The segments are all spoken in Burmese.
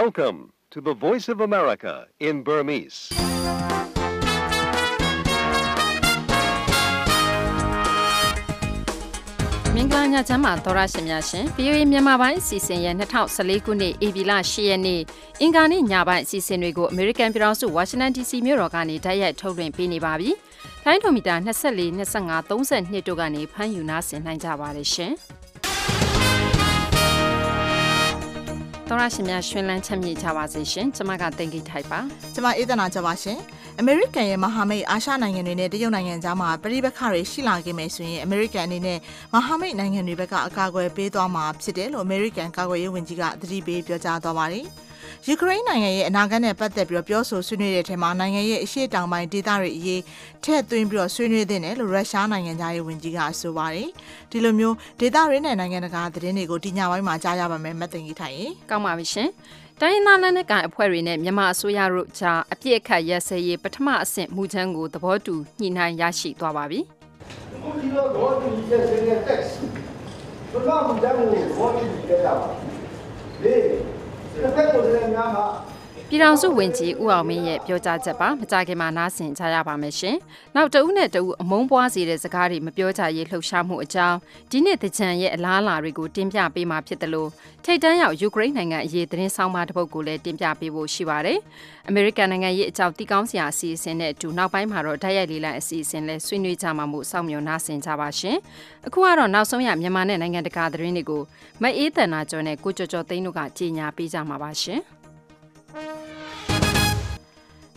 Welcome to the Voice of America in Burmese. ။မင်္ဂလာညချမ်းပါသောရရှင်များရှင် VOA မြန်မာပိုင်းအစီအစဉ်ရဲ့2014ခုနှစ် AB လ10ရက်နေ့အင်္ဂါနေ့ညပိုင်းအစီအစဉ်တွေကို American ပြည်ထောင်စု Washington DC မြို့တော်ကနေတိုက်ရိုက်ထုတ်လွှင့်ပေးနေပါပြီ။တိုင်းဒိုမီတာ24 25 32တို့ကနေဖမ်းယူနာဆင်နိုင်ကြပါတယ်ရှင်။ တော်ရရှင်များရှင်လန်းချမ်းမြေ့ကြပါစေရှင်ကျွန်မကတင်ကြီးထိုက်ပါကျမအေးသနာကြပါရှင် အမေရိကန်ရဲ့မဟာမိတ်အာရှနိုင်ငံတွေနဲ့တရုတ်နိုင်ငံကြားမှာပြည်ပခါတွေရှိလာခဲ့မယ်ဆိုရင်အမေရိကန်အနေနဲ့မဟာမိတ်နိုင်ငံတွေဘက်ကအကာအကွယ်ပေးသွားမှာဖြစ်တယ်လို့အမေရိကန်ကာကွယ်ရေးဝန်ကြီးကသတိပေးပြောကြားသွားပါတယ်ယူကရိန်းနိုင်ငံရဲ့အနာဂတ်နဲ့ပတ်သက်ပြီးတော့ပြောဆိုဆွေးနွေးတဲ့ထဲမှာနိုင်ငံရဲ့အရှေ့တောင်ပိုင်းဒေသတွေအရေးထည့်သွင်းပြီးတော့ဆွေးနွေးသင့်တယ်လို့ရုရှားနိုင်ငံသားရေးဝန်ကြီးကဆိုပါတယ်ဒီလိုမျိုးဒေသတွေနဲ့နိုင်ငံတကာသတင်းတွေကိုဒီညပိုင်းမှာကြားရပါမယ်မသိင်ကြီးထိုင်ရင်ကောင်းပါပြီရှင် တိုင်းရင်းသားလက်နက်ကိုင်အဖွဲ့တွေနဲ့မြန်မာအစိုးရတို့ကြားအပြစ်အခတ်ရက်စဲရေးပထမအဆင့်မူချမ်းကိုသဘောတူညှိနှိုင်းရရှိသွားပါပြီအခုဒီလိုတော့ဒီရဲ့စင်းရဲ့ text ဘယ်မှာမှမကြမ်းဘူးဘောဒီကြတာပါလေတစ်ဖက်ကိုလည်းများမှာ ပြည်ထောင်စုဝန်ကြီးဦးအောင်မင်းရဲ့ပြောကြားချက်ပါမကြခင်မှာနားဆင်ကြရပါမယ်ရှင်။နောက်တဦးနဲ့တဦးအမုန်းပွားစေတဲ့စကားတွေမပြောကြရေးလှုပ်ရှားမှုအကြောင်းဒီနေ့တကြံရဲ့အလားအလာတွေကိုတင်ပြပေးမှာဖြစ်တယ်လို့ထိတ်တန်းရောက်ယူကရိန်းနိုင်ငံအရေးသတင်းဆောင်မတစ်ပုဒ်ကိုလည်းတင်ပြပေးဖို့ရှိပါတယ်။အမေရိကန်နိုင်ငံရဲ့အကြောင်းတီကောင်းစရာအစီအစဉ်နဲ့အတူနောက်ပိုင်းမှာတော့ဓာတ်ရိုက်လေးလိုင်းအစီအစဉ်လဲဆွေးနွေးကြမှာမို့စောင့်မျှော်နားဆင်ကြပါရှင်။အခုကတော့နောက်ဆုံးရမြန်မာနဲ့နိုင်ငံတကာသတင်းတွေကိုမအေးတန်နာကျော်နဲ့ကိုကျော်ကျော်သိန်းတို့ကကြီးညာပေးကြမှာပါရှင်။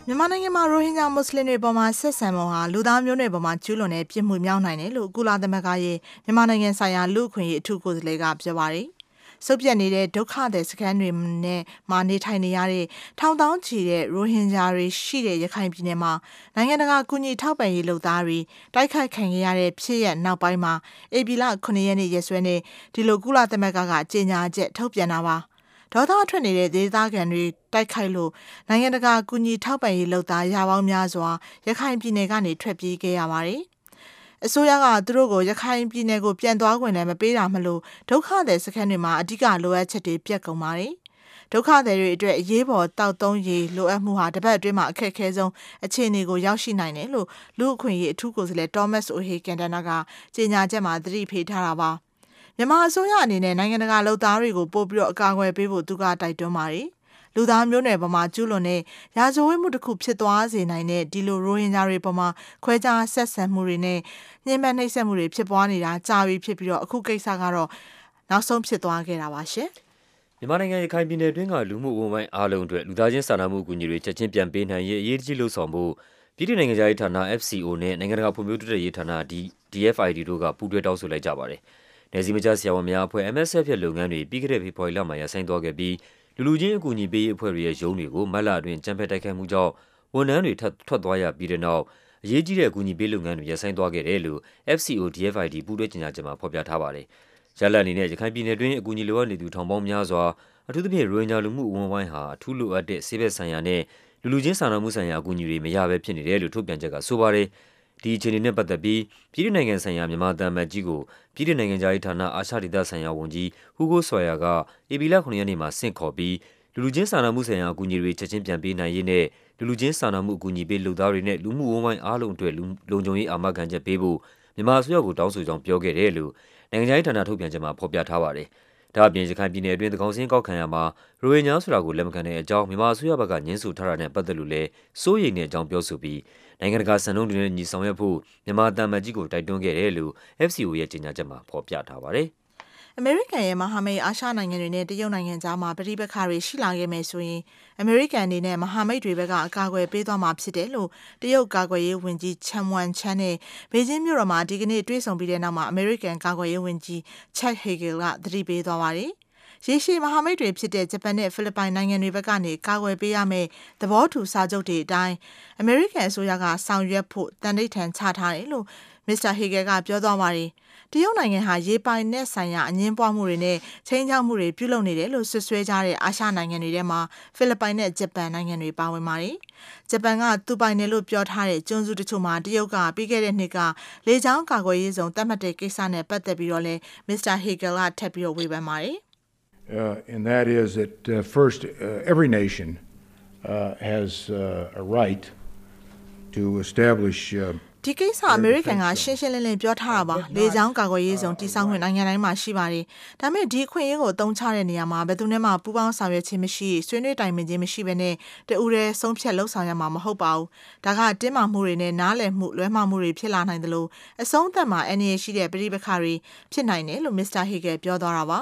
မြန်မာနိုင်ငံမှာရိုဟင်ဂျာမွတ်စလင်တွေပေါ်မှာဆက်ဆံမှုဟာလူသားမျိုးနွယ်ပေါ်မှာကျူးလွန်တဲ့ပြစ်မှုမြောက်နိုင်တယ်လို့ကုလသမဂ္ဂရဲ့မြန်မာနိုင်ငံဆိုင်ရာလူ့အခွင့်အရေးအထူးကိုယ်စားလှယ်ကပြောပါတယ်။စုပ်ပြတ်နေတဲ့ဒုက္ခသည်စခန်းတွေနဲ့မှာနေထိုင်နေရတဲ့ထောင်တောင်းချီတဲ့ရိုဟင်ဂျာတွေရှိတဲ့ရခိုင်ပြည်နယ်မှာနိုင်ငံတကာကူညီထောက်ပံ့ရေးလုပ်သားတွေတိုက်ခိုက်ခံခဲ့ရတဲ့ဖြစ်ရပ်နောက်ပိုင်းမှာအေပီလ9ရက်နေ့ရက်စွဲနဲ့ဒီလိုကုလသမဂ္ဂကကြေညာချက်ထုတ်ပြန်တာပါ။ ဒေါသထွက်နေတဲ့ဒေသခံတွေတိုက်ခိုက်လို့နိုင်ငံတကာကူညီထောက်ပံ့ရေးလုပ်သားရပေါင်းများစွာရခိုင်ပြည်နယ်ကနေထွက်ပြေးခဲ့ရပါတယ်။အစိုးရကသူတို့ကိုရခိုင်ပြည်နယ်ကိုပြန်သွားခွင့်လည်းမပေးတာမလို့ဒုက္ခသည်စခန်းတွေမှာအဓိကလိုအပ်ချက်တွေပြတ်ကုန်ပါတယ်။ဒုက္ခသည်တွေအတွက်အရေးပေါ်တောက်သုံးရေလိုအပ်မှုဟာတစ်ပတ်အတွင်းမှာအခက်အခဲဆုံးအခြေအနေကိုရောက်ရှိနိုင်တယ်လို့လူ့အခွင့်အရေးအထူးကိုယ်စားလှယ် Thomas O'Hay Kandana ကကြေညာချက်မှာသတိပေးထားတာပါ။ မြန်မာအစိုးရအနေနဲ့နိုင်ငံတကာလုံသားတွေကိုပို့ပြီးတော့အကာအကွယ်ပေးဖို့သူကတိုက်တွန်းပါတယ်။လူသားမျိုးနွယ်ပေါ်မှာကျူးလွန်တဲ့ရာဇဝတ်မှုတစ်ခုဖြစ်သွားစေနိုင်တဲ့ဒီလိုရိုဟင်ဂျာတွေပေါ်မှာခွဲခြားဆက်ဆံမှုတွေနဲ့ညှဉ်းပန်းနှိပ်စက်မှုတွေဖြစ်ပွားနေတာကြာပြီဖြစ်ပြီးတော့အခုကိစ္စကတော့နောက်ဆုံးဖြစ်သွားခဲ့တာပါရှင်။မြန်မာနိုင်ငံရခိုင်ပြည်နယ်တွင်းကလူမှုဝန်ပိုင်းအားလုံးအတွက်လူသားချင်းစာနာမှုအကူအညီတွေချက်ချင်းပြန်ပေးနိုင်ရေးအရေးကြီးလှုပ်ဆောင်ဖို့ပြည်ထောင်နိုင်ငံသားရေးဌာန FCO နဲ့နိုင်ငံတကာဖွံ့ဖြိုးတိုးတက်ရေးဌာန DFID တို့ကပူးတွဲတောင်းဆိုလိုက်ကြပါတယ်။ နယ်စည်းမခြားဆရာဝန်များအဖွဲ့ MSF ရဲ့လုပ်ငန်းတွေပြီးခဲ့တဲ့ဖေဖော်ဝါရီလမှာရပ်ဆိုင်းသွားခဲ့ပြီးလူလူချင်းအကူအညီပေးရေးအဖွဲ့တွေရဲ့ရုံးတွေကိုမတ်လအတွင်းကြမ်းဖက်တိုက်ခိုက်မှုကြောင့်ဝန်ထမ်းတွေထပ်ထွက်သွားရပြီးတဲ့နောက်အရေးကြီးတဲ့အကူအညီပေးလုပ်ငန်းတွေရပ်ဆိုင်းသွားခဲ့တယ်လို့ FCO DFID ပူးတွဲကြေညာချက်မှာဖော်ပြထားပါတယ်။ရလဒ်အနေနဲ့ရခိုင်ပြည်နယ်တွင်းအကူအညီလိုအပ်နေသူထောင်ပေါင်းများစွာအထူးသဖြင့်ရိုဟင်ဂျာလူမှုအဝန်းအဝိုင်းဟာအထူးလိုအပ်တဲ့ဆေးဘက်ဆိုင်ရာနဲ့လူလူချင်းစာနာမှုဆိုင်ရာအကူအညီတွေမရဘဲဖြစ်နေတယ်လို့ထုတ်ပြန်ချက်ကဆိုပါတယ်။ ဒီအခြေအနေနဲ့ပတ်သက်ပြီးပြည်ထောင်နိုင်ငံဆိုင်ရာမြန်မာတမန်မတ်ကြီးကိုပြည်ထောင်နိုင်ငံသားရေးဌာနအာရှဒေသဆိုင်ရာဝန်ကြီးဟူဂိုဆွာယာကဧပြီလ9ရက်နေ့မှာဆင့်ခေါ်ပြီးလူလူချင်းစာနာမှုဆိုင်ရာအကူအညီတွေချက်ချင်းပြန်ပေးနိုင်ရေးနဲ့လူလူချင်းစာနာမှုအကူအညီပေးလုပ်သားတွေနဲ့လူမှုဝန်းဝိုင်းအားလုံးအတွက်လုံခြုံရေးအာမခံချက်ပေးဖို့မြန်မာအစိုးရကိုတောင်းဆိုကြောင်းပြောခဲ့တယ်လို့နိုင်ငံခြားရေးဌာနထုတ်ပြန်ချက်မှာဖော်ပြထားပါတယ်။ ဒါ့အပြင်ရခိုင်ပြည်နယ်အတွင်းသကောင်စင်းကောက်ခံရမှာရိုဟင်ဂျာဆိုတာကိုလက်မခံတဲ့အကြောင်းမြန်မာအစိုးရဘက်ကညှင်းဆိုထားတာနဲ့ပတ်သက်လို့လည်းစိုးရိမ်တဲ့အကြောင်းပြောဆိုပြီးနိုင်ငံတကာစံနှုန်းတွေနဲ့ညီဆောင်ရွက်ဖို့မြန်မာတမန်ကြီးကိုတိုက်တွန်းခဲ့တယ်လို့ FCO ရဲ့ကြေညာချက်မှာဖော်ပြထားပါတယ်။ အမေရိကန်ရဲ့မဟာမိတ်အာရှနိုင်ငံတွေနဲ့တရုတ်နိုင်ငံကြားမှာပြည်ပခါတွေရှိလာခဲ့မယ်ဆိုရင်အမေရိကန်အနေနဲ့မဟာမိတ်တွေဘက်ကအကာအကွယ်ပေးသွားမှာဖြစ်တယ်လို့တရုတ်ကာကွယ်ရေးဝန်ကြီးချန်ဝမ်ချန်နဲ့ဘေကျင်းမြို့တော်မှာဒီကနေ့တွေ့ဆုံပြီးတဲ့နောက်မှာအမေရိကန်ကာကွယ်ရေးဝန်ကြီးချက်ဟေဂယ်ကသတိပေးသွားပါတယ်။ရေရှည်မဟာမိတ်တွေဖြစ်တဲ့ဂျပန်နဲ့ဖိလစ်ပိုင်နိုင်ငံတွေဘက်ကနေကာကွယ်ပေးရမယ့်သဘောတူစာချုပ်တွေအတိုင်းအမေရိကန်အစိုးရကဆောင်ရွက်ဖို့တန်ဋိဌာန်ချထားတယ်လို့မစ္စတာဟေဂယ်ကပြောသွားပါတယ်။ တရုတ်နိုင်ငံဟာရေပိုင်နက်ဆိုင်ရာအငင်းပွားမှုတွေနဲ့ချင်းချောက်မှုတွေပြုလုပ်နေတယ်လို့ဆွဆွဲကြတဲ့အာရှနိုင်ငံတွေထဲမှာဖိလစ်ပိုင်နဲ့ဂျပန်နိုင်ငံတွေပါဝင်ပါတယ်။ဂျပန်ကသူပိုင်တယ်လို့ပြောထားတဲ့ကျွန်းစုတချို့မှာတရုတ်ကပြီးခဲ့တဲ့နှစ်ကလေကြောင်းကာကွယ်ရေးဆောင်တတ်မှတ်တဲ့ကိစ္စနဲ့ပတ်သက်ပြီးတော့လဲမစ္စတာဟေဂယ်ကထပ်ပြီးတော့ဝေဖန်ပါတယ်။ uh, and that is that uh, first, uh, every nation uh, has uh, a right to establish. Uh, ဒီကိစ္စအမေရိကန်ကရှင်းရှင်းလင်းလင်းပြောထားတာပါလေကြောင်းကာကွယ်ရေးဆောင်တိစောင်းခွင့်နိုင်ငံတိုင်းမှာရှိပါတယ်ဒါပေမဲ့ဒီအခွင့်အရေးကိုအသုံးချတဲ့နေရာမှာဘယ်သူနဲ့မှပူးပေါင်းဆောင်ရွက်ခြင်းမရှိဆွေးနွေးတိုင်ပင်ခြင်းမရှိဘဲနဲ့တူရဲဆုံးဖြတ်လှုပ်ဆောင်ရမှာမဟုတ်ပါဘူးဒါကတင်းမာမှုတွေနဲ့နားလည်မှုလွဲမှားမှုတွေဖြစ်လာနိုင်တယ်လို့အဆုံးသတ်မှာအနေရရှိတဲ့ပြည်ပခါတွေဖြစ်နိုင်တယ်လို့မစ္စတာဟီဂယ်ပြောသွားတာပါ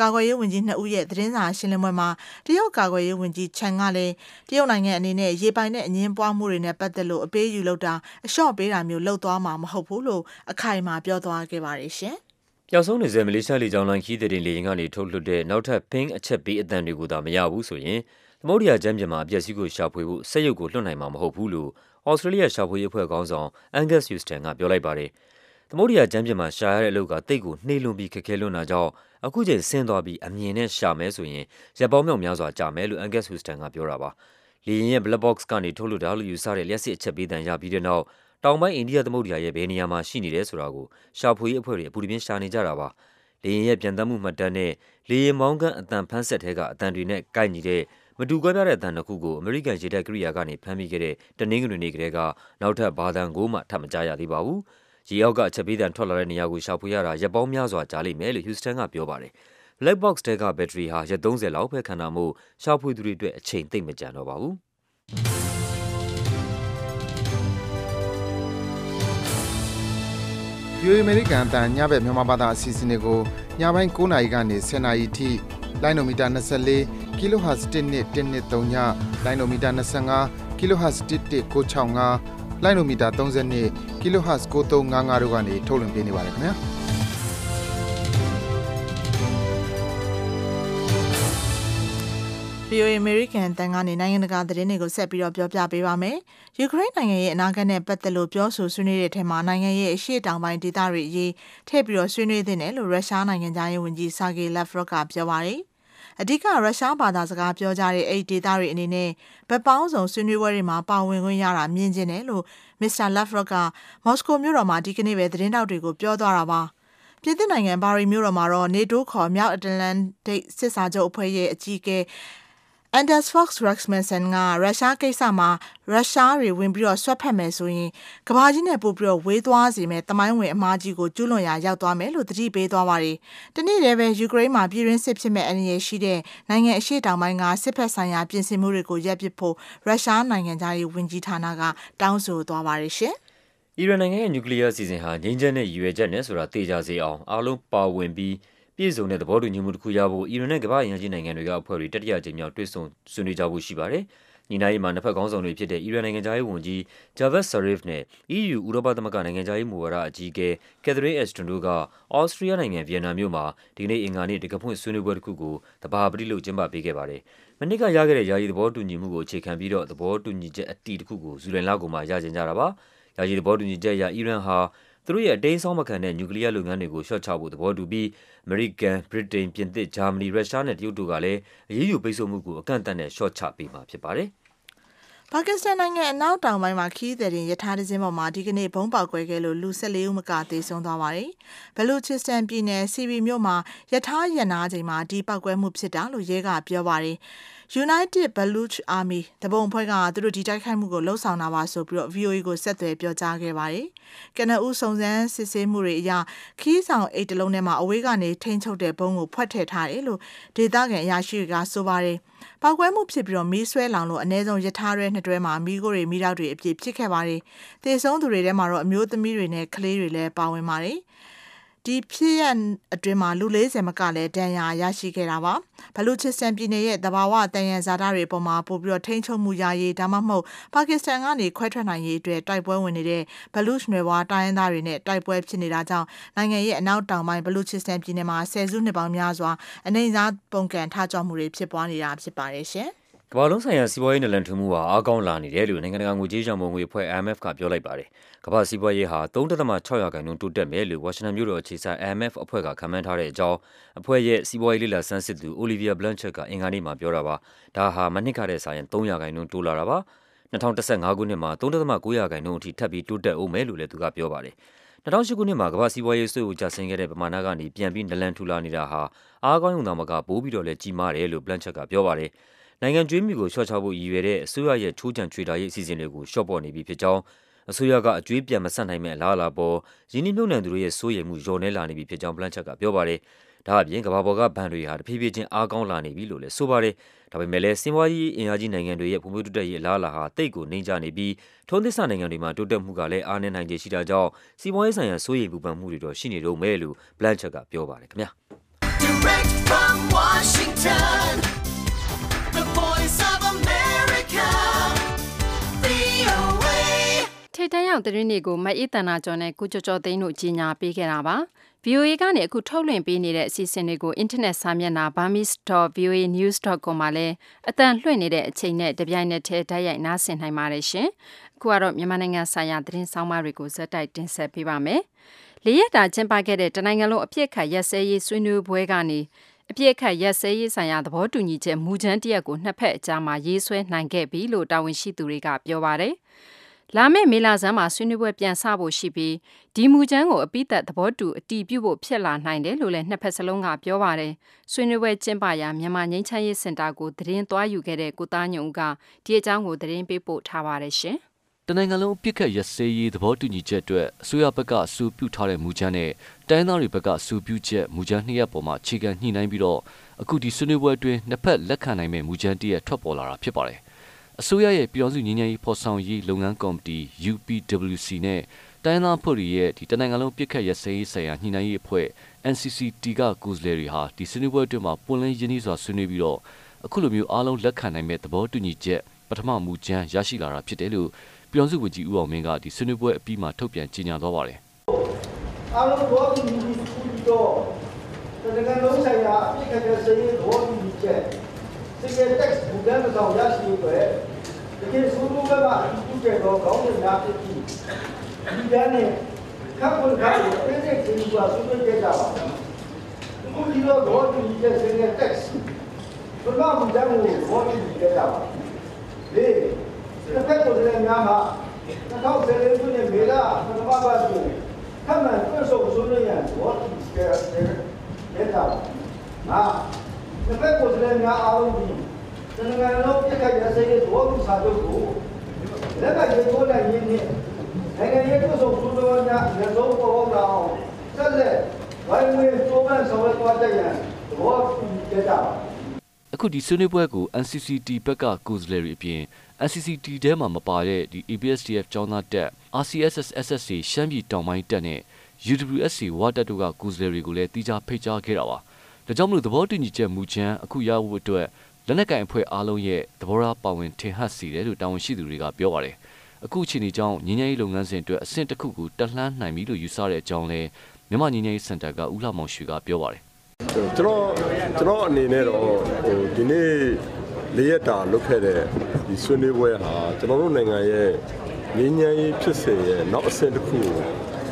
ကာကွယ်ရေးဝန်ကြီးနှစ်ဦးရဲ့သတင်းစာရှင်းလင်းပွဲမှာတရုတ်ကာကွယ်ရေးဝန်ကြီးချန်ကလည်းတရုတ်နိုင်ငံအနေနဲ့ရေပိုင်တဲ့အငင်းပွားမှုတွေနဲ့ပတ်သက်လို့အပေးယူလုပ်တာအလျှော့ပေးတာမျိုးလုပ်သွားမှာမဟုတ်ဘူးလို့အခိုင်အမာပြောသွားခဲ့ပါတယ်ရှင်။ပျောက်ဆုံးနေစေမလေးရှားလေကြောင်းလိုင်းခီးသည်တင်လေယာဉ်ကနေထုတ်လွှတ်တဲ့နောက်ထပ်ပင်းအချက်ပေးအတန်တွေကိုသာမရဘူးဆိုရင်သမုဒ္ဒရာကျမ်းပြင်မှာအပျက်စီးကိုရှာဖွေဖို့စက်ရုပ်ကိုလွှတ်နိုင်မှာမဟုတ်ဘူးလို့ဩစတြေးလျရှာဖွေရေးအဖွဲ့ခေါင်းဆောင် Angus Houston ကပြောလိုက်ပါတယ်။ သမုဒ္ဒရာကျမ်းပြင်မှာရှာရတဲ့အလုပ်ကတိတ်ကိုနှေးလွန်ပြီးခက်ခဲလွန်းတာကြောင့်အခုချိန်ဆင်းသွားပြီးအမြင်နဲ့ရှာမယ်ဆိုရင်ရက်ပေါင်းမြောက်များစွာကြာမယ်လို့ Angus Houston ကပြောတာပါ။လေယာဉ်ရဲ့ black box ကနေထုတ်လွှတ်တာလို့ယူဆတဲ့လျှက်စစ်အချက်ပေးတန်ရပြီးတဲ့နောက်တောင်ပိုင်းအိန္ဒိယသမုဒ္ဒရာရဲ့ဘယ်နေရာမှာရှိနေတယ်ဆိုတာကိုရှာဖွေရေးအဖွဲ့တွေအပူတပြင်းရှာနေကြတာပါ။လေယာဉ်ရဲ့ပြန်တမ်းမှုမှတ်တမ်းနဲ့လေယာဉ်မောင်းခန်းအတန်ဖန်းဆက်ထဲကအတန်တွေနဲ့ကိုက်ညီတဲ့မတူကွဲပြားတဲ့အတန်တစ်ခုကိုအမေရိကန်ရေတပ်ကိရိယာကနေဖမ်းမိခဲ့တဲ့တနင်္ဂနွေနေ့ကတည်းကနောက်ထပ်ဘာတန်ကိုမှထပ်မကြားရသေးပါဘူး။ ရေအောက်ကအချက်ပေးတန်ထွက်လာတဲ့နေရာကိုရှာဖွေရတာရက်ပေါင်းများစွာကြာလိမ့်မယ်လို့ Houston ကပြောပါတယ်။ Black box တဲကဘက်ထရီဟာရက်30လောက်ပဲခံတာမို့ရှာဖွေသူတွေအတွက်အချိန်သိပ်မကျန်တော့ပါဘူး။ VOA အမေရိကန်အတန်ညဘက်မြန်မာဘာသာအစီအစဉ်တွေကိုညပိုင်း9:00နာရီကနေ10:00နာရီထိလိုင်းနိုမီတာ24 kHz 12123ညလိုင်းနိုမီတာ25 kHz 11965 လိုင်းနိုမီတာ32 kHz 9355တို့ကနေထုတ်လွှင့်ပေးနေပါတယ်ခင်ဗျာ VOA American တန်ကနေနိုင်ငံတကာသတင်းတွေကိုဆက်ပြီးတော့ပြောပြပေးပါမယ်။ယူကရိန်းနိုင်ငံရဲ့အနာဂတ်နဲ့ပတ်သက်လို့ပြောဆိုဆွေးနွေးတဲ့ထဲမှာနိုင်ငံရဲ့အရှေ့တောင်ပိုင်းဒေသတွေအရေးထည့်ပြီးတော့ဆွေးနွေးသင့်တယ်လို့ရုရှားနိုင်ငံသားရေးဝန်ကြီးဆာဂေလက်ဖရော့ကပြောပါတယ်။ အဓိကရုရှားဘာသာစကားပြောကြတဲ့အဲ့ဒီဒေသတွေအနေနဲ့ဗက်ပေါင်းဆောင်ဆွေးနွေးပွဲတွေမှာပါဝင်ခွင့်ရတာမြင်ကျင်တယ်လို့မစ္စတာလက်ဖရော့ကမော်စကိုမြို့တော်မှာဒီကနေ့ပဲသတင်းတောက်တွေကိုပြောသွားတာပါ။ပြည်သစ်နိုင်ငံဘာရီမြို့တော်မှာတော့ NATO ခေါ်မြောက်အတ္တလန်တိတ်စစ်စာချုပ်အဖွဲ့ရဲ့အကြီးအကဲ Anders Fox Rasmussen ကရုရှားကိစ္စမှာရုရှားတွေဝင်ပြီးတော့ဆွတ်ဖက်မယ်ဆိုရင်ကဘာကြီးနဲ့ပို့ပြီးတော့ဝေးသွားစေမယ်တမိုင်းဝင်အမားကြီးကိုကျူးလွန်ရာရောက်သွားမယ်လို့တတိပေးသွားပါတယ်။တနေ့တည်းပဲယူကရိန်းမှာပြည်ရင်းစစ်ဖြစ်မဲ့အနေရရှိတဲ့နိုင်ငံအရှေ့တောင်ပိုင်းကစစ်ဖက်ဆိုင်ရာပြင်ဆင်မှုတွေကိုရပ်ပစ်ဖို့ရုရှားနိုင်ငံသားရေးဝန်ကြီးဌာနကတောင်းဆိုသွားပါတယ်ရှင်။အီရန်နိုင်ငံရဲ့နျူကလ িয়ার အစီအစဉ်ဟာငြိမ်းချမ်းတဲ့ရည်ရွယ်ချက်နဲ့ဆိုတာသိကြစေအောင်အားလုံးပါဝင်ပြီး ပြည့်စုံတဲ့သဘောတူညီမှုတစ်ခုရဖို့အီရန်နဲ့ကမ္ဘာ့အင်အားကြီးနိုင်ငံတွေကအဖွဲ့တွေတတိယကြိမ်မြောက်တွေ့ဆုံဆွေးနွေးကြဖို့ရှိပါတယ်။ညီနိုင်မှာနှစ်ဖက်ခေါင်းဆောင်တွေဖြစ်တဲ့အီရန်နိုင်ငံသားရေးဝန်ကြီး Javad Zarif နဲ့ EU ဥရောပသမဂ္ဂနိုင်ငံသားရေးမူဝါဒအကြီးအကဲ Catherine Ashton တို့ကဩစတြီးယားနိုင်ငံဗီယက်နမ်မြို့မှာဒီကနေ့အင်္ဂါနေ့တံခါးဖွင့်ဆွေးနွေးပွဲတစ်ခုကိုတဘာပတိလို့ကျင်းပပေးခဲ့ပါတယ်။မနှစ်ကရခဲ့တဲ့ယာယီသဘောတူညီမှုကိုအခြေခံပြီးတော့သဘောတူညီချက်အတီတစ်ခုကိုဇူလိုင်လကုန်မှာရကြင်ကြတာပါ။ယာယီသဘောတူညီချက်အရအီရန်ဟာ သူတို့ရဲ့အတိမ်းအစောင်းမခံတဲ့နျူကလ িয়ার လုပ်ငန်းတွေကိုလျှော့ချဖို့သဘောတူပြီးအမေရိကန်၊ဗြိတိန်၊ပြင်သစ်၊ဂျာမနီ၊ရုရှားနဲ့တရုတ်တို့ကလည်းအရေးယူပိတ်ဆို့မှုကိုအကန့်အသတ်နဲ့လျှော့ချပေးမှာဖြစ်ပါတယ်။ပါကစ္စတန်နိုင်ငံအနောက်တောင်ပိုင်းမှာခီးသည်တင်ရထားတစ်စင်းပေါ်မှာဒီကနေ့ဘုံပေါက်ကွဲခဲ့လို့လူ14ဦးမကသေဆုံးသွားပါတယ်။ဘလူချစ္စတန်ပြည်နယ်စီဘီမြို့မှာရထားရနာချိန်မှာဒီပောက်ကွဲမှုဖြစ်တာလို့ရဲကပြောပါတယ်။ United Baluch Army တပုံဖွဲ့ကသူတို့ဒီတိုက်ခိုက်မှုကိုလှုံ့ဆော်တာပါဆိုပြီးတော့ VOA ကိုဆက်သွယ်ပြောကြားခဲ့ပါတယ်။ကနဦးစုံစမ်းစစ်ဆေးမှုတွေအရခီးဆောင်အိတ်တလုံးထဲမှာအဝေးကနေထိန်းချုပ်တဲ့ဘုံကိုဖွက်ထည့်ထားတယ်လို့ဒေသခံအရာရှိတွေကဆိုပါတယ်။ပောက်ကွဲမှုဖြစ်ပြီးတော့မီးဆွဲလောင်လို့အ ਨੇ ဆုံးရထားရဲနှစ်တွဲမှာမီးခိုးတွေမီးတောက်တွေအပြည့်ဖြစ်ခဲ့ပါတယ်။သေဆုံးသူတွေထဲမှာတော့အမျိုးသမီးတွေနဲ့ကလေးတွေလည်းပါဝင်ပါတယ်။ ဒီဖြစ်ရအတွင်းမှာလူ40မကလည်းဒဏ်ရာရရှိခဲ့တာပါဘလူချစ္စတန်ပြည်နယ်ရဲ့တဘာဝတန်ရန်ဇာတာတွေပေါ်မှာပို့ပြီးတော့ထိန်းချုပ်မှုရရေးဒါမှမဟုတ်ပါကစ္စတန်ကနေခွဲထွက်နိုင်ရေးအတွက်တိုက်ပွဲဝင်နေတဲ့ဘလူချ်နယ်ဝါတိုင်းရင်းသားတွေနဲ့တိုက်ပွဲဖြစ်နေတာကြောင့်နိုင်ငံရဲ့အနောက်တောင်ပိုင်းဘလူချစ္စတန်ပြည်နယ်မှာဆယ်စုနှစ်ပေါင်းများစွာအနေအစားပုံကန်ထားကြမှုတွေဖြစ်ပွားနေတာဖြစ်ပါတယ်ရှင် ကမ္ဘာလုံးဆိုင်ရာစီးပွားရေးနလန်ထူမှုဟာအားကောင်းလာနေတယ်လို့နိုင်ငံတကာငွေကြေးရန်ပုံငွေအဖွဲ့ IMF ကပြောလိုက်ပါတယ်။ကမ္ဘာစီးပွားရေးဟာ3.6ရာခိုင်နှုန်းတိုးတက်မယ်လို့ဝါရှင်တန်မြို့တော်အခြေစိုက် IMF အဖွဲ့ကခန့်မှန်းထားတဲ့အကြောင်းအဖွဲ့ရဲ့စီးပွားရေးလေ့လာဆန်းစစ်သူ Olivia Blanchard ကအင်္ဂါနေ့မှာပြောတာပါ။ဒါဟာမနှစ်ကတည်းကရင်3ရာခိုင်နှုန်းတိုးလာတာပါ။2015ခုနှစ်မှာ3.9ရာခိုင်နှုန်းအထိထပ်ပြီးတိုးတက်အောင်မယ်လို့လည်းသူကပြောပါတယ်။2008ခုနှစ်မှာကမ္ဘာစီးပွားရေးဆွေးကိုကျဆင်းခဲ့တဲ့ပမာဏကနေပြန်ပြီးနလန်ထူလာနေတာဟာအားကောင်းရုံသာမကပိုးပြီးတော့လည်းကြီးမားတယ်လို့ Blanchett ကပြောပါတယ်။ နိုင်ငံကျွေးမြီကိုလျှော့ချဖို့ရည်ရွယ်တဲ့အစိုးရရဲ့ချိုးချံချွေတာရေးအစီအစဉ်တွေကိုလျှော့ပေါ့နေပြီဖြစ်ကြောင်းအစိုးရကအကျွေးပြန်မဆက်နိုင်မဲ့အလားအလာပေါ်ရင်းနှီးမြှုပ်နှံသူတို့ရဲ့စိုးရိမ်မှုလျော့နည်းလာနေပြီဖြစ်ကြောင်း Blanchett ကပြောပါတယ်။ဒါ့အပြင်ကမ္ဘာပေါ်ကဘဏ်တွေဟာတဖြည်းဖြည်းချင်းအားကောင်းလာနေပြီလို့လည်းဆိုပါတယ်။ဒါပေမဲ့လည်းစင်ပွားရေးအင်အားကြီးနိုင်ငံတွေရဲ့ဖွံ့ဖြိုးတိုးတက်ရေးအလားအလာဟာတိတ်ကိုနှိမ့်ကျနေပြီးထုံးသစ်စနိုင်ငံတွေမှာတိုးတက်မှုကလည်းအားနည်းနိုင်ခြေရှိတာကြောင့်စီးပွားရေးဆိုင်ရာစိုးရိမ်ပူပန်မှုတွေတော့ရှိနေတော့မယ်လို့ Blanchett ကပြောပါတယ်ခင်ဗျာ။ Direct from Washington, ထိတ်တန့်ရောက်သတင်းတွေကိုမအေးတန်နာကျော်နဲ့ကုကျော်ကျော်သိန်းတို့ကြီးညာပေးခဲ့တာပါ။ VOA ကနေအခုထုတ်လွှင့်ပေးနေတဲ့အစီအစဉ်တွေကိုအင်တာနက်စာမျက်နှာ burmese.voanews.com မှာလည်းအတန်လွှင့်နေတဲ့အချိန်နဲ့တပြိုင်နက်တည်းတိုက်ရိုက်နားဆင်နိုင်ပါတယ်ရှင်။အခုကတော့မြန်မာနိုင်ငံဆိုင်ရာသတင်းဆောင်မတွေကိုဇက်တိုက်တင်ဆက်ပေးပါမယ်။လေးရက်တာကျင်းပခဲ့တဲ့တနိုင်ငံလုံးအပြစ်ခတ်ရက်စဲရေးဆွေးနွေးပွဲကနေအပြစ်ခတ်ရက်စဲရေးဆိုင်ရာသဘောတူညီချက်မူကြမ်းတရက်ကိုနှစ်ဖက်အကြားမှာရေးဆွဲနိုင်ခဲ့ပြီလို့တာဝန်ရှိသူတွေကပြောပါတယ်။ လာမယ့်မေလဆန်းမှာဆွေးနွေးပွဲပြန်ဆဖို့ရှိပြီးဒီမူချမ်းကိုအပိသက်သဘောတူအတီးပြုတ်ဖို့ဖြစ်လာနိုင်တယ်လို့လည်းနှစ်ဖက်စလုံးကပြောပါတယ်။ဆွေးနွေးပွဲကျင်းပရာမြန်မာငင်းချမ်းရေးစင်တာကိုသတင်းသွားယူခဲ့တဲ့ကိုသားညုံကဒီအကြောင်းကိုသတင်းပေးပို့ထားပါတယ်ရှင်။တနိုင်ငံလုံးအပြစ်ခတ်ရစဲရေးသဘောတူညီချက်အတွက်အစိုးရဘက်ကအဆိုပြုထားတဲ့မူကြမ်းနဲ့တိုင်းသားတွေဘက်ကအဆိုပြုချက်မူကြမ်းနှစ်ရပ်ပေါ်မှာအခြေခံညှိနှိုင်းပြီးတော့အခုဒီဆွေးနွေးပွဲအတွင်းနှစ်ဖက်လက်ခံနိုင်မဲ့မူကြမ်းတည်းရထွက်ပေါ်လာတာဖြစ်ပါတယ်။ အစိုးရရဲ့ပြည်တော်စုငြိမ်းချမ်းရေးဖော်ဆောင်ရေးလုပ်ငန်းကော်မတီ UPWC နဲ့တိုင်းသားဖွဲ့တွေရဲ့ဒီတနိုင်ငံလုံးပြစ်ခတ်ရစဲရေးဆိုင်ရာညှိနှိုင်းရေးအဖွဲ့ NCCT ကကိုယ်စားလှယ်တွေဟာဒီဆွေးနွေးပွဲအတွင်းမှာပွင့်လင်းရင်းနှီးစွာဆွေးနွေးပြီးတော့အခုလိုမျိုးအားလုံးလက်ခံနိုင်မဲ့သဘောတူညီချက်ပထမမူကြမ်းရရှိလာတာဖြစ်တယ်လို့ပြည်တော်စုဝန်ကြီးဦးအောင်မင်းကဒီဆွေးနွေးပွဲအပြီးမှာထုတ်ပြန်ကြေညာသွားပါတယ်အားလုံးဘောတူညီပြီးပြီးတော့တကယ်လုံးဆိုင်ရာအပြစ်ခတ်တဲ့စည်ရေးဘောတူညီချက် စည်ရေး text ဘူဒန်ဆောင်ရရှိအတွက်တကယ်ဆိုးလို့ကမှအတူကျတော့ကောင်းတဲ့များဖြစ်ပြီးဒီကနေ့ခပ်ခွင့်ခါကိုအဲ့ဒီကိစ္စကဆွေးနွေးကြတာပါအခုဒီတော့ဘောတူညီချက်စည်ရေး text ဘယ်မှာမှမကြမ်းဘူးဘောတူညီကြတာပါလေတစ်ဖက်ကိုလည်းများမှာ2014ခုနှစ်မေလပထမပတ်ကို တစ်ဖက်ကိုယ်စားလှယ်များအားလုံးဒီတနင်္ဂနွေလုံးပြစ်ခတ်ရစေတဲ့သဘောတူစာချုပ်ကိုလက်ကရေထိုးနိုင်ရင်းနဲ့နိုင်ငံရေးကုသိုလ်ကုသိုလ်များလက်ဆုံးပေါ်ပေါက်လာအောင်ဆက်လက်ဝိုင်းဝန်းတိုးပန်းဆောင်ရွက်သွားကြရန်သဘောတူကြတာပါအခုဒီဆွေးနွေးပွဲကို NCCT ဘက်ကကိုယ်စားလှယ်တွေအပြင် NCCT ထဲမှာမပါတဲ့ဒီ ABSDF ကျောင်းသားတက် RCSSSSC ရှမ်းပြည်တောင်ပိုင်းတက်နဲ့ UWSC ဝါတက်တို့ကကိုယ်စားလှယ်တွေကိုလည်းတီးခြားဖိတ်ကြားခဲ့တာပါ။ ဒါကြောင့်မလို့သဘောတူညီချက်မူချမ်းအခုရဖို့အတွက်လက်နက်ကင်အဖွဲ့အားလုံးရဲ့သဘောထားပါဝင်ထင်ဟပ်စီတယ်လို့တာဝန်ရှိသူတွေကပြောပါတယ်။အခုအချိန်ကြီးကြောင့်ငင်းငယ်ရေးလုပ်ငန်းစဉ်အတွက်အဆင့်တစ်ခုကိုတက်လှမ်းနိုင်ပြီလို့ယူဆတဲ့အကြောင်းလဲမြန်မာငင်းငယ်ရေးစင်တာကဦးလှမောင်ရွှေကပြောပါတယ်ကျွန်တော်ကျွန်တော်အနေနဲ့တော့ဟိုဒီနေ့လေးရက်တာလုပ်ခဲ့တဲ့ဒီဆွေးနွေးပွဲဟာကျွန်တော်တို့နိုင်ငံရဲ့ငြိမ်းချမ်းရေးဖြစ်စဉ်ရဲ့နောက်အဆင့်တစ်ခုကို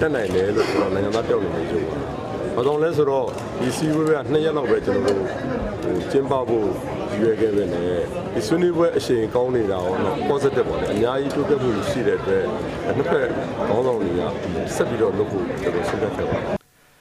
တက်နိုင်တယ်လို့ကျွန်တော်နိုင်ငံသားတယောက်အနေနဲ့ပြောပါတယ်။ ဘာကြောင့်လဲဆိုတော့ဒီစီးပွားရေးကနှစ်ရက်လောက်ပဲကျွန်တော်တို့ဟိုကျင်းပဖို့ရွေးခဲ့ပဲနဲ့ဒီဆွေးနွေးပွဲအရှိန်ကောင်းနေတာရောတော့ positive ပေါ့လေအများကြီးတိုးတက်မှုရှိတဲ့အတွက်နှစ်ဖက်ခေါင်းဆောင်တွေကဆက်ပြီးတော့လုပ်ဖို့ကျွန်တော်ဆုံးဖြတ်ခဲ့ပါတယ်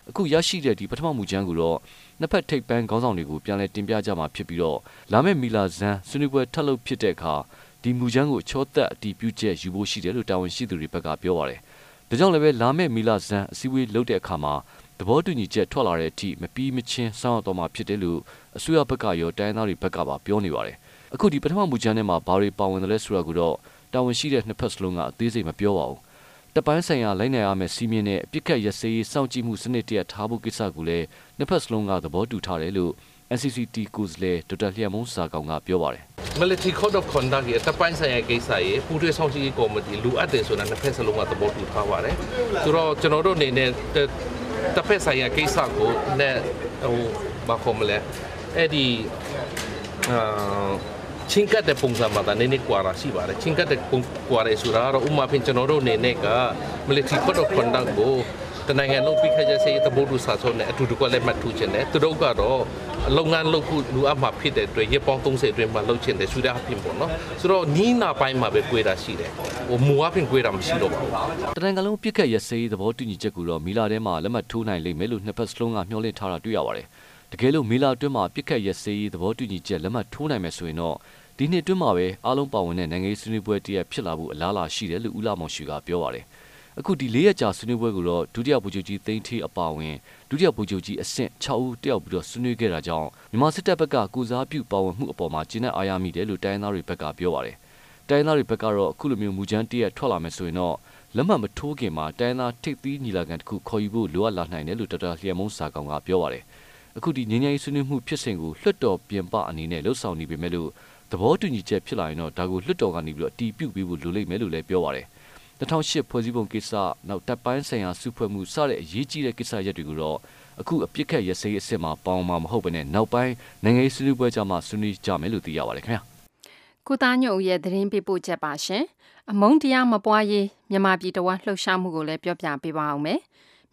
အခုရရှိတဲ့ဒီပထမမူချမ်းကိုတော့နှစ်ဖက်ထိပ်ပန်းခေါင်းဆောင်တွေကိုပြန်လည်တင်ပြကြမှာဖြစ်ပြီးတော့လာမယ့်မီလာဇန်ဆွေးနွေးပွဲထပ်လုပ်ဖြစ်တဲ့အခါဒီမူချမ်းကိုချောသက်အတည်ပြုချက်ယူဖို့ရှိတယ်လို့တာဝန်ရှိသူတွေဘက်ကပြောပါတယ်။ဒါကြောင့်လည်းပဲလာမယ့်မီလာဇန်အစည်းအဝေးလုပ်တဲ့အခါမှာ သဘောတူညီချက်ထွက်လာတဲ့အထိမပြီးမချင်းစောင့်ရတော့မှာဖြစ်တယ်လို့အစိုးရဘက်ကရောတိုင်းသားတွေဘက်ကပါပြောနေပါတယ်။အခုဒီပထမမူချမ်းထဲမှာဘာတွေပါဝင်တယ်လဲဆိုတာကိုတော့တာဝန်ရှိတဲ့နှစ်ဖက်စလုံးကအသေးစိတ်မပြောပါဘူး။တပ်ပိုင်းဆိုင်ရာလိုက်နိုင်ရမယ့်စီးမြင့်နဲ့အပြစ်ခတ်ရစေးရေးစောင့်ကြည့်မှုစနစ်တရက်ထားဖို့ကိစ္စကိုလည်းနှစ်ဖက်စလုံးကသဘောတူထားတယ်လို့ NCCT ကိုယ်စားလှယ်ဒေါက်တာလျှံမုန်းစာကောင်ကပြောပါတယ် military code of conduct ရဲ့တပ်ပိုင်းဆိုင်ရာကိစ္စရဲ့ပူးတွဲဆောင်ရှိရေးကော်မတီလူအပ်တယ်ဆိုတာနှစ်ဖက်စလုံးကသဘောတူထားပါတယ်။ဆိုတော့ကျွန်တော်တို့အနေနဲ့ တစ်တစ်ဖက်ဆိုင်ရာကိစ္စကိုနဲ့ဟိုဘာခေါ်မလဲအဲ့ဒီအာချင်းကတ်တဲ့ပုံစံမှာဒါနည်းနည်းကွာတာရှိပါတယ်ချင်းကတ်တဲ့ပုံကွာတယ်ဆိုတာကတော့ဥပမာဖြင့်ကျွန်တော်တို့အနေနဲ့က military code of conduct ကို တနိုင်ငံလုံးပြီးခတ်ရစေးသဘောတူစာချုပ်နဲ့အတူတကွလက်မှတ်ထိုးခြင်းနဲ့သူတို့ကတော့လုပ်ငန်းလုပ်ဖို့လူအပ်မှာဖြစ်တဲ့အတွက်ရပ်ပေါင်း30အတွင်းမှာလုပ်ချင်တယ်ဆူရအဖြစ်ပေါ့နော်ဆိုတော့နီးနာပိုင်းမှာပဲ꿰တာရှိတယ်ဟိုမူအဖြစ်꿰တာမရှိတော့ပါဘူးတနင်္ဂနွေလုံးပြစ်ခတ်ရစေးသဘောတူညီချက်ကိုတော့မီလာထဲမှာလက်မှတ်ထိုးနိုင်လိမ့်မယ်လို့နှစ်ဖက်စလုံးကမျှော်လင့်ထားတာတွေ့ရပါတယ်တကယ်လို့မီလာအတွင်းမှာပြစ်ခတ်ရစေးသဘောတူညီချက်လက်မှတ်ထိုးနိုင်မယ်ဆိုရင်တော့ဒီနှစ်အတွင်းမှာပဲအားလုံးပါဝင်တဲ့နိုင်ငံရေးဆွေးနွေးပွဲတရက်ဖြစ်လာဖို့အလားအလာရှိတယ်လို့ဦးလာမောင်ရှူကပြောပါတယ် အခုဒီ၄ရက်ကြာဆွေးနွေးပွဲကိုတော့ဒုတိယဗိုလ်ချုပ်ကြီးသိန်းထေးအပါဝင်ဒုတိယဗိုလ်ချုပ်ကြီးအဆင့်6ဦးတက်ရောက်ပြီးတော့ဆွေးနွေးခဲ့တာကြောင့်မြန်မာစစ်တပ်ဘက်ကကုစားပြုပါဝင်မှုအပေါ်မှာကျင်းတဲ့အားရမိတယ်လို့တိုင်းရင်းသားတွေဘက်ကပြောပါတယ်တိုင်းရင်းသားတွေဘက်ကတော့အခုလိုမျိုးမူချမ်းတရက်ထွက်လာမယ်ဆိုရင်တော့လက်မှတ်မထိုးခင်မှာတိုင်းရင်းသားထိပ်သီးညီလာခံတစ်ခုခေါ်ယူဖို့လိုအပ်လာနိုင်တယ်လို့ဒေါက်တာလျှော်မုံစာကောင်ကပြောပါတယ်အခုဒီငញ្ញရေးဆွေးနွေးမှုဖြစ်စဉ်ကိုလွှတ်တော်ပြင်ပအနေနဲ့လှုပ်ဆောင်နေပေမဲ့လို့သဘောတူညီချက်ဖြစ်လာရင်တော့ဒါကိုလွှတ်တော်ကနေပြီးတော့အတီးပြုတ်ပြီးဖို့လိုလိမ့်မယ်လို့လည်းပြောပါတယ် 2008ဖွဲ့စည်းပုံကိစ္စနောက်တပ်ပိုင်းဆိုင်ရာစုဖွဲ့မှုစတဲ့အရေးကြီးတဲ့ကိစ္စရပ်တွေကိုတော့အခုအပြစ်ခတ်ရစေးအစ်စ်မှာပေါင်းမှာမဟုတ်ဘဲနဲ့နောက်ပိုင်းနိုင်ငံရေးဆွေးနွေးပွဲကြမှာဆွေးနွေးကြမယ်လို့သိရပါတယ်ခင်ဗျာကုသားညုံရဲ့သတင်းပေးပို့ချက်ပါရှင်အမုံတရားမပွားရေးမြန်မာပြည်တော်လှုပ်ရှားမှုကိုလည်းပြောပြပေးပါအောင်မယ်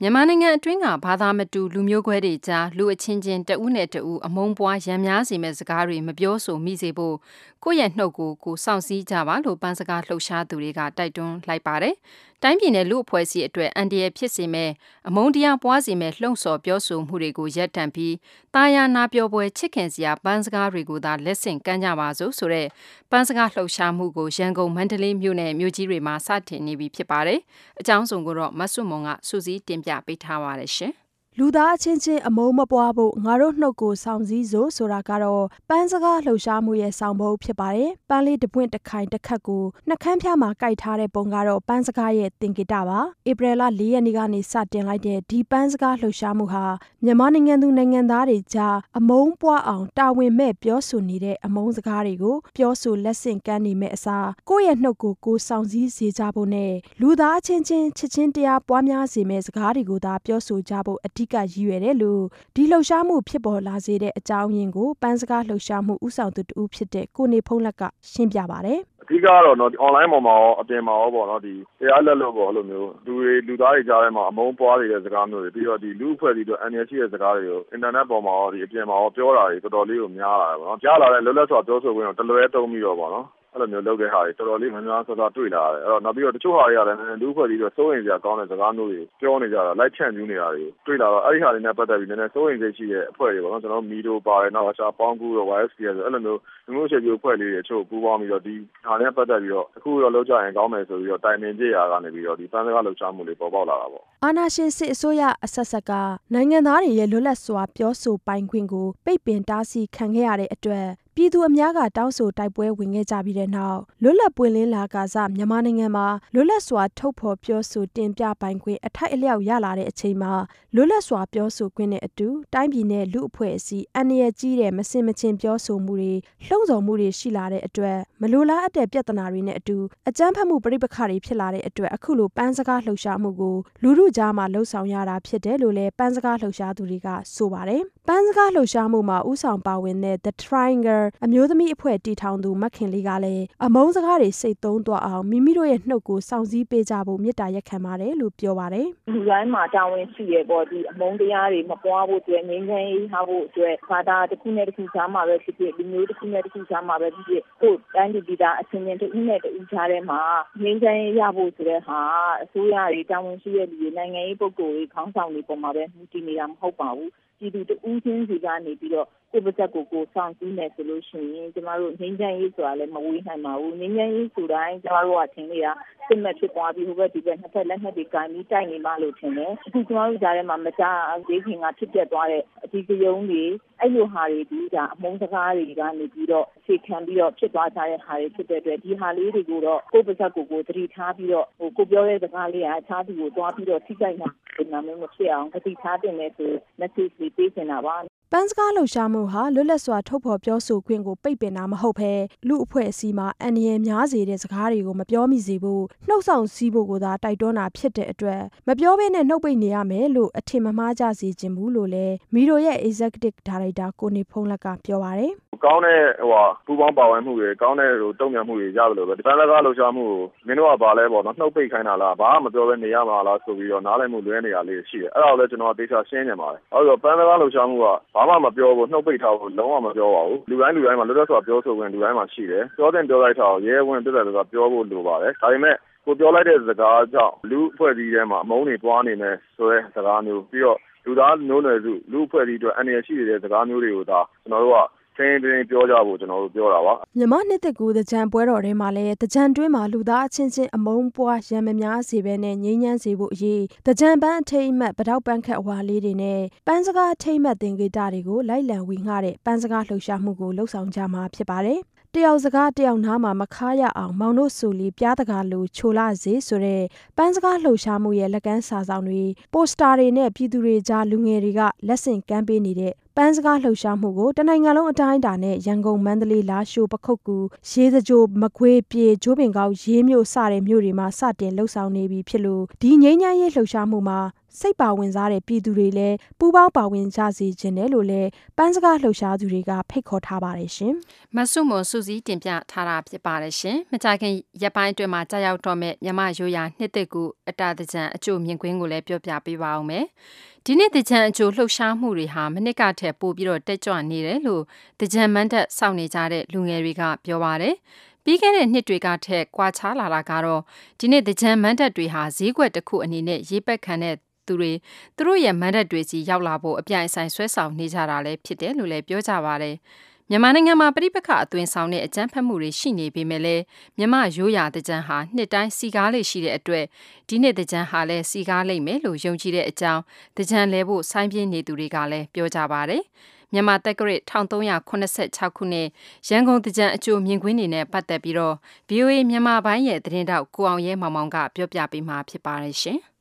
မြန်မာနိုင်ငံအတွင်းကဘာသာမတူလူမျိုးခွဲတွေကြားလူအချင်းချင်းတဦးနဲ့တဦးအမုန်းပွားရံများစေမဲ့စကားတွေမပြောဆိုမိစေဖို့ကိုယ့်ရဲ့နှုတ်ကိုကိုစောင့်စည်းကြပါလို့ပန်းစကားလှုပ်ရှားသူတွေကတိုက်တွန်းလိုက်ပါတယ်။ တိုင်းပြည်နယ်လူအဖွဲ့အစည်းအတွက်အန်ဒီရဖြစ်စေမဲ့အမုန်းတရားပွားစေမဲ့လှုံ့ဆော်ပြောဆိုမှုတွေကိုရပ်တန့်ပြီးတာယာနာပြောပွဲချစ်ခင်စရာပန်းစကားတွေကိုသာလက်ဆင့်ကမ်းကြပါစို့ဆိုတဲ့ပန်းစကားလှုပ်ရှားမှုကိုရန်ကုန်မန္တလေးမြို့နယ်မြို့ကြီးတွေမှာစတင်နေပြီဖြစ်ပါတယ်။အကြောင်းစုံကိုတော့မဆုမွန်ကစူးစီးတင်ပြပေးထားပါတယ်ရှင်။ လူသားအချင်းချင်းအမုန်းမပွားဖို့ငါတို့နှုတ်ကိုဆောင်စည်းစို့ဆိုတာကတော့ပန်းစကားလှုပ်ရှားမှုရဲ့ဆောင်ပုဒ်ဖြစ်ပါတယ်။ပန်းလေးတစ်ပွင့်တစ်ခိုင်တစ်ခတ်ကိုနှကန်းဖြားမှာကြိုက်ထားတဲ့ပုံကတော့ပန်းစကားရဲ့သင်္ကေတပါ။ဧပြီလ၄ရက်နေ့ကနေစတင်လိုက်တဲ့ဒီပန်းစကားလှုပ်ရှားမှုဟာမြန်မာနိုင်ငံသူနိုင်ငံသားတွေကြားအမုန်းပွားအောင်တာဝန်မဲ့ပြောဆိုနေတဲ့အမုန်းစကားတွေကိုပြောဆိုလက်ဆင့်ကမ်းနေမဲ့အစားကိုယ့်ရဲ့နှုတ်ကိုကိုယ်ဆောင်စည်းစေကြဖို့နဲ့လူသားအချင်းချင်းချစ်ချင်းတရားပွားများစေမဲ့စကားတွေကိုသာပြောဆိုကြဖို့အဓိကရည်ရွယ်တယ်လို့ဒီလှုပ်ရှားမှုဖြစ်ပေါ်လာစေတဲ့အကြောင်းရင်းကိုပန်းစကားလှုပ်ရှားမှုဥဆောင်သူတူဖြစ်တဲ့ကိုနေဖုံးလက်ကရှင်းပြပါတယ်အဓိကကတော့နော် online ပေါ်မှာရောအပြင်မှာရောပေါ့နော်ဒီတရားလက်လို့ပေါ့အဲ့လိုမျိုးလူတွေလူသားတွေကြားထဲမှာအမုန်းပွားနေတဲ့စကားမျိုးတွေပြီးတော့ဒီလူအဖွဲ့အစည်းတို့အန်ရရှိတဲ့စကားတွေကိုအင်တာနက်ပေါ်မှာရောဒီအပြင်မှာရောပြောတာတွေတော်တော်လေးကိုများလာတယ်ပေါ့နော်ကြားလာတဲ့လွတ်လပ်စွာပြောဆိုခွင့်ကိုတလွဲတုံးပြီးတော့ပေါ့နော် အဲ့လိုမျိုးလုပ်တဲ့ဟာတွေတော်တော်လေးများများဆဆတွေ့လာရတယ်အဲ့တော့နောက်ပြီးတော့တချို့ဟာတွေကလည်းလူအဖွဲ့အစည်းတွေစိုးရင်စရာကောင်းတဲ့စကားမျိုးတွေပြောနေကြတာလိုက်ဖြန့်ကျူးနေတာတွေတွေ့လာတော့အဲ့ဒီဟာတွေနဲ့ပတ်သက်ပြီးနည်းနည်းစိုးရင်စိတ်ရှိတဲ့အဖွဲ့တွေပေါ့နော်ကျွန်တော်မီဒိုပါတယ်နောက်အရှာပေါင်းကူတော့ YSPS ဆိုအဲ့လိုမျိုးလူမျိုးချက်ကျိုးအဖွဲ့လေးတွေအချို့ပူးပေါင်းပြီးတော့ဒီဟာနဲ့ပတ်သက်ပြီးတော့အခုတော့လောက်ကြရင်ကောင်းမယ်ဆိုပြီးတော့တိုင်ပင်ကြရာကနေပြီးတော့ဒီပန်းစကားလှုပ်ရှားမှုတွေပေါ်ပေါက်လာတာပေါ့အာနာရှင်စစ်အစိုးရအဆက်ဆက်ကနိုင်ငံသားတွေရဲ့လွတ်လပ်စွာပြောဆိုပိုင်ခွင့်ကိုပိတ်ပင်တားဆီးခံခဲ့ရတဲ့အတွက် ပြည်သူအများကတောင်းဆိုတိုက်ပွဲဝင်ခဲ့ကြပြီးတဲ့နောက်လွတ်လပ်ပွင့်လင်းလာကစားမြန်မာနိုင်ငံမှာလွတ်လပ်စွာထုတ်ဖော်ပြောဆိုတင်ပြပိုင်ခွင့်အထိုက်အလျောက်ရလာတဲ့အချိန်မှာလွတ်လပ်စွာပြောဆိုခွင့်နဲ့အတူတိုင်းပြည်နဲ့လူအဖွဲ့အစည်းအန္တရာယ်ကြီးတဲ့မစင်မချင်းပြောဆိုမှုတွေလှုံ့ဆော်မှုတွေရှိလာတဲ့အတွက်မလိုလားအပ်တဲ့ပြဿနာတွေနဲ့အတူအကြမ်းဖက်မှုပြိပခါတွေဖြစ်လာတဲ့အတွက်အခုလိုပန်းစကားလှုပ်ရှားမှုကိုလူလူကြားမှာလှုံ့ဆော်ရတာဖြစ်တယ်လို့လည်းပန်းစကားလှုပ်ရှားသူတွေကဆိုပါတယ် ပန်းစကားလှုပ်ရှားမှုမှာဥဆောင်ပါဝင်တဲ့ The Triangle အမျိုးသမီးအဖွဲ့တည်ထောင်သူမခင်လေးကလည်းအမုန်းစကားတွေစိတ်သုံးသွားအောင်မိမိတို့ရဲ့နှုတ်ကိုစောင့်စည်းပေးကြဖို့မေတ္တာရက်ခံပါတယ်လို့ပြောပါတယ်လူတိုင်းမှာတာဝန်ရှိရပေါ့ဒီအမုန်းတရားတွေမပွားဖို့အတွက်ငြိမ်းချမ်းရေးဟာဖို့အတွက်ဘာသာတစ်ခုနဲ့တစ်ခုကြားမှာပဲဖြစ်ဖြစ်လူမျိုးတစ်ခုနဲ့တစ်ခုကြားမှာပဲဖြစ်ဖြစ်ကိုယ်တိုင်းပြည်ပြည်သားအချင်းချင်းတစ်ဦးနဲ့တစ်ဦးကြားထဲမှာငြိမ်းချမ်းရေးရဖို့ဆိုတဲ့ဟာအစိုးရတွေတာဝန်ရှိတဲ့လူတွေနိုင်ငံရေးပုဂ္ဂိုလ်တွေခေါင်းဆောင်တွေပေါ်မှာပဲမူတည်နေတာမဟုတ်ပါဘူး ပြည်သူတဦးချင်းစီကနေပြီးတော့ကိုယ့်ပါဇက်ကိုကိုယ်ဆောင်ကြည့်မယ်ဆိုလို့ရှိရင်ကျမတို့ငြိမ်းချမ်းရေးဆိုတာလည်းမဝေးနိုင်ပါဘူးငြိမ်းချမ်းရေးဆိုတိုင်းကျမတို့ကထင်နေတာစစ်မှတ်ဖြစ်သွားပြီးဟိုဘက်ဒီဘက်နှစ်ဖက်လက်နက်တွေကင်ပြီးတိုက်နေမှလို့ထင်တယ်အခုကျမတို့ကြားထဲမှာမကြသေးခင်ကဖြစ်ပျက်သွားတဲ့အဒီကယုံတွေအဲ့လိုဟာတွေဒီဒါအမုန်းစကားတွေကနေပြီးတော့ခြေခံပြီးတော့ဖြစ်သွားကြတဲ့ဟာတွေဖြစ်တဲ့အတွက်ဒီဟာလေးတွေကိုတော့ကိုယ့်ပါဇက်ကိုကိုယ်သတိထားပြီးတော့ဟိုကိုပြောတဲ့စကားလေးကအခြားသူကိုတွားပြီးတော့ထိခိုက်မှာဒီမှာမျိုးမဖြစ်အောင်သတိထားတင်နေဆို message လေးပေးနေတာ ပါပန်းစကားလှုပ်ရှားမှုဟာလွတ်လပ်စွာထုတ်ဖော်ပြောဆိုခွင့်ကိုပိတ်ပင်တာမဟုတ်ဘဲလူအဖွဲ့အစည်းမှာအန္တရာယ်များစေတဲ့စကားတွေကိုမပြောမိစေဖို့နှုတ်ဆောင်စည်းဖို့ကိုသာတိုက်တွန်းတာဖြစ်တဲ့အတွက်မပြောဘဲနဲ့နှုတ်ပိတ်နေရမယ်လို့အထင်မမှားကြစေချင်ဘူးလို့လည်းမီရိုရဲ့ Executive Director ကိုနေဖုံးလက်ကပြောပါတယ်။ကောင်းတဲ့ဟိုဟာပူပေါင်းပါဝင်မှုတွေကောင်းတဲ့ဟိုတုံ့ပြန်မှုတွေရတယ်လို့ပဲဒီပန်းစကားလှုပ်ရှားမှုကိုမင်းတို့ကဘာလဲပေါ့နော်နှုတ်ပိတ်ခိုင်းတာလားဘာမှမပြောဘဲနေရမှာလားဆိုပြီးတော့နားလည်မှုလွဲနေတာလေးရှိတယ်အဲ့ဒါကိုလည်းကျွန်တော်တေချာရှင်းနေပါတယ်အဲ့တော့ပန်းစကားလှုပ်ရှားမှုကဘာမှမပြောဘူးနှုတ်ပိတ်ထားဖို့လုံးဝမပြောပါဘူးလူတိုင်းလူတိုင်းမှာလွတ်လပ်စွာပြောဆိုခွင့်လူတိုင်းမှာရှိတယ်ပြောတဲ့ပြောလိုက်တာကိုရဲဝင်ပြတ်တယ်ဆိုတာပြောဖို့လိုပါတယ်ဒါပေမဲ့ကိုပြောလိုက်တဲ့စကားကြောင့်လူအဖွဲ့အစည်းထဲမှာအမုန်းတွေပွားနေမယ်ဆိုတဲ့စကားမျိုးပြီးတော့လူသားမျိုးနွယ်စုလူအဖွဲ့အစည်းအတွက်အန္တရာယ်ရှိနေတဲ့စကားမျိုးတွေကိုဒါကျွန်တော်တို့က တင်းတင်းပြောကြဖို့ကျွန်တော်တို့ပြောတာပါမြန်မာနှစ်သက်ကူတကြံပွဲတော်ထဲမှာလည်းတကြံတွင်းမှာလူသားအချင်းချင်းအမုန်းပွားရံမများစေဘဲနဲ့ငြိမ်းချမ်းစေဖို့အရေးတကြံပန်းအထိတ်အမှတ်ပတောက်ပန်းခတ်အဝါလေးတွေနဲ့ပန်းစကားအထိတ်အမှတ်သင်္ကေတတွေကိုလိုက်လံဝေငှတဲ့ပန်းစကားလှုပ်ရှားမှုကိုလှုပ်ဆောင်ကြမှာဖြစ်ပါတယ်တ ယောက်စကားတယောက်နားမှာမခါရအောင်မောင်တို့ဆိုလီပြားတကာလိုချိုလာစေဆိုတဲ့ပန်းစကားလှုပ်ရှားမှုရဲ့လက်ကမ်းစာဆောင်တွေပိုစတာတွေနဲ့ပြည်သူတွေကြားလူငယ်တွေကလက်ဆင့်ကမ်းပေးနေတဲ့ပန်းစကားလှုပ်ရှားမှုကိုတနိုင်ငံလုံးအတိုင်းအတာနဲ့ရန်ကုန်မန္တလေးလာရှိုးပခုတ်ကူရေစကြိုမကွေးပြေကျိုးပင်ကောက်ရေးမြို့စတဲ့မြို့တွေမှာစတင်လှုပ်ဆောင်နေပြီဖြစ်လို့ဒီငိမ့်ညမ်းရေးလှုပ်ရှားမှုမှာ စိတ်ပါဝင်စားတဲ့ပြည်သူတွေလည်းပူးပေါင်းပါဝင်ကြစေခြင်းတယ်လို့လည်းပန်းစကားလှုပ်ရှားသူတွေကဖိတ်ခေါ်ထားပါတယ်ရှင်မဆုမွန်စုစည်းတင်ပြထားတာဖြစ်ပါတယ်ရှင်။မကြခင်ရက်ပိုင်းအတွင်းမှာကြာရောက်တော့မဲ့မြမရိုးရာနှစ်သက်ကူအတာတကြံအကျိုးမြင်ကွင်းကိုလည်းပြောပြပေးပါအောင်မယ်။ဒီနေ့တကြံအကျိုးလှုပ်ရှားမှုတွေဟာမနစ်ကထက်ပိုပြီးတော့တက်ကြွနေတယ်လို့တကြံမန်းတက်စောင့်နေကြတဲ့လူငယ်တွေကပြောပါတယ်။ပြီးခဲ့တဲ့နှစ်တွေကထက်ကွာခြားလာတာကတော့ဒီနေ့တကြံမန်းတက်တွေဟာဈေးကွက်တစ်ခုအနေနဲ့ရေးပက်ခံတဲ့ သူတွေသူတို့ရဲ့မန်ဒတ်တွေစီရောက်လာဖို့အပြိုင်အဆိုင်ဆွဲဆောင်နေကြတာလည်းဖြစ်တယ်လို့လည်းပြောကြပါတယ်။မြန်မာနိုင်ငံမှာပြိပခအသွင်ဆောင်တဲ့အကြမ်းဖက်မှုတွေရှိနေပေမဲ့လည်းမြန်မာရိုးရာတကြံဟာနှစ်တိုင်းစီကားလေးရှိတဲ့အတွက်ဒီနှစ်တကြံဟာလည်းစီကားလိမ့်မယ်လို့ယုံကြည်တဲ့အကြောင်းတကြံလဲဖို့ဆိုင်းပြင်းနေသူတွေကလည်းပြောကြပါတယ်။မြန်မာတက္ကရာ1386ခုနှစ်ရန်ကုန်တကြံအကျိုးမြင်ကွင်းနေနဲ့ပတ်သက်ပြီးတော့ VOA မြန်မာပိုင်းရဲ့သတင်းတောက်ကိုအောင်ရဲမောင်မောင်ကပြောပြပေးမှာဖြစ်ပါတယ်ရှင်။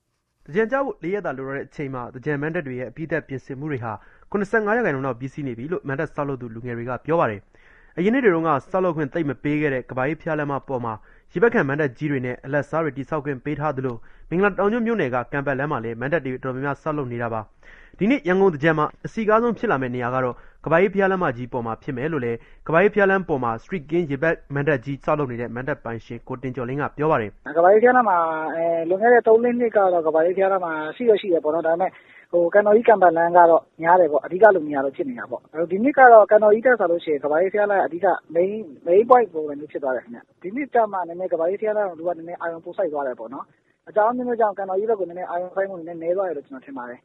တကြံကြောက်လေးရက်တာလိုတော့တဲ့အချိန်မှာတကြံမန်တက်တွေရဲ့အပြည့်သက်ပြင်ဆင်မှုတွေဟာ85ရာခိုင်နှုန်းလောက်ပြီးစီးနေပြီလို့မန်တက်ဆောက်လုပ်သူလူငယ်တွေကပြောပါတယ်။အရင်နှစ်တွေတုန်းကဆောက်လုပ်ခွင့်သိပ်မပေးခဲ့တဲ့ကဘာကြီးဖျားလမ်းမပေါ်မှာရေဘက်ခံမန်တက်ကြီးတွေနဲ့အလက်စားတွေတိဆောက်ခွင့်ပေးထားသလိုမင်္ဂလာတောင်ကျွန်းမြို့နယ်ကကံပတ်လမ်းမှာလည်းမန်တက်တွေတော်တော်များများဆောက်လုပ်နေတာပါ။ ဒီနှစ်ရန်ကုန်တကြံမှာအစီကားဆုံးဖြစ်လာမယ့်နေရာကတော့ကဘာကြီးဖျားလမ်းမကြီးပေါ်မှာဖြစ်မယ်လို့လည်းကဘာကြီးဖျားလမ်းပေါ်မှာ Street King ရေဘက်မန်တက်ကြီးဆောက်လုပ်နေတဲ့မန်တက်ပိုင်ရှင်ကိုတင်ကျော်လင်းကပြောပါတယ်။ကဘာကြီးဖျားနာမှာအဲလွန်ခဲ့တဲ့3လနှစ်ကတော့ကဘာကြီးဖျားနာမှာရှိရရှိရပေါ့နော်ဒါပေမဲ့ဟိုကန်တော်ကြီးကံပတ်လန်းကတော့များတယ်ပေါ့အဓိကလူများတော့ဖြစ်နေတာပေါ့ဒီနှစ်ကတော့ကန်တော်ကြီးတက်ဆိုလို့ရှိရင်ကဘာကြီးဖျားလာအဓိက main main point ပုံစံမျိုးဖြစ်သွားတယ်ခင်ဗျဒီနှစ်ကျမှနည်းနည်းကဘာကြီးဖျားလာတော့လူကနည်းနည်းအာရုံပိုစိုက်သွားတယ်ပေါ့နော်အကြောင်းမျိုးမျိုးကြောင့်ကန်တော်ကြီးဘက်ကိုနည်းနည်းအာရုံစိုက်မှုနည်းနည်းနည်းသွားတယ်လို့ကျွန်တော်ထင်ပါတယ်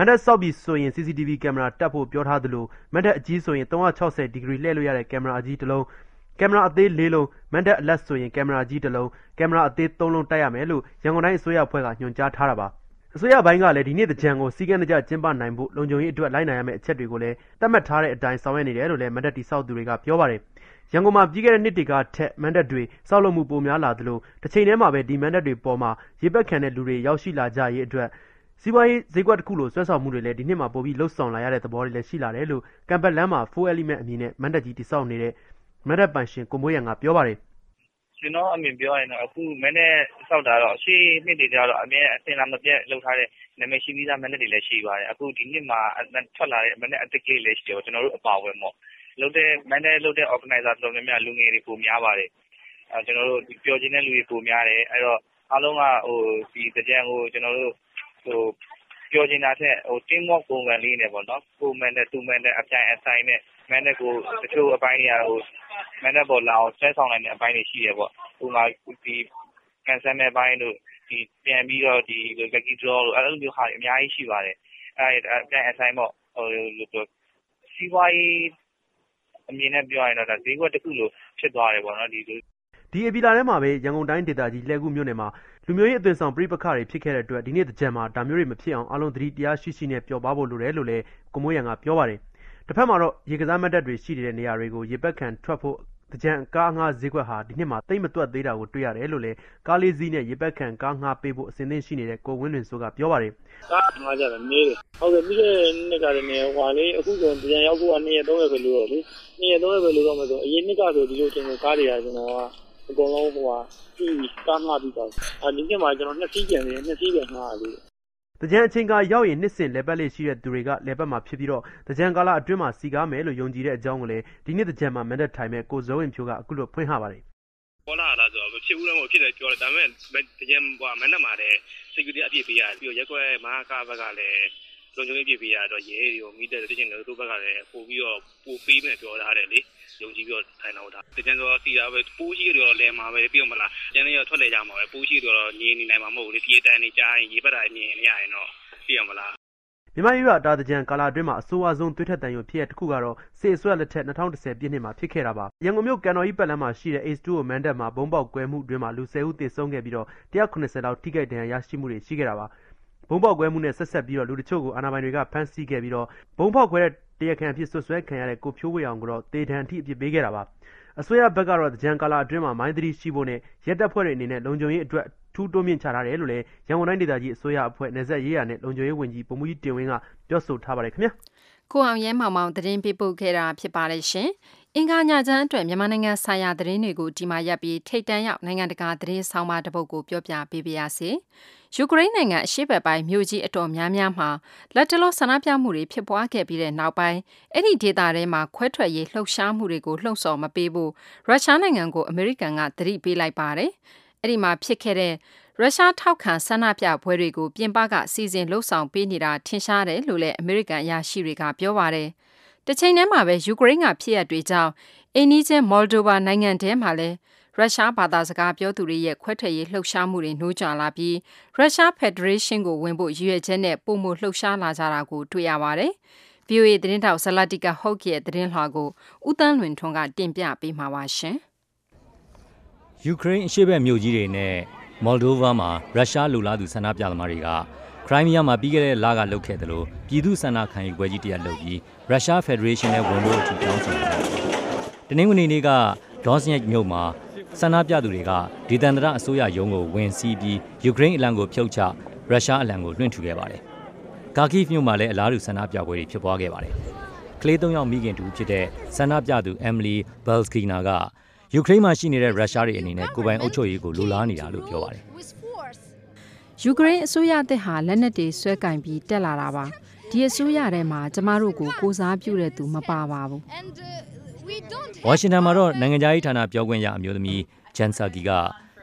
မန်တက်ဆောက်ပြီးဆိုရင် CCTV ကင်မရာတက်ဖို့ပြောထားသလိုမန်တက်အကြီးဆိုရင်360ဒီဂရီလှည့်လို့ရတဲ့ကင်မရာအကြီးတစ်လုံးကင်မရာအသေး၄လုံးမန်တက်အလက်ဆိုရင်ကင်မရာကြီးတစ်လုံးကင်မရာအသေး၃လုံးတိုက်ရမယ်လို့ရန်ကုန်တိုင်းအစိုးရအဖွဲ့ကညွှန်ကြားထားတာပါအစိုးရဘိုင်းကလည်းဒီနေ့တကြံကိုစီကံတကြကျင်းပနိုင်ဖို့လုံခြုံရေးအတွက်လိုက်နိုင်ရမယ့်အချက်တွေကိုလည်းသတ်မှတ်ထားတဲ့အတိုင်းဆောင်ရွက်နေတယ်လို့လည်းမန်တက်တီဆောက်သူတွေကပြောပါတယ်ရန်ကုန်မှာပြီးခဲ့တဲ့နှစ်တွေကထက်မန်တက်တွေဆောက်လုပ်မှုပိုများလာသလိုတစ်ချိန်တည်းမှာပဲဒီမန်တက်တွေပေါ်မှာရေပက်ခံတဲ့လူတွေရောက်ရှိလာကြရေးအတွက် စီးပွားရေးဈေးကွက်တစ်ခုလိုဆွဲဆောင်မှုတွေလည်းဒီနှစ်မှာပိုပြီးလှုပ်ဆောင်လာရတဲ့သဘောတွေလည်းရှိလာတယ်လို့ကံပတ်လမ်းမှာ4 element အမည်နဲ့မန်တက်ကြီးတိဆောက်နေတဲ့မန်တက်ပိုင်ရှင်ကိုမိုးရံကပြောပါတယ်ကျွန်တော်အမြင်ပြောရရင်တော့အခုမင်းနဲ့စောက်တာတော့ရှေ့နှစ်တွေကျတော့အမြဲအစင်လာမပြတ်လုပ်ထားတဲ့နာမည်ရှိပြီးသားမင်းတွေလည်းရှိပါတယ်အခုဒီနှစ်မှာထွက်လာတဲ့မင်းနဲ့အသစ်ကလေးလည်းရှိတယ်ကျွန်တော်တို့အပါအဝင်ပေါ့လုပ်တဲ့မင်းနဲ့လုပ်တဲ့ organizer တော်တော်များများလူငယ်တွေပုံများပါတယ်အဲကျွန်တော်တို့ပျော်ခြင်းတဲ့လူတွေပုံများတယ်အဲ့တော့အားလုံးကဟိုဒီကြံကိုကျွန်တော်တို့ဟို ပြောချင်တာထက်ဟို team work ပုံစံလေးနဲ့ပေါ့နော် ကိုမန်နဲ့ သူမန်နဲ့ အပြိုင်အဆိုင်နဲ့မန်နဲ့ ကိုတချို့အပိုင်းတွေကဟိုမန်နဲ့ ပေါ်လာအောင် ဆွဲဆောင်နိုင်တဲ့ အပိုင်းတွေ ရှိရပေါ့ ဥပမာဒီကန်ဆယ်မဲ့ပိုင်းတို့ဒီပြန်ပြီးတော့ဒီ lucky draw လို့ အဲ့လိုမျိုးဟာအများကြီး ရှိပါတယ် အဲ့အပြိုင်အဆိုင်ပေါ့ဟိုစီးပွားရေး အမြင်နဲ့ ပြောရရင်တော့ဒါဈေးကွက်တစ်ခုလို ဖြစ်သွားတယ်ပေါ့နော်ဒီလိုဒီဧပြီလထဲမှာပဲ ရန်ကုန်တိုင်းဒေသကြီး လှည်းကူးမြို့နယ်မှာ လူမျိုးရေးအသွင်ဆောင်ပြိပခတွေဖြစ်ခဲ့တဲ့အတွက်ဒီနေ့တကြံမှာဒါမျိုးတွေမဖြစ်အောင်အလုံးသတိတရားရှိရှိနဲ့ပျော်ပါဖို့လိုတယ်လို့လည်းကိုမိုးရံကပြောပါတယ်။တစ်ဖက်မှာတော့ရေကစားမတ်တက်တွေရှိနေတဲ့နေရာတွေကိုရေပက်ခံထွက်ဖို့တကြံကားငှားဈေးကွက်ဟာဒီနှစ်မှာတိတ်မတွက်သေးတာကိုတွေ့ရတယ်လို့လည်းကားလေးစီးနဲ့ရေပက်ခံကားငှားပေးဖို့အစဉ်သင့်ရှိနေတဲ့ကိုဝင်းလွင်စိုးကပြောပါတယ်ကားငါးကြတာနေတယ်ဟုတ်ကဲ့ပြီးခဲ့တဲ့နှစ်ကတည်းကဟွာလေအခုဆိုပြန်ရောက်ဖို့က2ရက်3ရက်ပဲလို့တော့လေ2ရက်3ရက်ပဲလို့တော့မဆိုအရင်နှစ်ကဆိုဒီလိုကျွန်တော်ကားတွေကကျွန်တော်က အကုန်လုံးဟိုဟာဒီကားငှားပြီးတော့အဒီနှစ်မှာကျွန်တော်နှစ်စီးပြန်နေနှစ်စီးပြန်ငှားရသေးတယ်တကြံအချိန်ကရောက်ရင်နှစ်စဉ်လဲပတ်လေးရှိတဲ့သူတွေကလဲပတ်မှာဖြစ်ပြီးတော့တကြံကာလအတွင်းမှာစီကားမယ်လို့ယုံကြည်တဲ့အကြောင်းကိုလည်းဒီနေ့တကြံမှာမန်ဒက်ထိုင်မဲ့ကိုဇောဝင်ဖြိုးကအခုလိုဖွင့်ဟပါတယ်ပေါ်လာတာဆိုတော့မဖြစ်ဘူးလည်းမဟုတ်ဖြစ်တယ်ပြောတယ်ဒါပေမဲ့တကယ်ဟိုမန်းနဲ့မှာလည်း security အပြည့်ပေးရတယ်ပြီးတော့ရက်ကွက်မဟာကာဘက်ကလည်း လုံခြုံရေးအပြည့်ပေးရတော့ရဲတွေကိုမိတဲ့တချင်းတွေတို့ဘက်ကလည်းပို့ပြီးတော့ပို့ပေးမယ်ပြောထားတယ်လေယုံကြည်ပြီးတော့ထိုင်တော့တာတကယ်ဆိုတော့စီတာပဲပိုးရှိတွေတော့လဲမှာပဲပြီးတော့မလားကျန်တဲ့ရထွက်လေကြမှာပဲပိုးရှိတွေတော့နေနေနိုင်မှာမဟုတ်ဘူးလေပြေးတန်းနေကြားရင်ရေပတ်တာမြင်နေရရင်တော့ပြီးရမလားမြန်မာပြည်ကတာတကြံကာလာအတွင်းမှာအဆိုးအဆုံးသွေးထက်တန်ရုံဖြစ်ရတစ်ခုကတော့စေအစွဲလက်ထက်2010ပြည့်နှစ်မှာဖြစ်ခဲ့တာပါရန်ကုန်မြို့ကန်တော်ကြီးပတ်လမ်းမှာရှိတဲ့ Ace 2ကိုမန်တက်မှာဘုံပေါက်ကွဲမှုအတွင်းမှာလူ10ဦးသေဆုံးခဲ့ပြီးတော့190လောက်ထိခိုက်ဒဏ်ရာရရှိမှုတွေရှိခဲ့တာပါ ဘုံပေါက်ကွဲမှုနဲ့ဆက်ဆက်ပြီးတော့လူတချို့ကိုအာဏာပိုင်တွေကဖမ်းဆီးခဲ့ပြီးတော့ဘုံပေါက်ကွဲတဲ့တရားခံအဖြစ်ဆွဆွဲခံရတဲ့ကိုဖြိုးဝေအောင်ကိုတော့တေတံအထိအပြစ်ပေးခဲ့တာပါအစိုးရဘက်ကတော့တကြံကာလာအတွင်းမှာမိုင်းသတိရှိဖို့နဲ့ရက်တပ်ဖွဲ့တွေအနေနဲ့လုံခြုံရေးအတွက်ထူးတိုးမြင့်ချထားတယ်လို့လည်းရန်ကုန်တိုင်းဒေသကြီးအစိုးရအဖွဲ့နေဆက်ရေးရနဲ့လုံခြုံရေးဝန်ကြီးဗိုလ်မှူးကြီးတင်ဝင်းကပြောဆိုထားပါတယ်ခင်ဗျာကိုအောင်ရဲမောင်မောင်သတင်းပေးပို့ခဲ့တာဖြစ်ပါတယ်ရှင်။ အင်္ဂါညချမ်းအတွက်မြန်မာနိုင်ငံဆိုင်ရာသတင်းတွေကိုဒီမှာရပ်ပြီးထိတ်တန့်ရောက်နိုင်ငံတကာသတင်းဆောင်မတစ်ပုဒ်ကိုပြောပြပေးပါရစေ။ယူကရိန်းနိုင်ငံအရှေ့ဘက်ပိုင်းမြို့ကြီးအတော်များများမှာလက်တလောဆန္ဒပြမှုတွေဖြစ်ပွားခဲ့ပြီးတဲ့နောက်ပိုင်းအဲ့ဒီဒေသထဲမှာခွဲထွက်ရေးလှုပ်ရှားမှုတွေကိုလှုံ့ဆော်မပေးဖို့ရုရှားနိုင်ငံကိုအမေရိကန်ကသတိပေးလိုက်ပါတယ်။အဲ့ဒီမှာဖြစ်ခဲ့တဲ့ရုရှားထောက်ခံဆန္ဒပြပွဲတွေကိုပြင်ပကစီစဉ်လှုပ်ဆောင်ပေးနေတာထင်ရှားတယ်လို့လည်းအမေရိကန်အရာရှိတွေကပြောပါတယ်။ တစ်ချိန်တည်းမှာပဲယူကရိန်းကဖြစ်ရပ်တွေကြောင့်အိန္ဒိချင်းမော်လ်ဒိုဗာနိုင်ငံထဲမှာလည်းရုရှားဘာသာစကားပြောသူတွေရဲ့ခွဲထွက်ရေးလှုပ်ရှားမှုတွေနှိုးကြလာပြီးရုရှားဖက်ဒရေးရှင်းကိုဝင်ဖို့ရည်ရွယ်ချက်နဲ့ပုံမှုလှုပ်ရှားလာကြတာကိုတွေ့ရပါတယ်။ VOA သတင်းတောက်ဇလတိကဟုတ်ကရဲ့သတင်းလွှာကိုဦးတန်းလွင်ထွန်းကတင်ပြပေးမှာပါရှင်။ယူကရိန်းအရှေ့ဘက်မြို့ကြီးတွေနဲ့မော်လ်ဒိုဗာမှာရုရှားလူလားသူဆန္ဒပြသမားတွေက ခရိုင်းမီးယားမှာပြီးခဲ့တဲ့လကလုပ်ခဲ့တယ်လို့ပြည်သူဆန္ဒခံယူပွဲကြီးတစ်ရပ်လုပ်ပြီးရုရှားဖက်ဒရေးရှင်းနဲ့ဝင်လို့အထိတောင်းဆိုနေတယ်။တနင်္ဂနွေနေ့ကဒေါ့စညက်မြို့မှာဆန္ဒပြသူတွေကဒေသန္တရအစိုးရရုံးကိုဝင်စီးပြီးယူကရိန်းအလံကိုဖြုတ်ချရုရှားအလံကိုလွှင့်ထူခဲ့ပါတယ်။ကာကိဖ်မြို့မှာလည်းအလားတူဆန္ဒပြပွဲတွေဖြစ်ပွားခဲ့ပါတယ်။ကလေး၃ယောက်မိခင်တူဖြစ်တဲ့ဆန္ဒပြသူအမ်မလီဘယ်လ်စကီနာကယူကရိန်းမှာရှိနေတဲ့ရုရှားတွေအနေနဲ့ကိုယ်ပိုင်အုပ်ချုပ်ရေးကိုလိုလားနေတာလို့ပြောပါတယ် ယူကရိန်းအစိုးရအသစ်ဟာလက်နက်တွေဆွဲကင်ပြီးတက်လာတာပါဒီအစိုးရထဲမှာကျမတို့ကိုကိုစားပြုတဲ့သူမပါပါဘူး။ဝါရှင်တန်မှာတော့နိုင်ငံခြားရေးဌာနပြောခွင့်ရအမျိုးသမီးဂျန်ဆာကီက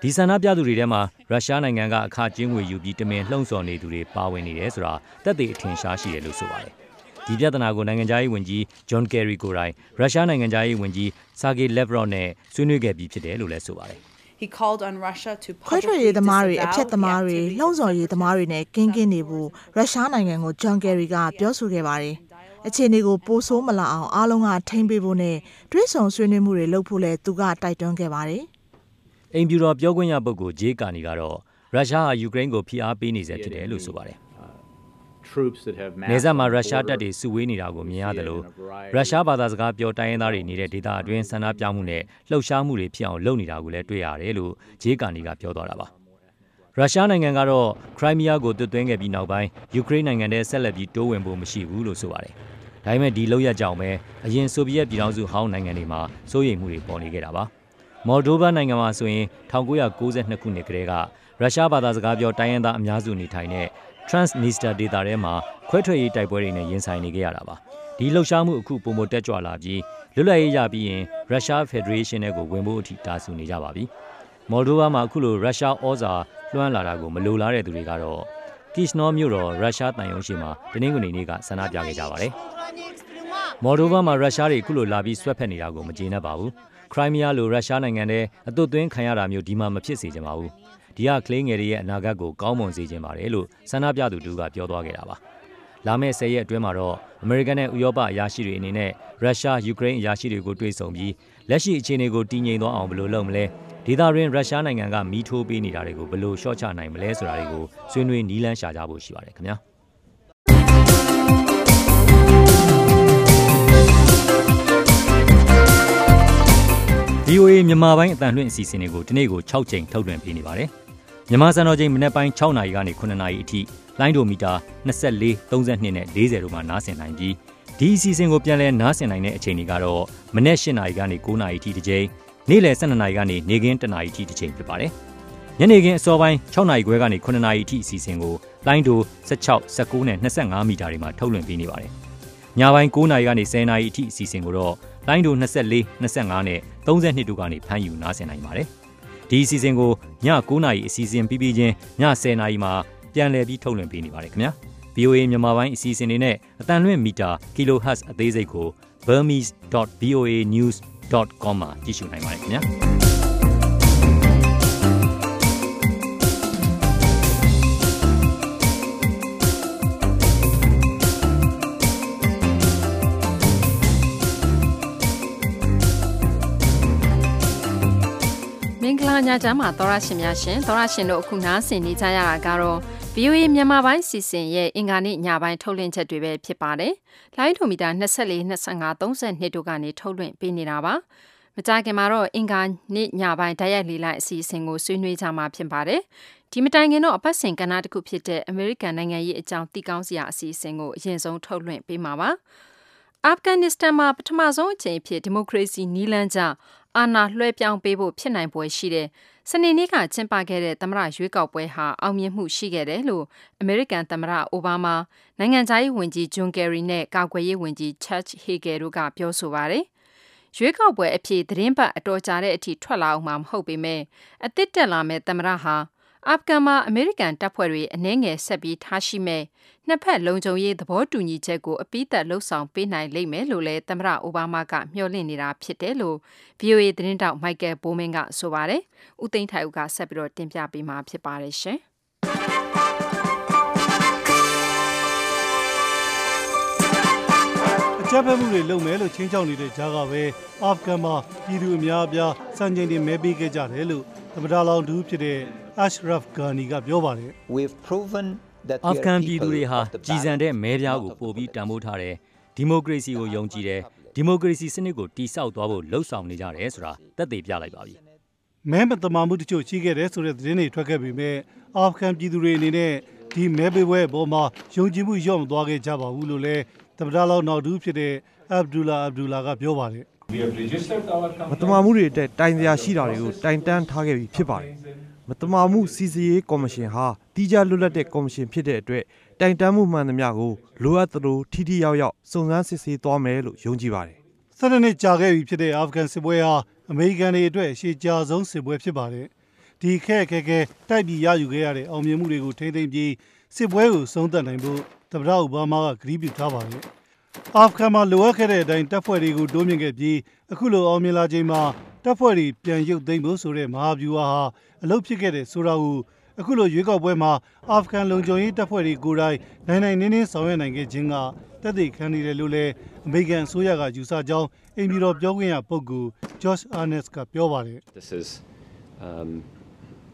ဒီဆန္ဒပြသူတွေထဲမှာရုရှားနိုင်ငံကအခကျင်းငွေယူပြီးတမင်လှုံ့ဆော်နေသူတွေပါဝင်နေတယ်ဆိုတာတက်သေးအထင်ရှားရှိတယ်လို့ဆိုပါတယ်။ဒီပြဿနာကိုနိုင်ငံခြားရေးဝန်ကြီးဂျွန်ကယ်ရီကိုရိုင်ရုရှားနိုင်ငံခြားရေးဝန်ကြီးဆာဂေလက်ဗရော့နဲ့ဆွေးနွေးခဲ့ပြီးဖြစ်တယ်လို့လည်းဆိုပါတယ်။ He called on Russia to ခွဲထွက်ရေးသမားတွေအဖြတ်သမားတွေလှုံ့ဆော်ရေးသမားတွေနဲ့ကင်းကင်းနေဖို့ရုရှားနိုင်ငံကိုဂျွန်ကယ်ရီကပြောဆိုခဲ့ပါတယ်။အခြေအနေကိုပိုဆိုးမလာအောင်အားလုံးကထိမ့်ပေးဖို့နဲ့တွဲဆောင်ဆွေးနွေးမှုတွေလုပ်ဖို့လည်းသူကတိုက်တွန်းခဲ့ပါတယ်။အိမ်ဖြူတော်ပြောခွင့်ရပုဂ္ဂိုလ်ဂျေးကာနီကတော့ရုရှားဟာယူကရိန်းကိုဖိအားပေးနေစေဖြစ်တယ်လို့ဆိုပါတယ်။ နေဆက်မှာရုရှားတပ်တွေစုဝေးနေတာကိုမြင်ရတယ်လို့ရုရှားဘာသာစကားပြောတိုင်းရင်းသားတွေနေတဲ့ဒေသအတွင်းဆန္ဒပြမှုနဲ့လှုပ်ရှားမှုတွေဖြစ်အောင်လုပ်နေတာကိုလည်းတွေ့ရတယ်လို့ဂျေးကာနီကပြောသွားတာပါ။ရုရှားနိုင်ငံကတော့ခရိုင်းမီးယားကိုတွတ်သွင်းခဲ့ပြီးနောက်ပိုင်းယူကရိန်းနိုင်ငံထဲဆက်လက်ပြီးတိုးဝင်ဖို့မရှိဘူးလို့ဆိုပါတယ်။ဒါပေမဲ့ဒီလောက်ရကြောင်ပဲအရင်ဆိုဗီယက်ပြည်ထောင်စုဟောင်းနိုင်ငံတွေမှာစိုးရိမ်မှုတွေပေါ်နေခဲ့တာပါ။မော်လ်ဒိုဗာနိုင်ငံမှာဆိုရင်1992ခုနှစ်ကတည်းကရုရှားဘာသာစကားပြောတိုင်းရင်းသားအများစုနေထိုင်တဲ့ Transnistria ဒေသထဲမှာခွဲထွက်ရေးတိုက်ပွဲတွေနဲ့ရင်ဆိုင်နေကြရတာပါဒီလှုပ်ရှားမှုအခုပုံမတက်ကြွလာပြီးလွတ်လပ်ရေးရပြီးရင်ရုရှားဖက်ဒရေးရှင်းနဲ့ကိုဝင်ဖို့အထိတာဆူနေကြပါပြီမော်လ်ဒိုဗာမှာအခုလိုရုရှားဩဇာလွှမ်းလာတာကိုမလိုလားတဲ့သူတွေကတော့ကစ်နောမြို့တော်ရုရှားတန်ယုံရှိမှာတနင်္ဂနွေနေ့ကဆန္ဒပြခဲ့ကြပါတယ်မော်ဒိုဗာမှာရုရှားတွေအခုလိုလာပြီးဆွဲဖက်နေတာကိုမကျေနပ်ပါဘူးခရိုင်းမီးယားလိုရုရှားနိုင်ငံထဲအသွတ်သွင်းခံရတာမျိုးဒီမှာမဖြစ်စေချင်ပါဘူး ဒီကကလေးငယ်တွေရဲ့အနာဂတ်ကိုကောင်းမွန်စေချင်ပါတယ်လို့ဆန္ဒပြသူတူကပြောသွားခဲ့တာပါလာမယ့်၁၀ရက်အတွင်းမှာတော့အမေရိကန်နဲ့ဥရောပအရာရှိတွေအနေနဲ့ရုရှားယူကရိန်းအရာရှိတွေကိုတွေ့ဆုံပြီးလက်ရှိအခြေအနေကိုတည်ငြိမ်သွားအောင်ဘယ်လိုလုပ်မလဲဒေသတွင်းရုရှားနိုင်ငံကမီးထိုးပေးနေတာတွေကိုဘယ်လိုရှော့ချနိုင်မလဲဆိုတာတွေကိုဆွေးနွေးနီးလန်းရှာကြဖို့ရှိပါတယ်ခင်ဗျာ VOA မြန်မာပိုင်းအတန်လွှင့်အစီအစဉ်တွေကိုဒီနေ့ကို6ချိန်ထုတ်လွှင့်ပေးနေပါတယ်။ မြန်မာစံတော်ချိန်မနေ့ပိုင်း6နာရီကနေ9နာရီအထိလိုင်းဒိုမီတာ24 32နဲ့40တို့မှာနားဆင်နိုင်ပြီးဒီအစီအစဉ်ကိုပြန်လည်နားဆင်နိုင်တဲ့အချိန်တွေကတော့မနေ့8နာရီကနေ9နာရီအထိတစ်ချိန်နေ့လယ်12နာရီကနေနေ့ခင်း1နာရီအထိတစ်ချိန်ဖြစ်ပါတယ်။ညနေခင်းအစောပိုင်း6နာရီခွဲကနေ9နာရီအထိအစီအစဉ်ကိုလိုင်းဒို16 19နဲ့25မီတာတွေမှာထုတ်လွှင့်ပေးနေပါတယ်။ညပိုင်း9နာရီကနေ10နာရီအထိအစီအစဉ်ကိုတော့လိုင်းဒို24 25နဲ့32တို့ကနေဖမ်းယူနားဆင်နိုင်ပါတယ်။ ဒီအစီအစဉ်ကိုည9နာရီအစီအစဉ်ပြီးပြီးချင်းည10နာရီမှာပြန်လည်ပြီးထုတ်လွှင့်ပေးနေပါတယ်ခင်ဗျာ။ VOA မြန်မာပိုင်းအစီအစဉ်တွေနဲ့အတန်လွင့်မီတာ kHz အသေးစိတ်ကို burmese.voanews.com မှာကြည့်ရှုနိုင်ပါတယ်ခင်ဗျာ။ မင်္ဂလာညချမ်းပါသောရရှင်များရှင်သောရရှင်တို့အခုနားဆင်နေကြရတာကတော့ VOA မြန်မာပိုင်းစီစဉ်ရဲ့အင်္ဂါနေ့ညပိုင်းထုတ်လွှင့်ချက်တွေပဲဖြစ်ပါတယ်။လိုင်းထိုမီတာ24 25 32တို့ကနေထုတ်လွှင့်ပေးနေတာပါ။မကြခင်မှာတော့အင်္ဂါနေ့ညပိုင်းဓာတ်ရိုက်လေးလိုက်အစီအစဉ်ကိုဆွေးနွေးကြမှာဖြစ်ပါတယ်။ဒီမတိုင်ခင်တော့အပတ်စဉ်ကဏ္ဍတစ်ခုဖြစ်တဲ့အမေရိကန်နိုင်ငံရေးအကြောင်းသိကောင်းစရာအစီအစဉ်ကိုအရင်ဆုံးထုတ်လွှင့်ပေးမှာပါ။အာဖဂန်နစ္စတန်မှာပထမဆုံးအကြိမ်ဖြစ်ဒီမိုကရေစီနီးလန်းကျ အာဏာလွှဲပြောင်းပေးဖို့ဖြစ်နိုင်ပွဲရှိတဲ့စနေနေ့ကကျင်းပခဲ့တဲ့သမ္မတရွေးကောက်ပွဲဟာအောင်မြင်မှုရှိခဲ့တယ်လို့အမေရိကန်သမ္မတအိုဘားမားနိုင်ငံခြားရေးဝန်ကြီးဂျွန်ကယ်ရီနဲ့ကာကွယ်ရေးဝန်ကြီးချတ်ဟေဂယ်တို့ကပြောဆိုပါတယ်။ရွေးကောက်ပွဲအဖြစ်သတင်းပတ်အတော်ကြာတဲ့အထိထွက်လာအောင်မှာမဟုတ်ပေမဲ့အသစ်တက်လာမဲ့သမ္မတဟာ အာဖဂန်မှာအမေရိကန်တပ်ဖွဲ့တွေအနှဲငယ်ဆက်ပြီးထားရှိမဲ့နှစ်ဖက်လုံခြုံရေးသဘောတူညီချက်ကိုအပိသက်လှုပ်ဆောင်ပေးနိုင်လိမ့်မယ်လို့လည်းသမ္မတအိုဘားမားကမျှော်လင့်နေတာဖြစ်တယ်လို့ VOA သတင်းတောက်မိုက်ကယ်ဘိုးမင်းကဆိုပါတယ်။ဦးသိန်းထိုင်ဦးကဆက်ပြီးတော့တင်ပြပေးမှာဖြစ်ပါတယ်ရှင်။အကြမ်းဖက်မှုတွေလုပ်မယ်လို့ချင်းချောက်နေတဲ့ကြားကပဲအာဖဂန်မှာပြည်သူအများအပြားစံချိန်တွေမဲပေးခဲ့ကြတယ်လို့ သမ္မတလောင်ဒူးဖြစ်တဲ့ Ashraf Ghani ကပြောပါတယ် We've proven that အာဖဂန်ပြည်သူတွေဟာကြည်စံတဲ့မဲပြားကိုပို့ပြီးတန်ဖိုးထားတယ်ဒီမိုကရေစီကိုယုံကြည်တယ်ဒီမိုကရေစီစနစ်ကိုတိဆောက်သွားဖို့လှုံ့ဆော်နေကြတယ်ဆိုတာသက်သေပြလိုက်ပါပြီမဲမတမာမှုတချို့ရှိခဲ့တယ်ဆိုတဲ့သတင်းတွေထွက်ခဲ့ပေမဲ့အာဖဂန်ပြည်သူတွေအနေနဲ့ဒီမဲပေးပွဲအပေါ်မှာယုံကြည်မှုလျော့မသွားခဲ့ကြပါဘူးလို့လည်းသမ္မတလောင်နောက်ဒူးဖြစ်တဲ့ Abdullah Abdullah ကပြောပါတယ် မတမာမှုတွေအတွက်တိုင်စရာရှိတာတွေကိုတိုင်တန်းထားခဲ့ပြီးဖြစ်ပါတယ်။မတမာမှုစီစီရေးကော်မရှင်ဟာတီးခြားလွတ်လပ်တဲ့ကော်မရှင်ဖြစ်တဲ့အတွက်တိုင်တန်းမှုမှန်သမျှကိုလိုအပ်သလိုထိထိရောက်ရောက်စုံစမ်းစစ်ဆေးသွားမယ်လို့ယုံကြည်ပါတယ်။၁၂နှစ်ကြာခဲ့ပြီဖြစ်တဲ့အာဖဂန်စစ်ပွဲဟာအမေရိကန်တွေအတွက်ရှေးကြာဆုံးစစ်ပွဲဖြစ်ပါတယ်။ဒီခက်ခဲခဲတိုက်ပြီးရယူခဲ့ရတဲ့အောင်မြင်မှုတွေကိုထိမ့်သိမ့်ပြီးစစ်ပွဲကိုဆုံးသက်နိုင်ဖို့သမ္မတအိုဘားမားကကတိပြုထားပါတယ်။ အာဖဂန်မှာလိုအပ်ခဲ့တဲ့အတိုင်းတပ်ဖွဲ့တွေကိုတိုးမြင့်ခဲ့ပြီးအခုလိုအောင်မြင်လာချိန်မှာတပ်ဖွဲ့တွေပြန်ရုပ်သိမ်းဖို့ဆိုတဲ့မဟာဗျူဟာဟာအလုပ်ဖြစ်ခဲ့တဲ့ဆိုတာကိုအခုလိုရွေးကောက်ပွဲမှာအာဖဂန်လုံခြုံရေးတပ်ဖွဲ့တွေကိုယ်တိုင်နိုင်နိုင်နင်းနင်းဆောင်ရွက်နိုင်ခဲ့ခြင်းကတက်သေးခံနေတယ်လို့လည်းအမေရိကန်အစိုးရကယူဆကြောင်းအိမ်ပြည်တော်ပြောခွင့်ရပုဂ္ဂိုလ် Josh Earnest ကပြောပါတယ် This is um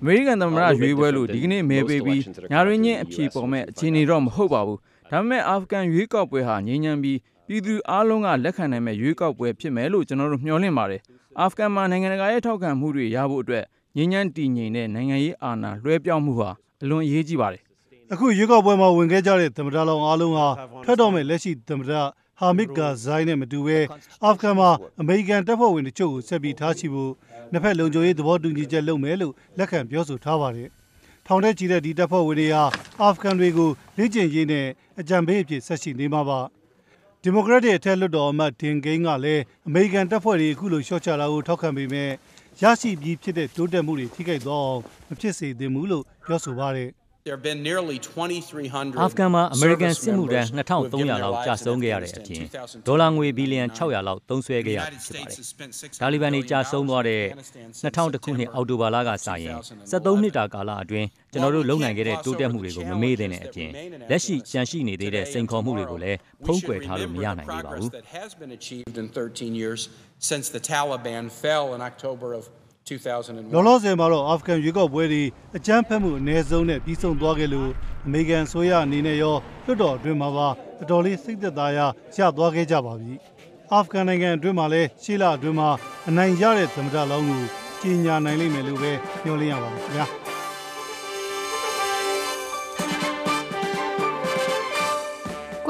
အမေရိကန်သမ္မတရွေးပွဲလို့ဒီကနေ့မဲပေးပြီးညာရင်းချင်းအဖြေပေါ်မဲ့အခြေအနေတော့မဟုတ်ပါဘူး ဒါပေမဲ့ အာဖဂန်ရွေးကောက်ပွဲဟာ ငြိမ်းချမ်းပြီး ပြည်သူအားလုံးက လက်ခံနိုင်မဲ့ရွေးကောက်ပွဲဖြစ်မယ်လို့ ကျွန်တော်တို့ မျှော်လင့်ပါတယ် အာဖဂန်မှာ နိုင်ငံတကာရဲ့ ထောက်ခံမှုတွေရဖို့အတွက် ငြိမ်းချမ်းတည်ငြိမ်တဲ့ နိုင်ငံရေးအာဏာ လွှဲပြောင်းမှုဟာ အလွန်အရေးကြီးပါတယ် အခုရွေးကောက်ပွဲမှာ ဝင်ခဲ့ကြတဲ့ သမ္မတလောင်အားလုံးဟာ ထွက်တော့မဲ့လက်ရှိသမ္မတဟာမစ်ကာဇိုင်းနဲ့ မတူဘဲ အာဖဂန်မှာ အမေရိကန်တပ်ဖွဲ့ဝင်တချို့ကို ဆက်ပြီးထားရှိဖို့ နှစ်ဖက်လုံခြုံရေး သဘောတူညီချက်လုပ်မယ်လို့ လက်ခံပြောဆိုထားပါတယ်။ ထောင်ထဲချီတဲ့ဒီတပ်ဖွဲ့ဝင်တွေဟာအာဖဂန်တွေကိုလေ့ကျင့်ရေးနဲ့အကြံပေးအဖြစ်ဆက်ရှိနေမှာပါ။ဒီမိုကရက်တစ်အထက်လွှတ်တော်အမတ်ဒင်ဂိန်းကလည်းအမေရိကန်တပ်ဖွဲ့တွေအခုလိုရှော့ချလာကိုထောက်ခံပေမဲ့ရရှိပြီးဖြစ်တဲ့တိုးတက်မှုတွေထိခိုက်သွားအောင်မဖြစ်စေသင့်ဘူးလို့ပြောဆိုပါတယ်။ There have been nearly 2300အာဖဂန်မှာအမေရိကန်စစ်မှုထမ်း2300လောက်ကြာဆုံးခဲ့ရတဲ့အပြင်ဒေါ်လာငွေဘီလီယံ600လောက်သုံးစွဲခဲ့ရဖြစ်ပါတယ်။ဒါလီဘန်တွေကြာဆုံးသွားတဲ့2000ခုနှစ်အောက်တိုဘာလကစရင်73နှစ်တာကာလအတွင်းကျွန်တော်တို့လုပ်နိုင်ခဲ့တဲ့တိုးတက်မှုတွေကိုမမေ့တဲ့အပြင်လက်ရှိကြန့်ရှိနေသေးတဲ့စိန်ခေါ်မှုတွေကိုလည်းဖုံးကွယ်ထားလို့မရနိုင်သေးပါဘူး။ that has been achieved in 13 years since the Taliban fell in October of 2001. လောလောဆယ်မှာတော့အာဖဂန်ရွေးကောက်ပွဲတွေအကြမ်းဖက်မှုအ ਨੇ ဆုံးနဲ့ပြီးဆုံးသွားခဲ့လို့အမေရိကန်ဆိုရအနေနဲ့ရောလွှတ်တော်အတွင်းမှာပါအတော်လေးစိတ်သက်သာရရသွားခဲ့ကြပါပြီအာဖဂန်နိုင်ငံအတွင်းမှာလည်းရှေ့လအတွင်းမှာအနိုင်ရတဲ့သမ္မတလောင်းကိုကြီးညာနိုင်လိမ့်မယ်လို့ပဲမျှော်လင့်ရပါတယ်ခင်ဗျာ။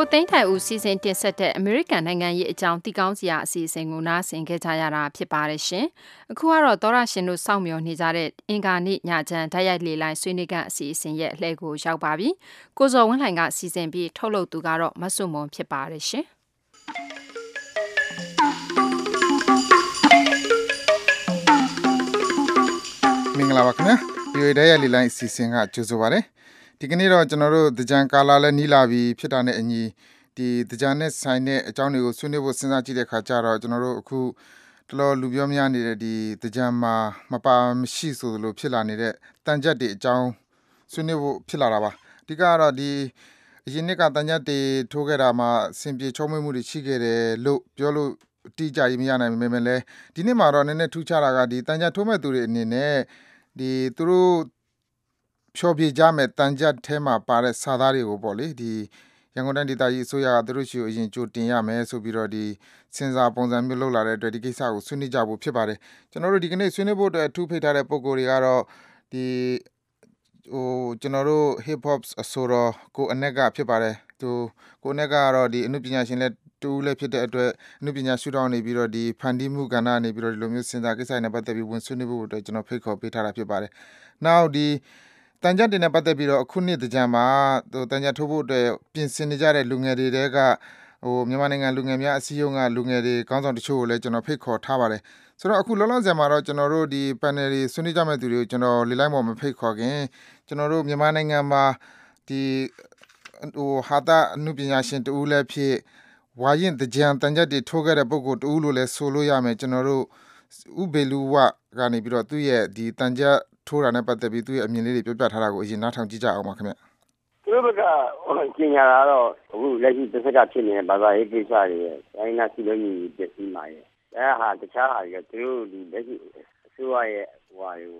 ကိုသိန်းထိုင်ဦးစီစဉ်တင်ဆက်တဲ့အမေရိကန်နိုင်ငံရဲ့အကြောင်းသိကောင်းစရာအစီအစဉ်ကိုနားဆင်ခဲ့ကြရတာဖြစ်ပါတယ်ရှင်။အခုကတော့သောရရှင်တို့စောင့်မျှော်နေကြတဲ့အင်္ဂါနေ့ညချမ်းဓာတ်ရိုက်လေလိုင်းဆွေးနွေးကန်အစီအစဉ်ရဲ့အလှည့်ကိုရောက်ပါပြီ။ကိုဇော်ဝင်းလှိုင်ကစီစဉ်ပြီးထုတ်လုပ်သူကတော့မဆုမွန်ဖြစ်ပါတယ်ရှင်။မင်္ဂလာပါခင်ဗျာ။ VOA ဓာတ်ရိုက်လေလိုင်းအစီအစဉ်ကကြိုဆိုပါရစေ။ ဒီကနေ့တော့ကျွန်တော်တို့တကြံကာလာလည်းနီးလာပြီဖြစ်တာနဲ့အညီဒီတကြံနဲ့ဆိုင်တဲ့အကြောင်းတွေကိုဆွေးနွေးဖို့စဉ်းစားကြည့်တဲ့ခါကျတော့ကျွန်တော်တို့အခုတလောလူပြောများနေတဲ့ဒီတကြံမှာမပါမရှိဆိုလိုဖြစ်လာနေတဲ့တန်ကြက်တွေအကြောင်းဆွေးနွေးဖို့ဖြစ်လာတာပါအဓိကကတော့ဒီအရင်နှစ်ကတန်ကြက်တွေထိုးခဲ့တာမှာစင်ပြေချုံးမွေးမှုတွေရှိခဲ့တယ်လို့ပြောလို့တိကျရေးမရနိုင်ပေမဲ့လည်းဒီနှစ်မှာတော့နည်းနည်းထူးခြားတာကဒီတန်ကြက်ထိုးမဲ့သူတွေအနေနဲ့ဒီသူတို့ ဖျော်ဖြေကြမယ့်တန်ကြပ်ထဲမှာပါတဲ့ စာသားတွေကိုပေါ့လေ ဒီ ရန်ကုန်တိုင်းဒေသကြီးအစိုးရက သူတို့ရှိကို အရင် ကြိုတင်ရမယ်ဆိုပြီးတော့ ဒီစဉ်းစားပုံစံမျိုးလုပ်လာတဲ့အတွက် ဒီကိစ္စကို ဆွေးနွေးကြဖို့ ဖြစ်ပါတယ် ကျွန်တော်တို့ ဒီကနေ့ ဆွေးနွေးဖို့အတွက် အထူးဖိတ်ထားတဲ့ ပုံကိုယ်တွေကတော့ ဒီဟိုကျွန်တော်တို့ hip hop အဆိုတော် ကိုအနက်က ဖြစ်ပါတယ်သူကိုအနက်ကတော့ဒီအမှုပညာရှင်လက်တူလည်းဖြစ်တဲ့အတွက်အမှုပညာရှုထောင့်နေပြီးတော့ ဒီ ဖန်တီးမှုကဏ္ဍနေပြီးတော့ ဒီလိုမျိုးစဉ်းစားကိစ္စတွေနဲ့ပတ်သက်ပြီး ဝင်ဆွေးနွေးဖို့အတွက် ကျွန်တော် ဖိတ်ခေါ်ပေးထားတာ ဖြစ်ပါတယ်။ Now ဒီ တန်ကြပ်တင်နဲ့ပတ်သက်ပြီးတော့အခုနှစ်တကြံမှာဟိုတန်ကြပ်ထိုးဖို့အတွက်ပြင်ဆင်နေကြတဲ့လူငယ်တွေတဲကဟိုမြန်မာနိုင်ငံလူငယ်များအစည်းအရုံးကလူငယ်တွေခေါင်းဆောင်တချို့ကိုလည်းကျွန်တော်ဖိတ်ခေါ်ထားပါတယ်ဆိုတော့အခုလောလောဆယ်မှာတော့ကျွန်တော်တို့ဒီ panel တွေဆွေးနွေးကြမယ့်သူတွေကိုကျွန်တော်လေလိုက်ပေါ်မှာဖိတ်ခေါ်ခင်ကျွန်တော်တို့မြန်မာနိုင်ငံမှာဒီဟိုဟာတာအမှုပညာရှင်တူလည်းဖြစ်ဝါရင်တကြံတန်ကြပ်တွေထိုးခဲ့တဲ့ပုံကိုတူလို့လည်းဆိုလို့ရမယ်ကျွန်တော်တို့ဥဘေလူဝကနေပြီးတော့သူ့ရဲ့ဒီတန်ကြပ် ထိုးတာနဲ့ပတ်သက်ပြီးသူ့ရဲ့အမြင်လေးတွေပြောပြထားတာကိုအရင်နားထောင်ကြည့်ကြအောင်ပါခင်ဗျသူတို့ဘက်ကကျင်ညာတာတော့အခုလက်ရှိတစ်ဆက်ကဖြစ်နေတဲ့ဘာသာရေးကိစ္စတွေရဲ့တိုင်းနာစီလုံးကြီးပြည့်စည်မှာရဲ့အဲဟာတခြားဟာတွေကသူတို့ဒီလက်ရှိအစိုးရရဲ့ဟိုဟာကို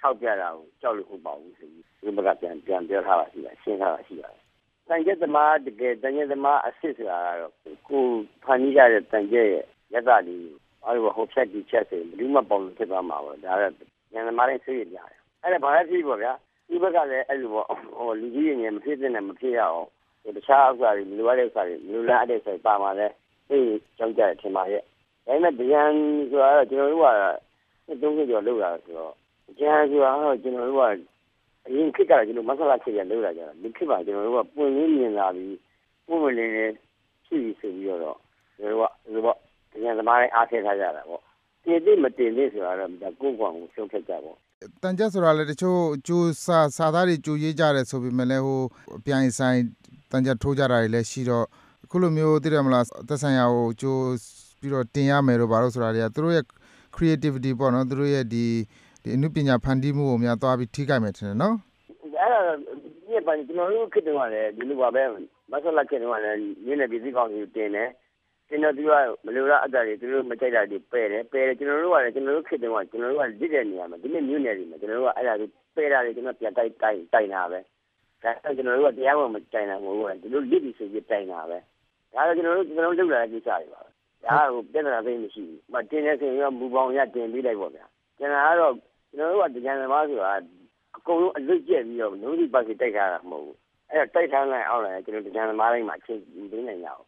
ထောက်ပြတာကိုကြောက်လို့ဟုတ်ပါဘူးဆိုပြီးသူတို့ဘက်ကပြန်ပြန်ပြောထားတာရှိတာရှင်းထားတာရှိပါတယ်တန်ကျက်သမားတကယ်တန်ကျက်သမားအစ်စ်ဆိုတာကတော့ကိုဖန်ကြီးကြတဲ့တန်ကျက်ရဲ့ရက်တာလေးအဲ့လိုဟိုဖြတ်ဒီချက်ဆိုဘယ်သူမှပေါလို့ဖြစ်သွားမှာပေါ့ဒါက ညနေမှလည်းဆွေးရကြတယ်အဲ့ဒါဘာလဲဖြစ်ပေါ့ဗျာဒီဘက်ကလည်းအဲ့လိုပေါ့ဟိုလူကြီးရင်မဖြစ်တဲ့နဲ့မဖြစ်ရအောင်ဟိုတခြားဥစ္စာတွေမလိုအပ်တဲ့ဥစ္စာတွေမလိုလားတဲ့ဆိုပါမှာလဲသိကြောက်ကြတယ်ထင်ပါရဲ့ဒါပေမဲ့ဗျံဆိုတာတော့ကျွန်တော်တို့ကသုံးခေတ်ကျော်လောက်လာဆိုတော့ဗျံဆိုတာတော့ကျွန်တော်တို့ကအရင်ခေတ်ကကျွန်တော်မဆလာခေတ်ရလောက်လာကြတာဒီခေတ်မှာကျွန်တော်တို့ကပွင့်ရင်းမြင်လာပြီးပွင့်မလင်းနေရှိပြီဆိုပြီးတော့ကျွန်တော်တို့ကဒီပေါ့ဗျံသမားတွေအားထည့်ထားကြတာပေါ့ တင်သိမတင်သိဆိုတာတော့ကိုယ့်ကောင်ကိုရှုံးဖြတ်ကြပေါ့တန်ကြက်ဆိုတာလည်းတချို့ကျိုးစာစာသားတွေကျိုးရေးကြတယ်ဆိုပေမဲ့လည်းဟိုအပြိုင်ဆိုင်တန်ကြက်ထိုးကြတာတွေလည်းရှိတော့အခုလိုမျိုးသိတယ်မလားသက်ဆိုင်ရာဟိုကျိုးပြီးတော့တင်ရမယ်လို့ဘာလို့ဆိုတာတွေကသူတို့ရဲ့ creativity ပေါ့နော်သူတို့ရဲ့ဒီဒီအနုပညာဖန်တီးမှုကိုများသွားပြီးထိခိုက်မယ်ထင်တယ်နော်အဲ့ဒါဒီပန်ကျွန်တော်တို့ခေတ္တကလည်းဒီလိုပါပဲမဆလာခေတ္တကလည်းနင်းနေပြည်စည်းကောင်းကြီးတင်တယ် ကျွန်တော်တို့ကမလိုလားအပ်တာတွေသူတို့မကြိုက်တာတွေပယ်တယ်ပယ်တယ်ကျွန်တော်တို့ကလည်းကျွန်တော်တို့ခေတ္တကကျွန်တော်တို့ကလစ်တဲ့နေရာမှာဒီနေ့မြို့နယ်တွေမှာကျွန်တော်တို့ကအဲ့ဒါတွေပယ်တာတွေကျွန်တော်ပြန်တိုက်တိုက်တိုက်တာပဲဒါကျွန်တော်တို့ကတရားဝင်မတိုင်တာမဟုတ်ဘူးဒီလိုလစ်ပြီးဆိုပြီးတိုင်တာပဲဒါကကျွန်တော်တို့ကျွန်တော်တို့လုပ်လာတဲ့ကိစ္စတွေပါပဲဒါကဟိုပြဿနာသိမရှိဘူးမတင်တဲ့ဆိုရင်ကမူပေါင်းရတင်ပြီးလိုက်ပေါ့ဗျာကျွန်တော်ကတော့ကျွန်တော်တို့ကတရားသမားဆိုတာအကုန်လုံးအလွတ်ကျက်ပြီးတော့နိုးဒီပါစီတိုက်ထားတာမဟုတ်ဘူးအဲ့တိုက်ထားလိုက်အောင်လည်းကျွန်တော်တရားသမားတိုင်းမှာအချင်းပေးနိုင်ကြအောင်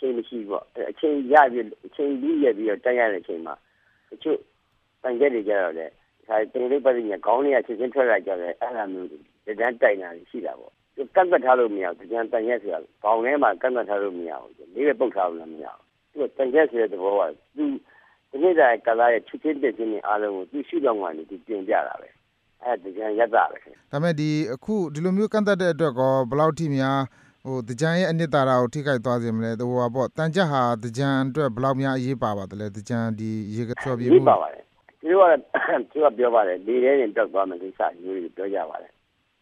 ချိန်မရှိပေါ့အချိန်ရပြီးအချိန်ပြီးရပြီးတော့တက်ရတဲ့အချိန်မှာတချို့ပန်ချက်တွေကြတော့လေဒါတင်လေးပတ်နေခေါင်းလေးကချက်ချင်းထွက်လာကြတယ်အဲ့လိုမျိုးတန်းတိုင်တာရှိတာပေါ့သူကတ်ကတ်ထားလို့မရဘူးတန်းတန်ရက်ဆိုတာခေါင်းထဲမှာကတ်ကတ်ထားလို့မရဘူးလေးပဲပုတ်ထားလို့လည်းမရဘူးသူတန်ရက်ဆိုတဲ့သဘောကသူဒီနေ့တိုင်းကလာရဲ့ချက်ချင်းတက်ချင်းနဲ့အားလုံးကိုသူရှုတော့မှလည်းသူတင်ပြတာပဲအဲ့ဒါကြံရက်တာပဲဒါမဲ့ဒီအခုဒီလိုမျိုးကန့်တတ်တဲ့အတွက်ကောဘယ်လောက်ထိများ ဟိုတကြံရဲ့အနှစ်သာရကိုထိခိုက်သွားစေမလဲဟိုပါပေါ့တန်ကြဟာတကြံအတွက်ဘယ်လောက်များအရေးပါပါသလဲတကြံဒီရေကချော်ပြေမှုပါပါတယ်ဒီလိုကသူကပြောပါတယ်ဒီထဲရင်တက်သွားမယ်ကိစ္စမျိုးတွေပြောကြပါတယ်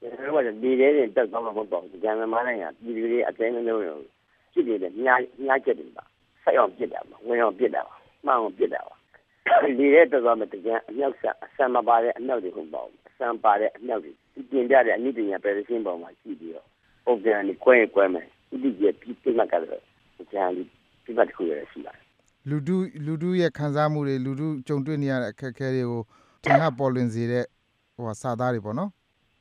ဒီလိုကဒီထဲရင်တက်သွားမှာမဟုတ်ပါဘူးကြံသမားနိုင်ငံပြည်သူတွေအတိုင်းလုံးလုံးဖြစ်နေတဲ့ညာညာချက်တွေပါဆက်အောင်ပြစ်တာပါဝင်အောင်ပြစ်တာပါမှန်အောင်ပြစ်တာပါဒီထဲတက်သွားမယ်တကြံအမြောက်ဆက်အဆံမပါတဲ့အမြောက်တွေဟုတ်ပါဘူးအဆံပါတဲ့အမြောက်တွေပြင်ပြတဲ့အနည်းပညာပဲရှင်းပေါ်မှာကြည့်ပြီးတော့ ပုံပြန်နေကွဲကွဲမယ်ဥတီရဲ့ပြီးပြမှတ်ကတော့ကျန်ပြီးပြမှတ်တစ်ခုရရှိပါတယ်လူထုလူထုရဲ့ခံစားမှုတွေလူထုကြုံတွေ့နေရတဲ့အခက်အခဲတွေကိုထင်ဟပ်ပေါ်လွင်စေတဲ့ဟိုဟာစာသားတွေပေါ့နော်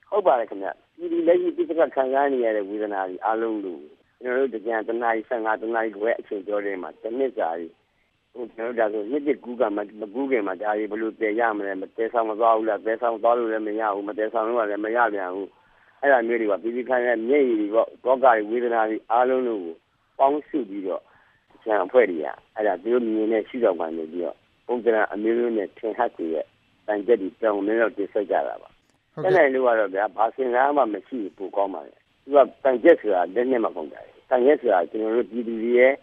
ဟုတ်ပါတယ်ခင်ဗျဒီဒီလက်ရှိပြစ်ကခံစားနေရတဲ့ဝေဒနာတွေအားလုံးလို့ကျွန်တော်တို့ကြံတနားရီ15တနားရီခွဲအချိန်ကျော်တဲ့မှာတစ်နှစ်စာကြီးဟိုကျွန်တော်တို့ဒါဆိုနှစ်တစ်ကူးကမမကူးခင်မှာဒါကြီးဘယ်လိုတည်ရမလဲမတည်ဆောင်မသွားဘူးလားတည်ဆောင်သွားလို့လည်းမရဘူးမတည်ဆောင်လို့လည်းမရပြန်ဘူး အဲ့ဒါမျိုးတွေကပြည်ပြည်ခိုင်တဲ့မျက်ရည်တွေပေါ့ဒေါကတွေဝေဒနာတွေအားလုံးလို့ပေါင်းစုပြီးတော့ကျန်အဖွဲ့တွေကအဲ့ဒါသူတို့မြင်နေရှိတော့မှနေပြီးတော့ပုံစံအမျိုးမျိုးနဲ့ထင်ဟပ်စေတဲ့တန်ချက်တွေတောင်းနေတော့တိဆက်ကြတာပါဟုတ်အဲ့ကဲ့နိုင်လို့ကတော့ဗျာဘာစင်ကားမှမရှိဘူးပိုကောင်းပါလေသူကတန်ချက်ဆိုတာလက်နဲ့မှကုန်တယ်တန်ချက်ဆိုတာကျွန်တော်တို့ပြည်သူတွေရဲ့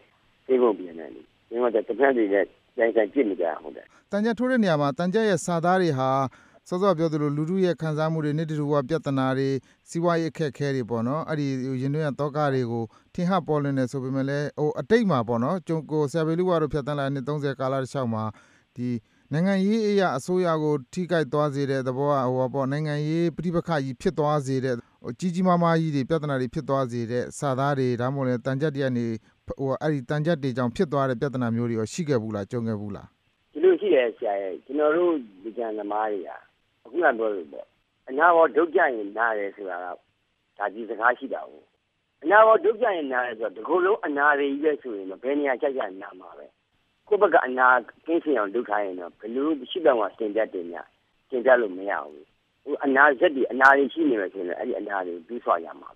သိဖို့ပြန်တယ်လေဒီမှာတစ်ဖက်တွေနဲ့တိုင်ဆိုင်ကြည့်နေကြဟုတ်တယ်တန်ကြပ်ထိုးတဲ့နေရာမှာတန်ကြပ်ရဲ့စာသားတွေဟာ စောစောပြောသလို လူထုရဲ့ခံစားမှုတွေနေတူဝပြဿနာတွေ စီးပွားရေးအခက်အခဲတွေပေါ့နော် အဲ့ဒီရင်တွင်းရတောကတွေကို ထင်ဟပ်ပေါ်လွင်နေဆိုပေမဲ့လည်းဟိုအတိတ်မှာပေါ့နော်ကျုံကိုဆရာပေလူကတော့ဖြတ်တန်းလာတဲ့30ကာလတစ်လျှောက်မှာဒီနိုင်ငံရေးအရာအစိုးရကို ထိခိုက်သွားစေတဲ့သဘောကဟိုပါပေါ့နိုင်ငံရေးပြိပခါကြီး ဖြစ်သွားစေတဲ့ဟိုကြီးကြီးမားမားကြီးတွေပြဿနာတွေ ဖြစ်သွားစေတဲ့ စာသားတွေ ဒါမှမဟုတ်လည်းတန်ကြပ်တွေကနေဟိုအဲ့ဒီတန်ကြပ်တွေကြောင့် ဖြစ်သွားတဲ့ ပြဿနာမျိုးတွေရော ရှိခဲ့ဘူးလား ကြုံခဲ့ဘူးလား ဒီလိုရှိတယ် ဆရာရဲ့ကျွန်တော်တို့ဒီကံသမားတွေက အခုကပြောလို့ပေါ့အနာဘောဒုက္ခရင်နားတယ်ဆိုတာကဒါကြီးစကားရှိတာဘူးအနာဘောဒုက္ခရင်နားတယ်ဆိုတော့ဒီကုလုံးအနာတွေကြီးပဲဆိုရင်တော့ဘယ်နေရာကြိုက်ကြနာမှာပဲကိုယ့်ဘက်ကအနာကင်းစင်အောင်ဒုက္ခရင်တော့ဘယ်လိုရှိတော့မှစင်ပြတ်တင်ညစင်ပြတ်လို့မရဘူးဟိုအနာဇက်တွေအနာတွေရှိနေမယ်ဆိုရင်အဲ့ဒီအနာတွေပြီးဆွာရမှာ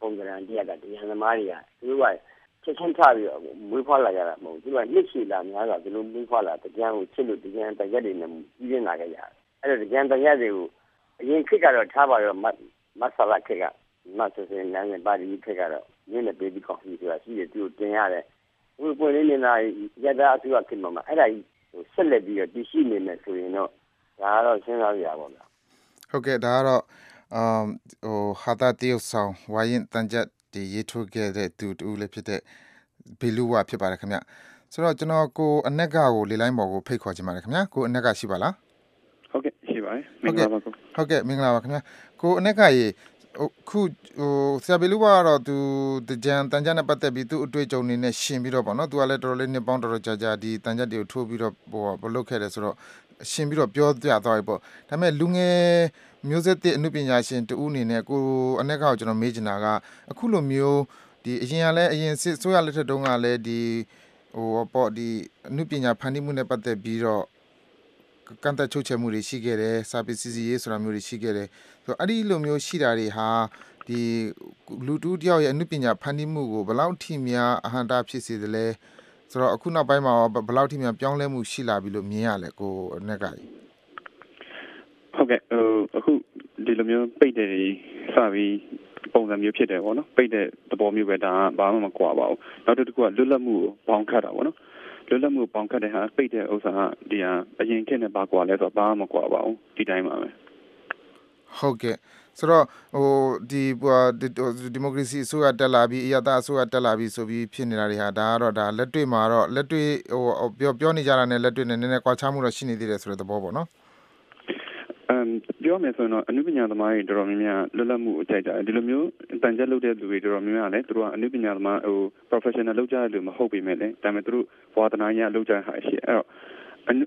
ပုံစံတရားကတရားသမားတွေကသူတို့ကချက်ချင်းချပြီးတော့မွေးဖွားလာကြတာမဟုတ်ဘူးသူကနှစ်ချီလာများတာဒီလိုမွေးဖွားလာတကြံကိုချစ်လို့တကြံတရက်တွေနဲ့ပြီးပြင်းလာကြရတယ် အဲ့တော့တကြံတရက်တွေကိုအရင်ခစ်ကတော့ထားပါတော့မဆလာခစ်ကမဆစင်လမ်းနဲ့ပါတီခစ်ကတော့ရင်းနဲ့ပေးပြီးကောင်းပြီဆိုတာရှိတယ်သူတို့တင်ရတယ်ဝေပွင့်လေးနေတာရတာအထူးခစ်မှာအဲ့ဒါကြီးဆက်လက်ပြီးတော့တရှိနေမယ်ဆိုရင်တော့ဒါကတော့စဉ်းစားရပါတော့ဟုတ်ကဲ့ဒါကတော့အမ်ဟိုဟာတာတရုတ်ဆောင်ဝိုင်းတန်ကြက်ဒီရေးထုတ်ခဲ့တဲ့သူတူလည်းဖြစ်တဲ့ဘီလူဝဖြစ်ပါတယ်ခင်ဗျဆိုတော့ကျွန်တော်ကိုအနက်ကကိုလေလိုင်းပေါ်ကိုဖိတ်ခေါ်ချင်ပါတယ်ခင်ဗျကိုအနက်ကရှိပါလား ဟုတ်ကဲ့ရှိပါတယ်မင်္ဂလာပါကိုဟုတ်ကဲ့မင်္ဂလာပါခင်ဗျကိုအနက်ကရေဟိုခုဟိုဆရာဘီလူဝကတော့သူတကြံတန်ကြက်နဲ့ပတ်သက်ပြီးသူ့အတွေ့အကြုံတွေနဲ့ရှင်ပြီးတော့ပေါ့နော်သူကလည်းတော်တော်လေးနှစ်ပေါင်းတော်တော်ကြာကြာဒီတန်ကြက်တွေကိုထိုးပြီးတော့ဟိုဘလုပ်ခဲ့တယ်ဆိုတော့ရှင်ပြီးတော့ပြောပြသွားပြီပေါ့ဒါပေမဲ့လူငယ်မျိုးဆက်တဲ့အမှုပညာရှင်တူအနေနဲ့ကိုအနက်ကကိုကျွန်တော်မေးချင်တာကအခုလိုမျိုးဒီအရင်ကလည်းအရင်စစ်ဆိုရလက်ထက်တုန်းကလည်းဒီဟိုပေါ့ဒီအမှုပညာဖန်တီးမှုနဲ့ပတ်သက်ပြီးတော့ ကန့်သက်ချုပ်ချယ်မှုတွေရှိခဲ့တယ်စာပေစီစီရေးဆိုတာမျိုးတွေရှိခဲ့တယ်ဆိုတော့အဲ့ဒီလိုမျိုးရှိတာတွေဟာဒီလူတူတယောက်ရဲ့အမှုပညာဖန်တီးမှုကိုဘယ်လောက်ထိများအဟန့်တားဖြစ်စေသလဲဆိုတော့အခုနောက်ပိုင်းမှာရောဘယ်လောက်ထိများပြောင်းလဲမှုရှိလာပြီလို့မြင်ရလဲကိုအနက်ကကြီးဟုတ်ကဲ့ဟိုအခုဒီလိုမျိုးပိတ်တယ်တွေစပြီးပုံစံမျိုးဖြစ်တယ်ပေါ့နော်ပိတ်တဲ့သဘောမျိုးပဲဒါကဘာမှမကွာပါဘူးနောက်တစ်ခုကလွတ်လပ်မှုကိုပေါင်းခတ်တာပေါ့နော် လွတ်လပ်မှုပေါင်းခတ်တဲ့ဟာပိတ်တဲ့ဥစ္စာကဒီဟာအရင်ခေတ်နဲ့ဘာကွာလဲဆိုတော့ဘာမှမကွာပါဘူးဒီတိုင်းပါပဲဟုတ်ကဲ့ဆိုတော့ဟိုဒီဟိုဒီမိုကရေစီအစိုးရတက်လာပြီးအရသာအစိုးရတက်လာပြီးဆိုပြီးဖြစ်နေတာတွေဟာဒါကတော့ဒါလက်တွေ့မှာတော့လက်တွေ့ဟိုပြောပြောနေကြတာနဲ့လက်တွေ့နဲ့နည်းနည်းကွာခြားမှုတော့ရှိနေသေးတယ်ဆိုတဲ့သဘောပေါ့နော်အ မ်ပြောမယ်ဆိုရင်တော့အနုပညာသမားတွေတော်တော်များများလွတ်လပ်မှုအကြိုက်ကြတယ်ဒီလိုမျိုးတန်ကြက်လုပ်တဲ့လူတွေတော်တော်များများလည်းသူတို့ကအနုပညာသမားဟို professional လုပ်ကြတဲ့လူမဟုတ်ပေမဲ့လည်းဒါပေမဲ့သူတို့ဝါသနာရလုပ်ကြတဲ့ဟာရှိအဲ့တော့အနု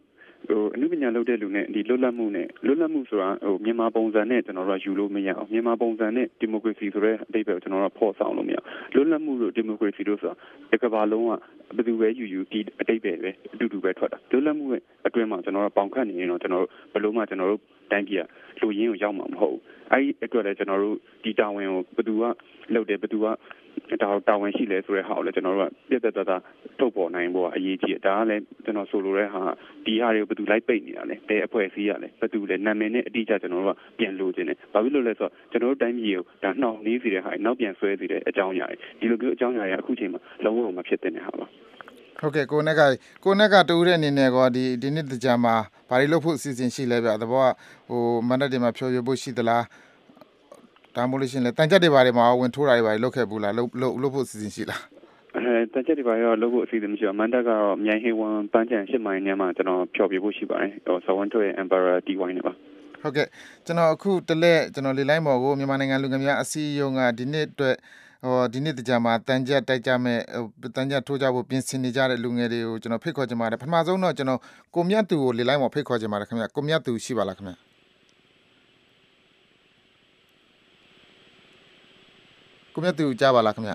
ဟိုအနုပညာလုပ်တဲ့လူနဲ့ဒီလွတ်လပ်မှုနဲ့လွတ်လပ်မှုဆိုတာဟိုမြန်မာပုံစံနဲ့ကျွန်တော်တို့ကယူလို့မရအောင်မြန်မာပုံစံနဲ့ဒီမိုကရေစီဆိုတဲ့အတိတ်ပဲကျွန်တော်တို့ကဖော်ဆောင်လို့မရအောင်လွတ်လပ်မှုတို့ဒီမိုကရေစီတို့ဆိုတာတစ်ကမ္ဘာလုံးကဘယ်သူပဲယူယူဒီအတိတ်ပဲပဲအတူတူပဲထွက်တာလွတ်လပ်မှုရဲ့အတွင်းမှာကျွန်တော်တို့ပေါင်ခတ်နေရင်တော့ကျွန်တော်တို့ဘယ်လို့မှကျွန်တော်တို့တိုင်းပြည်ကလူရင်းကိုရောက်မှာမဟုတ်ဘူးအဲဒီအတွက်လည်းကျွန်တော်တို့ဒီတာဝန်ကိုဘယ်သူကလုပ်တယ်ဘယ်သူကဒါတာဝန်ရှိလဲဆိုတဲ့ဟာကိုလည်းကျွန်တော်တို့ကပြတ်သက်သက်သာထုတ်ပေါ်နိုင်ဖို့ကအရေးကြီးတယ်ဒါကလည်းကျွန်တော်ဆိုလိုတဲ့ဟာဒီဟာတွေကိုဘယ်သူလိုက်ပိတ်နေတာလဲဘယ်အဖွဲ့အစည်းရလဲဘယ်သူလဲနာမည်နဲ့အတိအကျကျွန်တော်တို့ကပြန်လို့ခြင်းတယ်ဘာဖြစ်လို့လဲဆိုတော့ကျွန်တော်တို့တိုင်းပြည်ကိုဒါနှောင့်နှေးစေတဲ့ဟာနောက်ပြန်ဆွဲစေတဲ့အကြောင်းအရာတွေဒီလိုမျိုးအကြောင်းအရာတွေအခုချိန်မှာလုံးဝမဖြစ်တဲ့ဟာပါ ဟုတ်ကဲ့ကိုနက်ကကိုနက်ကတူတဲ့အနေနဲ့ကောဒီဒီနေ့တကြမှာဘာတွေလုပ်ဖို့အစီအစဉ်ရှိလဲဗျသဘောကဟိုမန္တလေးမှာဖြောပြဖို့ရှိသလားဒါမှမဟုတ်လို့ရှရင်လေတန်ကြက်တွေဘာတွေမှာဝင်ထိုးတာတွေဘာတွေလုပ်ခဲ့ဘူးလားလုပ်လုပ်လုပ်ဖို့အစီအစဉ်ရှိလားအဲတန်ချက်တွေပါရောလုပ်ဖို့အစီအစဉ်မရှိဘူးမန်တက်ကတော့မြိုင်ဟေဝန်ပန်းချန်ရှစ်မိုင်ထဲမှာကျွန်တော်ဖြောပြဖို့ရှိပါတယ်ဟိုဆဝန်ထွေ Emperor DY နဲ့ပါဟုတ်ကဲ့ကျွန်တော်အခုတလဲကျွန်တော်လေလိုင်းပေါ်ကိုမြန်မာနိုင်ငံလူငယ်များအစည်းအရုံးကဒီနေ့အတွက်ဟဟို ဒီနေ့တကြမှာတန်ကြက်တိုက်ကြမဲ့တန်ကြက်ထိုးကြဖို့ပြင်ဆင်နေကြတဲ့လူငယ်တွေကိုကျွန်တော်ဖိတ်ခေါ်ချင်ပါတယ်ပထမဆုံးတော့ကျွန်တော်ကိုမြတ်သူကိုလေလိုက်မှာဖိတ်ခေါ်ချင်ပါတယ်ခင်ဗျကိုမြတ်သူရှိပါလားခင်ဗျကိုမြတ်သူကြားပါလားခင်ဗျ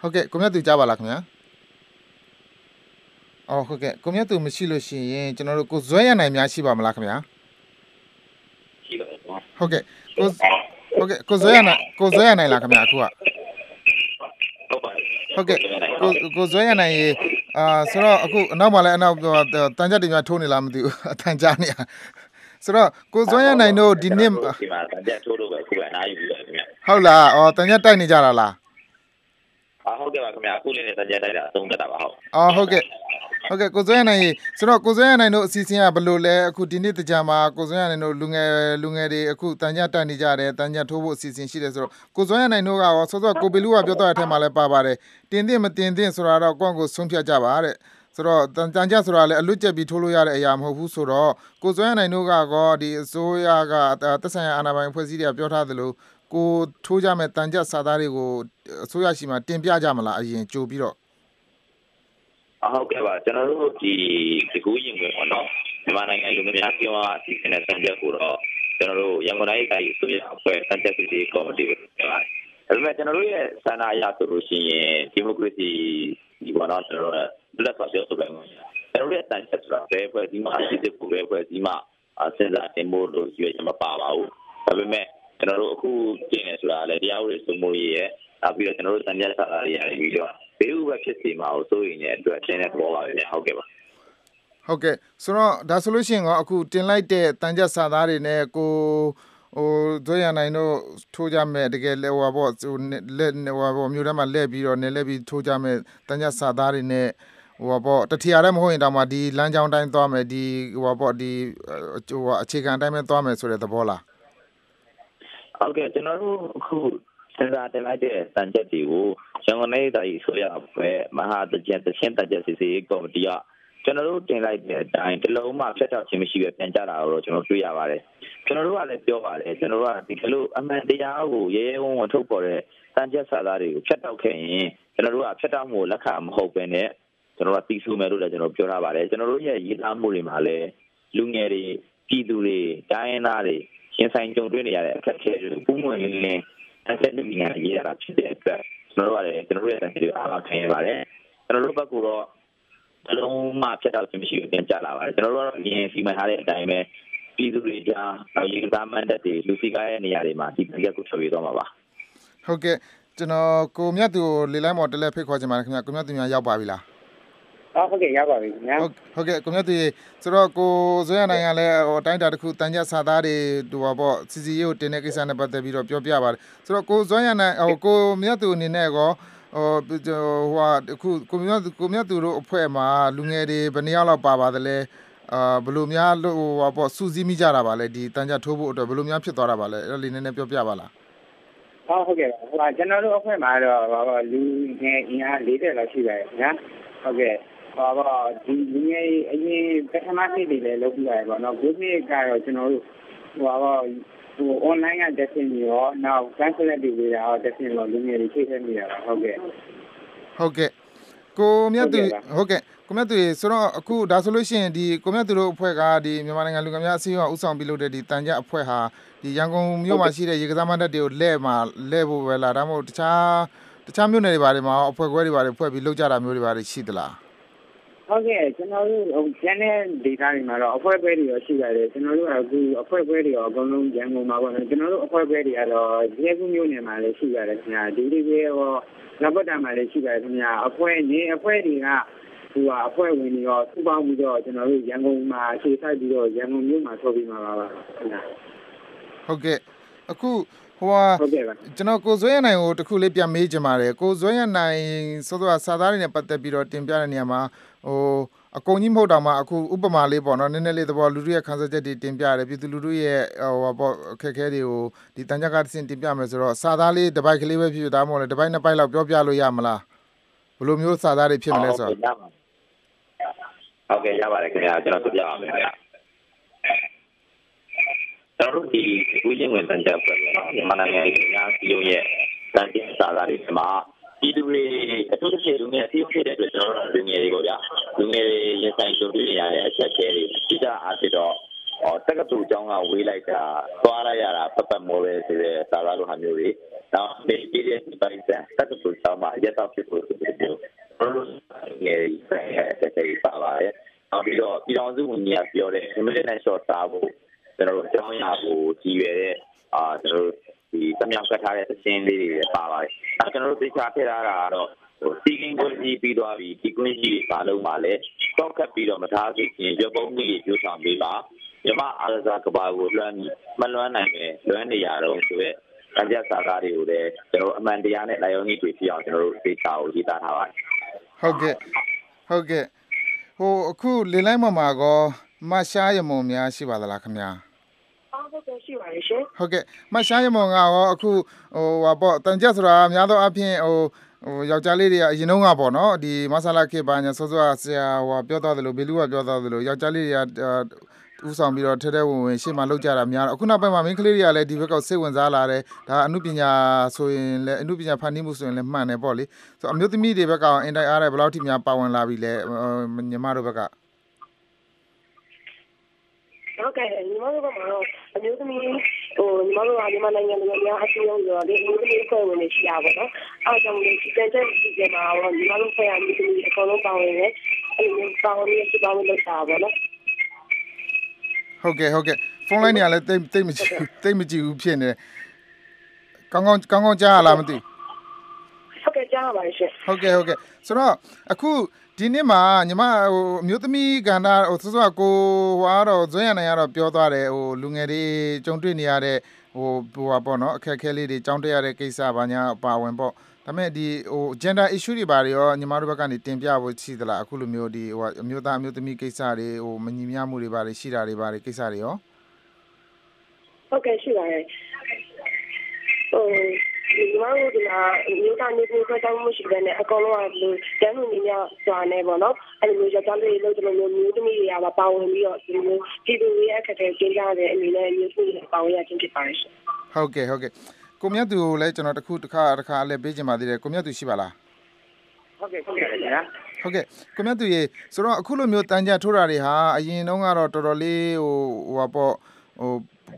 ဟုတ်ကဲ့ကိုမြတ်သူကြားပါလားခင်ဗျအော်ဟုတ်ကဲ့ကိုမြတ်သူမရှိလို့ရှိရင်ကျွန်တော်တို့ကိုဇွဲရနိုင်များရှိပါမလားခင်ဗျာရှိပါဘူးဟုတ်ကဲ့ကို ဟုတ်ကဲ့ကိုဇွဲရနိုင်ကိုဇွဲရနိုင်လားခင်ဗျာအခုကဟုတ်ကဲ့ကိုကိုဇွဲရနိုင်ရေအာဆိုတော့အခုအနောက်မှာလည်းအနောက်တန်ကြက်တွေများထိုးနေလားမသိဘူးအတန်ကြားနေရဆိုတော့ကိုဇွဲရနိုင်တို့ဒီနေ့ဒီမှာတန်ကြက်ထိုးလို့ပဲခုကအနားယူပြီးတော့ခင်ဗျဟုတ်လားအော်တန်ကြက်တိုက်နေကြတာလားအာဟုတ်ကဲ့ပါခင်ဗျအခုလေးနဲ့တန်ကြက်တိုက်တာအဆုံးသတ်တာပါဟုတ်အော်ဟုတ်ကဲ့ ဟုတ်ကဲ့ကိုစွဲရနိုင်ဆိုတော့ကိုစွဲရနိုင်တို့အစီအစဉ်ကဘယ်လိုလဲအခုဒီနေ့တကြမှာကိုစွဲရနိုင်တို့လူငယ်လူငယ်တွေအခုတန်ကြတက်နေကြတယ်တန်ကြထိုးဖို့အစီအစဉ်ရှိတယ်ဆိုတော့ကိုစွဲရနိုင်တို့ကရောဆောစောကိုဘီလူကပြောတော့တဲ့အထက်မှာလည်းပါပါတယ်တင်တင်မတင်တင်ဆိုတာတော့ကိုယ့်ကိုဆုံးဖြတ်ကြပါတဲ့ဆိုတော့တန်တန်ကြဆိုတာလည်းအလွတ်ကျက်ပြီးထိုးလို့ရတဲ့အရာမဟုတ်ဘူးဆိုတော့ကိုစွဲနိုင်တို့ကကောဒီအစိုးရကသက်ဆိုင်ရာအာဏာပိုင်ဖွဲ့စည်းတွေကပြောထားသလိုကိုထိုးကြမဲ့တန်ကြစာသားတွေကိုအစိုးရရှိမှတင်ပြကြမလားအရင်ကြိုပြီးတော့ ဟုတ်ကဲ့ပါကျွန်တော်တို့ဒီဒီကူးရင်ဝင်ပေါ့နော်မြန်မာနိုင်ငံလူမျိုးများပြောင်းအစီအစဉ်နဲ့စံချက်ကိုတော့ကျွန်တော်တို့ရန်ကုန်တိုင်းတိုင်းဆိုရအဖွဲ့စံချက်စီကော်မတီကိုပြောပါတယ်ဒါပေမဲ့ကျွန်တော်တို့ရဲ့ဆန္ဒအရဆိုလို့ရှိရင်ဒီမိုကရေစီဒီဘောတော့ကျွန်တော်တို့လက်ပတ်ပြောဆိုပြန်ဝင်ကျွန်တော်တို့ရဲ့စံချက်ဆိုတာဘယ်ဖွဲ့ဒီမှာအစီအစဉ်ကိုဘယ်ဖွဲ့ဒီမှာစဉ်းစားတင်ဖို့လို့ရွေးချယ်မပါပါဘူးဒါပေမဲ့ကျွန်တော်တို့အခုကျင်းနေဆိုတာလည်းတရားဥပဒေစိုးမိုးရေးရဲ့နောက်ပြီးတော့ကျွန်တော်တို့စံချက်စာသားတွေရပြီးတော့ ဘေးဥပဖြစ်စီမှာကိုစိုးရင်လည်းအတွက်ချင်းတဲ့သဘောပါပဲဗျဟုတ်ကဲ့ပါဟုတ်ကဲ့ဆိုတော့ဒါဆိုလို့ရှိရင်ကအခုတင်လိုက်တဲ့တန်ကြက်စာသားတွေနဲ့ကိုဟိုဒွေရနိုင်တို့ထိုးကြမဲ့တကယ်လေဟိုဘောဟိုလက်ဟိုဘောမြို့ထဲမှာလှည့်ပြီးတော့နေလှည့်ပြီးထိုးကြမဲ့တန်ကြက်စာသားတွေနဲ့ဟိုဘောတထီရလည်းမဟုတ်ရင်တောင်မှဒီလမ်းကြောင်းတိုင်းသွားမယ်ဒီဟိုဘောဒီဟိုအခြေခံတိုင်းပဲသွားမယ်ဆိုတဲ့သဘောလားဟုတ်ကဲ့ကျွန်တော်တို့အခု စဉ်းစားတင်လိုက်တဲ့တန်ချက်တွေကိုရန်ကုန်တိုင်းတိုင်းဆိုရအဖွဲ့မဟာတကြံတချင်းတကြံစီစီကော်မတီကကျွန်တော်တို့တင်လိုက်တဲ့အတိုင်းတလုံးမှဖျက်ချောက်ခြင်းမရှိပဲပြန်ကြတာတော့ကျွန်တော်တွေ့ရပါတယ်ကျွန်တော်တို့ကလည်းပြောပါတယ်ကျွန်တော်တို့ကဒီလိုအမှန်တရားကိုရဲရဲဝံ့ဝံ့ထုတ်ပေါ်တဲ့တန်ချက်စာသားတွေကိုဖျက်တောက်ခဲ့ရင်ကျွန်တော်တို့ကဖျက်တောက်မှုလက်ခံမဟုတ်ဘဲနဲ့ကျွန်တော်တို့ကတီးဆူမယ်လို့လည်းကျွန်တော်ပြောထားပါတယ်ကျွန်တော်တို့ရဲ့ရေးသားမှုတွေမှာလည်းလူငယ်တွေပြည်သူတွေတိုင်းရင်းသားတွေရှင်ဆိုင်ကြုံတွေ့နေရတဲ့အခက်အခဲတွေပုံမှန်လင်းလင်း အဆက်အသွယ်များရေးရတာဖြစ်တဲ့အတွက်ကျွန်တော်တို့ကလည်းကျွန်တော်တို့ရဲ့အစီအစဉ်အားခံရပါတယ်ကျွန်တော်တို့ဘက်ကတော့အလုံးမဖြတ်တော့ခြင်းမရှိဘူးပြန်ကြလာပါတယ်ကျွန်တော်တို့ကတော့အရင်စီမံထားတဲ့အတိုင်းပဲပြည်သူတွေကြားရေကစားမန်တက်တွေလူစီကားရဲ့နေရာတွေမှာဒီပြက်ကိုထွက်ပြေးသွားမှာပါဟုတ်ကဲ့ကျွန်တော်ကိုမြတ်သူကိုလေလိုင်းမော်တလဲဖိတ်ခေါ်ချင်ပါတယ်ခင်ဗျကိုမြတ်သူများရောက်ပါပြီလား ဟုတ်ကဲ့ရပါပြီခင်ဗျာဟုတ်ကဲ့ကိုမြတ်သူဆိုတော့ကိုဇွဲရနိုင်ကလည်းဟိုတိုင်းတာတစ်ခုတန်ကြစာသားတွေဟိုပါပေါ့စီစီရေးကိုတင်တဲ့ကိစ္စနဲ့ပတ်သက်ပြီးတော့ပြောပြပါတယ်ဆိုတော့ကိုဇွဲရနိုင်ဟိုကိုမြတ်သူအနေနဲ့ကောဟိုဟိုဟာအခုကိုမြတ်ကိုမြတ်သူတို့အဖွဲ့မှာလူငယ်တွေဘယ်နှစ်ယောက်လောက်ပါပါသလဲအာဘယ်လိုများဟိုဟာပေါ့စူးစီးမိကြတာပါလဲဒီတန်ကြထိုးဖို့အတွက်ဘယ်လိုများဖြစ်သွားတာပါလဲအဲ့ဒါလေးနည်းနည်းပြောပြပါလားဟုတ်ဟုတ်ကဲ့ဟိုကျွန်တော်တို့အဖွဲ့မှာတော့ဟိုလူငယ်အင်အား40လောက်ရှိပါတယ်ခင်ဗျာဟုတ်ကဲ့ ဟောပါဒီလူငယ်အရင်ပထမနှစ်တွေလည်းလုပ်ပြရတယ်ပေါ့နော်ခုနှစ်ကတော့ကျွန်တော်တို့ဟောပါဟို online ကတက်ရှင်ပြီးတော့နောက် translate တွေပေးတာတော့တက်ရှင်တော့လူငယ်တွေချိန်ထည့်မိတာပါဟုတ်ကဲ့ဟုတ်ကဲ့ကိုမြတ်သူဟုတ်ကဲ့ကိုမြတ်သူဆိုတော့အခုဒါဆိုလို့ရှိရင်ဒီကိုမြတ်သူတို့အဖွဲ့ကဒီမြန်မာနိုင်ငံလူငယ်များအစည်းအဝေးဥဆောင်ပြီးလုပ်တဲ့ဒီတန်ကြအဖွဲ့ဟာဒီရန်ကုန်မြို့မှာရှိတဲ့ရေကစားမတက်တွေကိုလဲ့မှာလဲ့ဖို့ပဲလားဒါမှမဟုတ်တခြားတခြားမြို့နယ်တွေဘာတွေမှာအဖွဲ့ခွဲတွေဘာတွေဖွဲ့ပြီးလုပ်ကြတာမျိုးတွေဘာတွေရှိသလား ဟုတ်ကဲ့ကျွန်တော်တို့ဟိုကျန်တဲ့ data တွေမှာတော့အဖွဲ့ပွဲတွေရောရှိပါတယ်ကျွန်တော်တို့ကအခုအဖွဲ့ပွဲတွေရောအကုန်လုံးရန်ကုန်မှာပေါ့နော်ကျွန်တော်တို့အဖွဲ့ပွဲတွေကတော့ရဲကူးမျိုးနယ်မှာလည်းရှိပါတယ်ခင်ဗျာဒီဒီပဲရောနဘတ်တာမှာလည်းရှိပါတယ်ခင်ဗျာအဖွဲ့နေအဖွဲ့တွေကဟိုဟာအဖွဲ့ဝင်တွေရောစုပေါင်းပြီးတော့ကျွန်တော်တို့ရန်ကုန်မှာအခြေစိုက်ပြီးတော့ရန်ကုန်မြို့မှာထုတ်ပြီးမှာပါပါခင်ဗျာဟုတ်ကဲ့အခုဟိုဟာကျွန်တော်ကိုဇွဲရနိုင်ကိုတခုလေးပြန်မေးချင်ပါတယ်ကိုဇွဲရနိုင်စောစောစာသားတွေနဲ့ပတ်သက်ပြီးတော့တင်ပြတဲ့နေရာမှာ ဟိုအကုန်ကြီးမဟုတ်တော့မှအခုဥပမာလေးပေါ့နော်နည်းနည်းလေးသဘောလူတို့ရဲ့ခန်းစားချက်တွေတင်ပြရတယ်ပြည်သူလူတို့ရဲ့ဟိုပေါ့အခက်အခဲတွေကိုဒီတန်ကြကတစ်စင်တင်ပြမယ်ဆိုတော့စာသားလေးတစ်ပိုက်ကလေးပဲဖြစ်ဖြစ်ဒါမှမဟုတ်လေတစ်ပိုက်နှစ်ပိုက်လောက်ပြောပြလို့ရမလားဘယ်လိုမျိုးစာသားတွေဖြစ်မလဲဆိုတော့ဟုတ်ကဲ့ရပါတယ်ခင်ဗျာကျွန်တော်ပြပြပါမယ်ခင်ဗျာကျွန်တော်တို့ဒီဝိဇ္ဇင်ဝင်တန်ကြပွဲပေါ့နော်မြန်မာနိုင်ငံရဲ့ညာစီယုံရဲ့တန်ကျင်စာသားတွေမှာ ဒီလူတွေအထူးသဖြင့်လူငယ်အစည်းအဝေးဖြစ်တဲ့အတွက်ကျွန်တော်တို့လူငယ်တွေပေါ့ဗျာလူငယ်တွေရင်ဆိုင်ကြုံတွေ့ရတဲ့အချက်အခဲတွေအဓိကအားဖြင့်တော့ဟောတက္ကသိုလ်ကျောင်းကဝေးလိုက်တာသွားရရတာပတ်ပတ်မောပဲဆိုတဲ့စာသားလိုဟာမျိုးတွေနောက်ဒီဒီဒီပိုင်းစံတက္ကသိုလ်ကျောင်းမှာရက်တော့ဖြစ်ဖို့ဆိုတဲ့မျိုးကျွန်တော်တို့ငယ်တွေဆိုင်တဲ့အချက်တွေပါပါတယ်နောက်ပြီးတော့ပြည်တော်စုဝန်ကြီးကပြောတဲ့ immediate short စားဖို့ကျွန်တော်တို့အကြောင်းအရာကိုကြည်ရွယ်တဲ့အာကျွန်တော်တို့ ဒီတမြောက်ကတ်ထားတဲ့သင်းလေးတွေပါပါတယ်။အဲကျွန်တော်တို့သိချာထည့်ထားတာကတော့ဟိုစီကင်းကိုကြီးပြီးသွားပြီဒီကွင်းကြီးပါလုံးပါလေတော့ကပ်ပြီးတော့မထားသိချင်းရုပ်ပုံကြီးကျိုးဆောင်ပေးပါမြမအားကစားကဘာကိုလွှမ်းမလွှမ်းနိုင်ပဲလွှမ်းနေရတော့ဆိုရဲအကြစာသားတွေကိုလည်းကျွန်တော်အမှန်တရားနဲ့လာယုံကြီးတွေဖြစ်အောင်ကျွန်တော်တို့သိချာကိုရေးသားထားပါတယ်ဟုတ်ကဲ့ဟုတ်ကဲ့ဟိုအခုလေလိုက်မှာမှာကောမရှားရမုံများရှိပါသလားခင်ဗျာ ဟုတ်ကဲ့ရှိပါတယ်ရှင်ဟုတ်ကဲ့မရှားရမုံကရောအခုဟိုဟာပေါ့တန်ကြက်ဆိုတာအများသောအားဖြင့်ဟိုဟိုယောက်ျားလေးတွေကအရင်တုန်းကပေါ့နော်ဒီမဆလာခေပါညာစောစောဆရာဟိုပြောသွားသလိုဘေလူကပြောသွားသလိုယောက်ျားလေးတွေကဥဆောင်ပြီးတော့ထဲထဲဝင်ဝင်ရှေ့မှာလောက်ကြတာများတော့အခုနောက်ပိုင်းမှာမင်းကလေးတွေကလည်းဒီဘက်ကစိတ်ဝင်စားလာတယ်ဒါအမှုပညာဆိုရင်လည်းအမှုပညာဖန်တီးမှုဆိုရင်လည်းမှန်တယ်ပေါ့လေဆိုအမျိုးသမီးတွေဘက်ကအင်တိုက်အားရဘယ်လောက်ထိများပါဝင်လာပြီလဲညီမတို့ဘက်က ဟုတ်ကဲ့ညီမတို့ကမှတော့အမျိုးသမီးဟိုညီမတို့ကမြန်မာနိုင်ငံလူမျိုးများအစည်းအရုံးဆိုတော့ဒီအမျိုးသမီးအဖွဲ့ဝင်တွေရှိရပါတော့အဲဒါကြောင့်ဒီတန်တဲ့ဒီကမှာတော့ညီမတို့ဖွဲ့ရအမျိုးသမီးအကုန်လုံးပါဝင်တယ်အဲ့လိုပါဝင်ရစီပါဝင်လုပ်တာပါတော့ဟုတ်ကဲ့ဟုတ်ကဲ့ဖုန်းလိုင်းတွေကလည်းတိတ်တိတ်မကြည့်တိတ်မကြည့်ဘူးဖြစ်နေတယ်ကောင်းကောင်းကောင်းကောင်းကြားရလားမသိ ဟုတ်ကဲ့ကြားပါပါရှင်ဟုတ်ကဲ့ဟုတ်ကဲ့ဆိုတော့အခုဒီနေ့မှာညီမဟိုအမျိုးသမီးကဏ္ဍဟိုစောစောကိုဟွာတော့ဇွဲရနိုင်ကတော့ပြောသွားတယ်ဟိုလူငယ်တွေကြုံတွေ့နေရတဲ့ဟိုဟိုပါပေါ့နော်အခက်အခဲလေးတွေကြောင်းတက်ရတဲ့ကိစ္စဘာညာပါဝင်ပေါ့ဒါပေမဲ့ဒီဟို gender issue တွေဘာတွေရောညီမတို့ဘက်ကနေတင်ပြဖို့ရှိသလားအခုလိုမျိုးဒီဟိုအမျိုးသားအမျိုးသမီးကိစ္စတွေဟိုမညီမျှမှုတွေဘာတွေရှိတာတွေဘာတွေကိစ္စတွေရောဟုတ်ကဲ့ရှိပါတယ်ဟို ဒီမှာဒီမှာမြို့သားနေကိုခွဲတောင်းမှုရှိတဲ့နဲ့အကောင်လုံးကလူတန်းလူနေများစွာနေပေါ့နော်အဲ့လိုမျိုးကြောင့်လေးလို့ဒီလိုမျိုးမျိုးသမီးတွေကပါဝင်ပြီးတော့ဒီလိုပြည်သူတွေရဲ့အခက်အခဲကျင်းကြတဲ့အနေနဲ့မျိုးသမီးတွေပါဝင်ရခြင်းဖြစ်ပါတယ်ရှင်ဟုတ်ကဲ့ဟုတ်ကဲ့ကိုမြတ်သူကိုလည်းကျွန်တော်တခုတစ်ခါတစ်ခါလည်းပေးချင်ပါသေးတယ်ကိုမြတ်သူရှိပါလားဟုတ်ကဲ့ဟုတ်ကဲ့ခင်ဗျာဟုတ်ကဲ့ကိုမြတ်သူရေဆိုတော့အခုလိုမျိုးတန်ကြထိုးတာတွေဟာအရင်တုန်းကတော့တော်တော်လေးဟိုဟိုပါပေါ့ဟို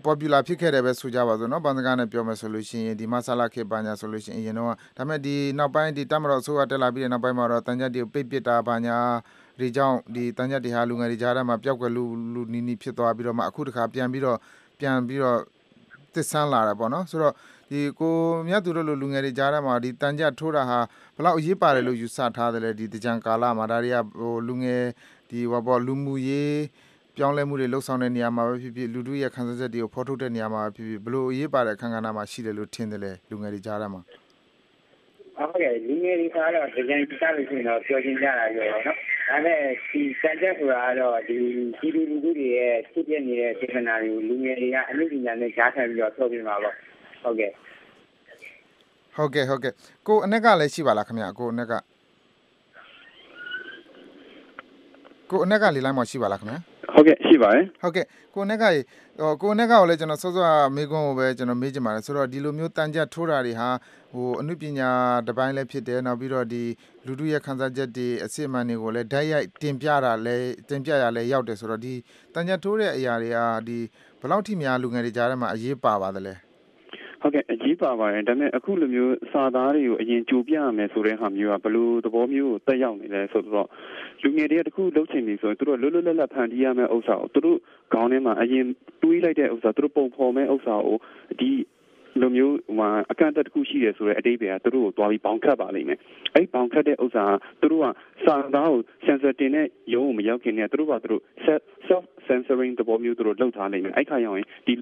popular ဖြစ်ခဲ့တယ်ပဲဆိုကြပါစို့เนาะဘန်စကားနဲ့ပြောမယ်ဆိုလို့ရှိရင်ဒီမဆလာခေပါညာဆိုလို့ရှိရင်အရင်တော့ဒါပေမဲ့ဒီနောက်ပိုင်းဒီတမတော်အစိုးရတက်လာပြီးတဲ့နောက်ပိုင်းမှာတော့တန်ကြတွေပိတ်ပစ်တာဘာညာဒီကြောင့်ဒီတန်ကြတွေဟာလူငယ်တွေကြားထဲမှာပျောက်ကွယ်လူလူနီးနီးဖြစ်သွားပြီးတော့မှအခုတခါပြန်ပြီးတော့ပြန်ပြီးတော့သစ်ဆန်းလာတယ်ပေါ့နော်ဆိုတော့ဒီကိုမြတ်သူတို့လိုလူငယ်တွေကြားထဲမှာဒီတန်ကြထိုးတာဟာဘယ်လောက်အရေးပါတယ်လို့ယူဆထားတယ်လဲဒီတကြံကာလမှာဒါတွေကဟိုလူငယ်ဒီဟောပေါ့လူမှုရေး ပြောင်းလဲမှုတွေလှုပ်ဆောင်တဲ့နေရာမှာပဲဖြစ်ဖြစ်လူတို့ရဲ့ခံစားချက်တွေကိုဖော်ထုတ်တဲ့နေရာမှာပဲဖြစ်ဖြစ်ဘယ်လိုအရေးပါတဲ့အခန်းကဏ္ဍမှာရှိတယ်လို့ထင်တယ်လဲလူငယ်တွေကြားထဲမှာဟုတ်ကဲ့လူငယ်တွေကတော့ဒီကြိမ်ပြလို့ရှိရင်တော့ပြောချင်းကြတာပြောတော့နော်ဒါပေမဲ့ဒီစံချက်ဆိုတာကတော့ဒီဒီလူလူတွေရဲ့ဖြစ်ပြနေတဲ့စေတနာတွေကိုလူငယ်တွေကအမှုပညာနဲ့ကြားခံပြီးတော့ထုတ်ပြမှာပေါ့ဟုတ်ကဲ့ဟုတ်ကဲ့ဟုတ်ကဲ့ကိုအနက်ကလည်းရှိပါလားခင်ဗျကိုအနက်က ကိုအနက်ကလေလိုက်မှရှိပါလားခင်ဗျဟုတ်ကဲ့ရှိပါတယ်ဟုတ်ကဲ့ကိုနက်ကရေဟိုကိုနက်ကကိုလည်းကျွန်တော်စောစောမေးခွန်းကိုပဲကျွန်တော်မေးချင်ပါတယ်ဆိုတော့ဒီလိုမျိုးတန်ကြထိုးတာတွေဟာဟိုအနုပညာတစ်ပိုင်းလည်းဖြစ်တယ်နောက်ပြီးတော့ဒီလူတို့ရဲ့ခန်းစားချက်တွေအစစ်အမှန်တွေကိုလည်းဓာတ်ရိုက်တင်ပြတာလည်းတင်ပြရလည်းရောက်တယ်ဆိုတော့ဒီတန်ကြထိုးတဲ့အရာတွေကဒီဘယ်လောက်ထိများလူငယ်တွေကြားထဲမှာအရေးပါပါသလဲဟုတ်ကဲ့ အကြီးပါပါတယ်ဒါပေမဲ့အခုလိုမျိုးစာသားတွေကိုအရင်ကြိုပြရမယ်ဆိုတဲ့ဟာမျိုးကဘယ်လိုသဘောမျိုးကိုတက်ရောက်နေလဲဆိုတော့လူငယ်တွေကတခုလှုပ်ချင်ပြီဆိုရင်သူတို့လွတ်လွတ်လပ်လပ်ဖန်တီးရမယ့်ဥစ္စာကိုသူတို့ခေါင်းထဲမှာအရင်တွေးလိုက်တဲ့ဥစ္စာသူတို့ပုံဖော်မဲ့ဥစ္စာကိုဒီလိုမျိုးဟိုမှာအကန့်အသတ်တစ်ခုရှိတယ်ဆိုတဲ့အတိတ်ပဲကသူတို့ကိုတွားပြီးဘောင်ခတ်ပါလိမ့်မယ်။အဲ့ဘောင်ခတ်တဲ့ဥစ္စာကသူတို့ကစာသားကို sensor တင်တဲ့ရုံးကိုမရောက်ခင်တည်းကသူတို့ကသူတို့ self censoring သဘောမျိုးသူတို့လုပ်ထားလိမ့်မယ်။အဲ့ခါရောက်ရင်ဒီ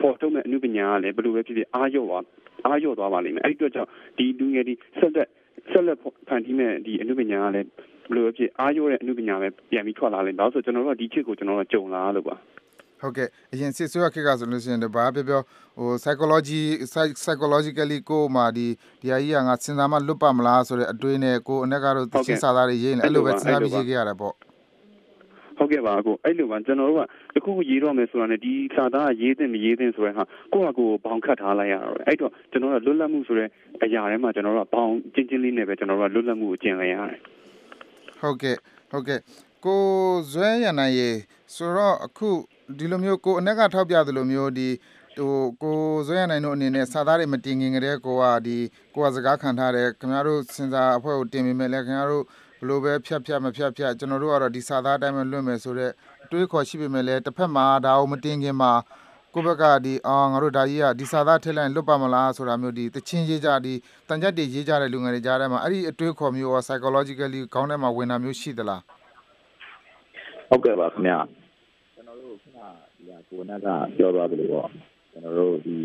ပေါ်ထုတ်မဲ့အမှုပညာကလည်းဘယ်လိုပဲဖြစ်ဖြစ်အားရော့သွားအားရော့သွားပါလိမ့်မယ်အဲ့ဒီအတွက်ကြောင့်ဒီလူငယ်ဒီဆက်လက်ဆက်လက်ဖန်တီးမဲ့ဒီအမှုပညာကလည်းဘယ်လိုပဲဖြစ်အားရော့တဲ့အမှုပညာပဲပြန်ပြီးထွက်လာလိမ့်မယ်ဒါဆိုကျွန်တော်တို့ကဒီချစ်ကိုကျွန်တော်တို့ကြုံလာလို့ပါဟုတ်ကဲ့အရင်စစ်ဆွေးရခေတ်ကဆိုလို့ရှိရင်တော့ဘာပြောပြောဟို psychology psychologically ကိုမှဒီဒီအကြီးကငါစဉ်းစားမှလွတ်ပါမလားဆိုတဲ့အတွေးနဲ့ကိုအနက်ကတော့သချင်းစာသားတွေရေးနေအဲ့လိုပဲစဉ်းစားပြီးရေးခဲ့ရတာပေါ့ ဟုတ်ကဲ့ပါကိုအဲ့လိုပါကျွန်တော်တို့ကတခုခုရေးတော့မယ်ဆိုတာနဲ့ဒီစာသားကရေးတဲ့မရေးတဲ့ဆိုတဲ့ဟာကိုယ့်ဟာကိုယ်ဘောင်ခတ်ထားလိုက်ရတော့အဲ့တော့ကျွန်တော်တို့လွတ်လပ်မှုဆိုတဲ့အရာထဲမှာကျွန်တော်တို့ကဘောင်ချင်းချင်းလေးနဲ့ပဲကျွန်တော်တို့ကလွတ်လပ်မှုကိုကျင့်လိုက်ရတယ်ဟုတ်ကဲ့ဟုတ်ကဲ့ကိုဇွဲရနိုင်ရေဆိုတော့အခုဒီလိုမျိုးကိုအနက်ကထောက်ပြသလိုမျိုးဒီဟိုကိုဇွဲရနိုင်တို့အနေနဲ့စာသားတွေမတင်ငင်ကြတဲ့ကိုကဒီကိုကစကားခံထားတယ်ခင်ဗျားတို့စင်စာအဖွဲ့ကိုတင်မိမယ်လဲခင်ဗျားတို့ ဘလို့ပဲဖြတ်ဖြတ်မဖြတ်ဖြတ်ကျွန်တော်တို့ကတော့ဒီစာသားအတိုင်းပဲလွတ်မယ်ဆိုတော့အတွေးခေါ်ရှိပေမဲ့လဲတစ်ဖက်မှာဒါအောင်မတင်ခင်မှာကိုဘက်ကဒီအာငါတို့ဒါကြီးကဒီစာသားထည့်လိုက်လွတ်ပါမလားဆိုတာမျိုးဒီတချင်းရေးကြဒီတန်ကြက်တွေရေးကြတဲ့လူငယ်တွေကြားထဲမှာအဲ့ဒီအတွေးခေါ်မျိုးရော psychologically ခေါင်းထဲမှာဝင်တာမျိုးရှိသလားဟုတ်ကဲ့ပါခင်ဗျာကျွန်တော်တို့ခုနဒီကကိုနက်ကပြောသွားသလိုပေါ့ကျွန်တော်တို့ဒီ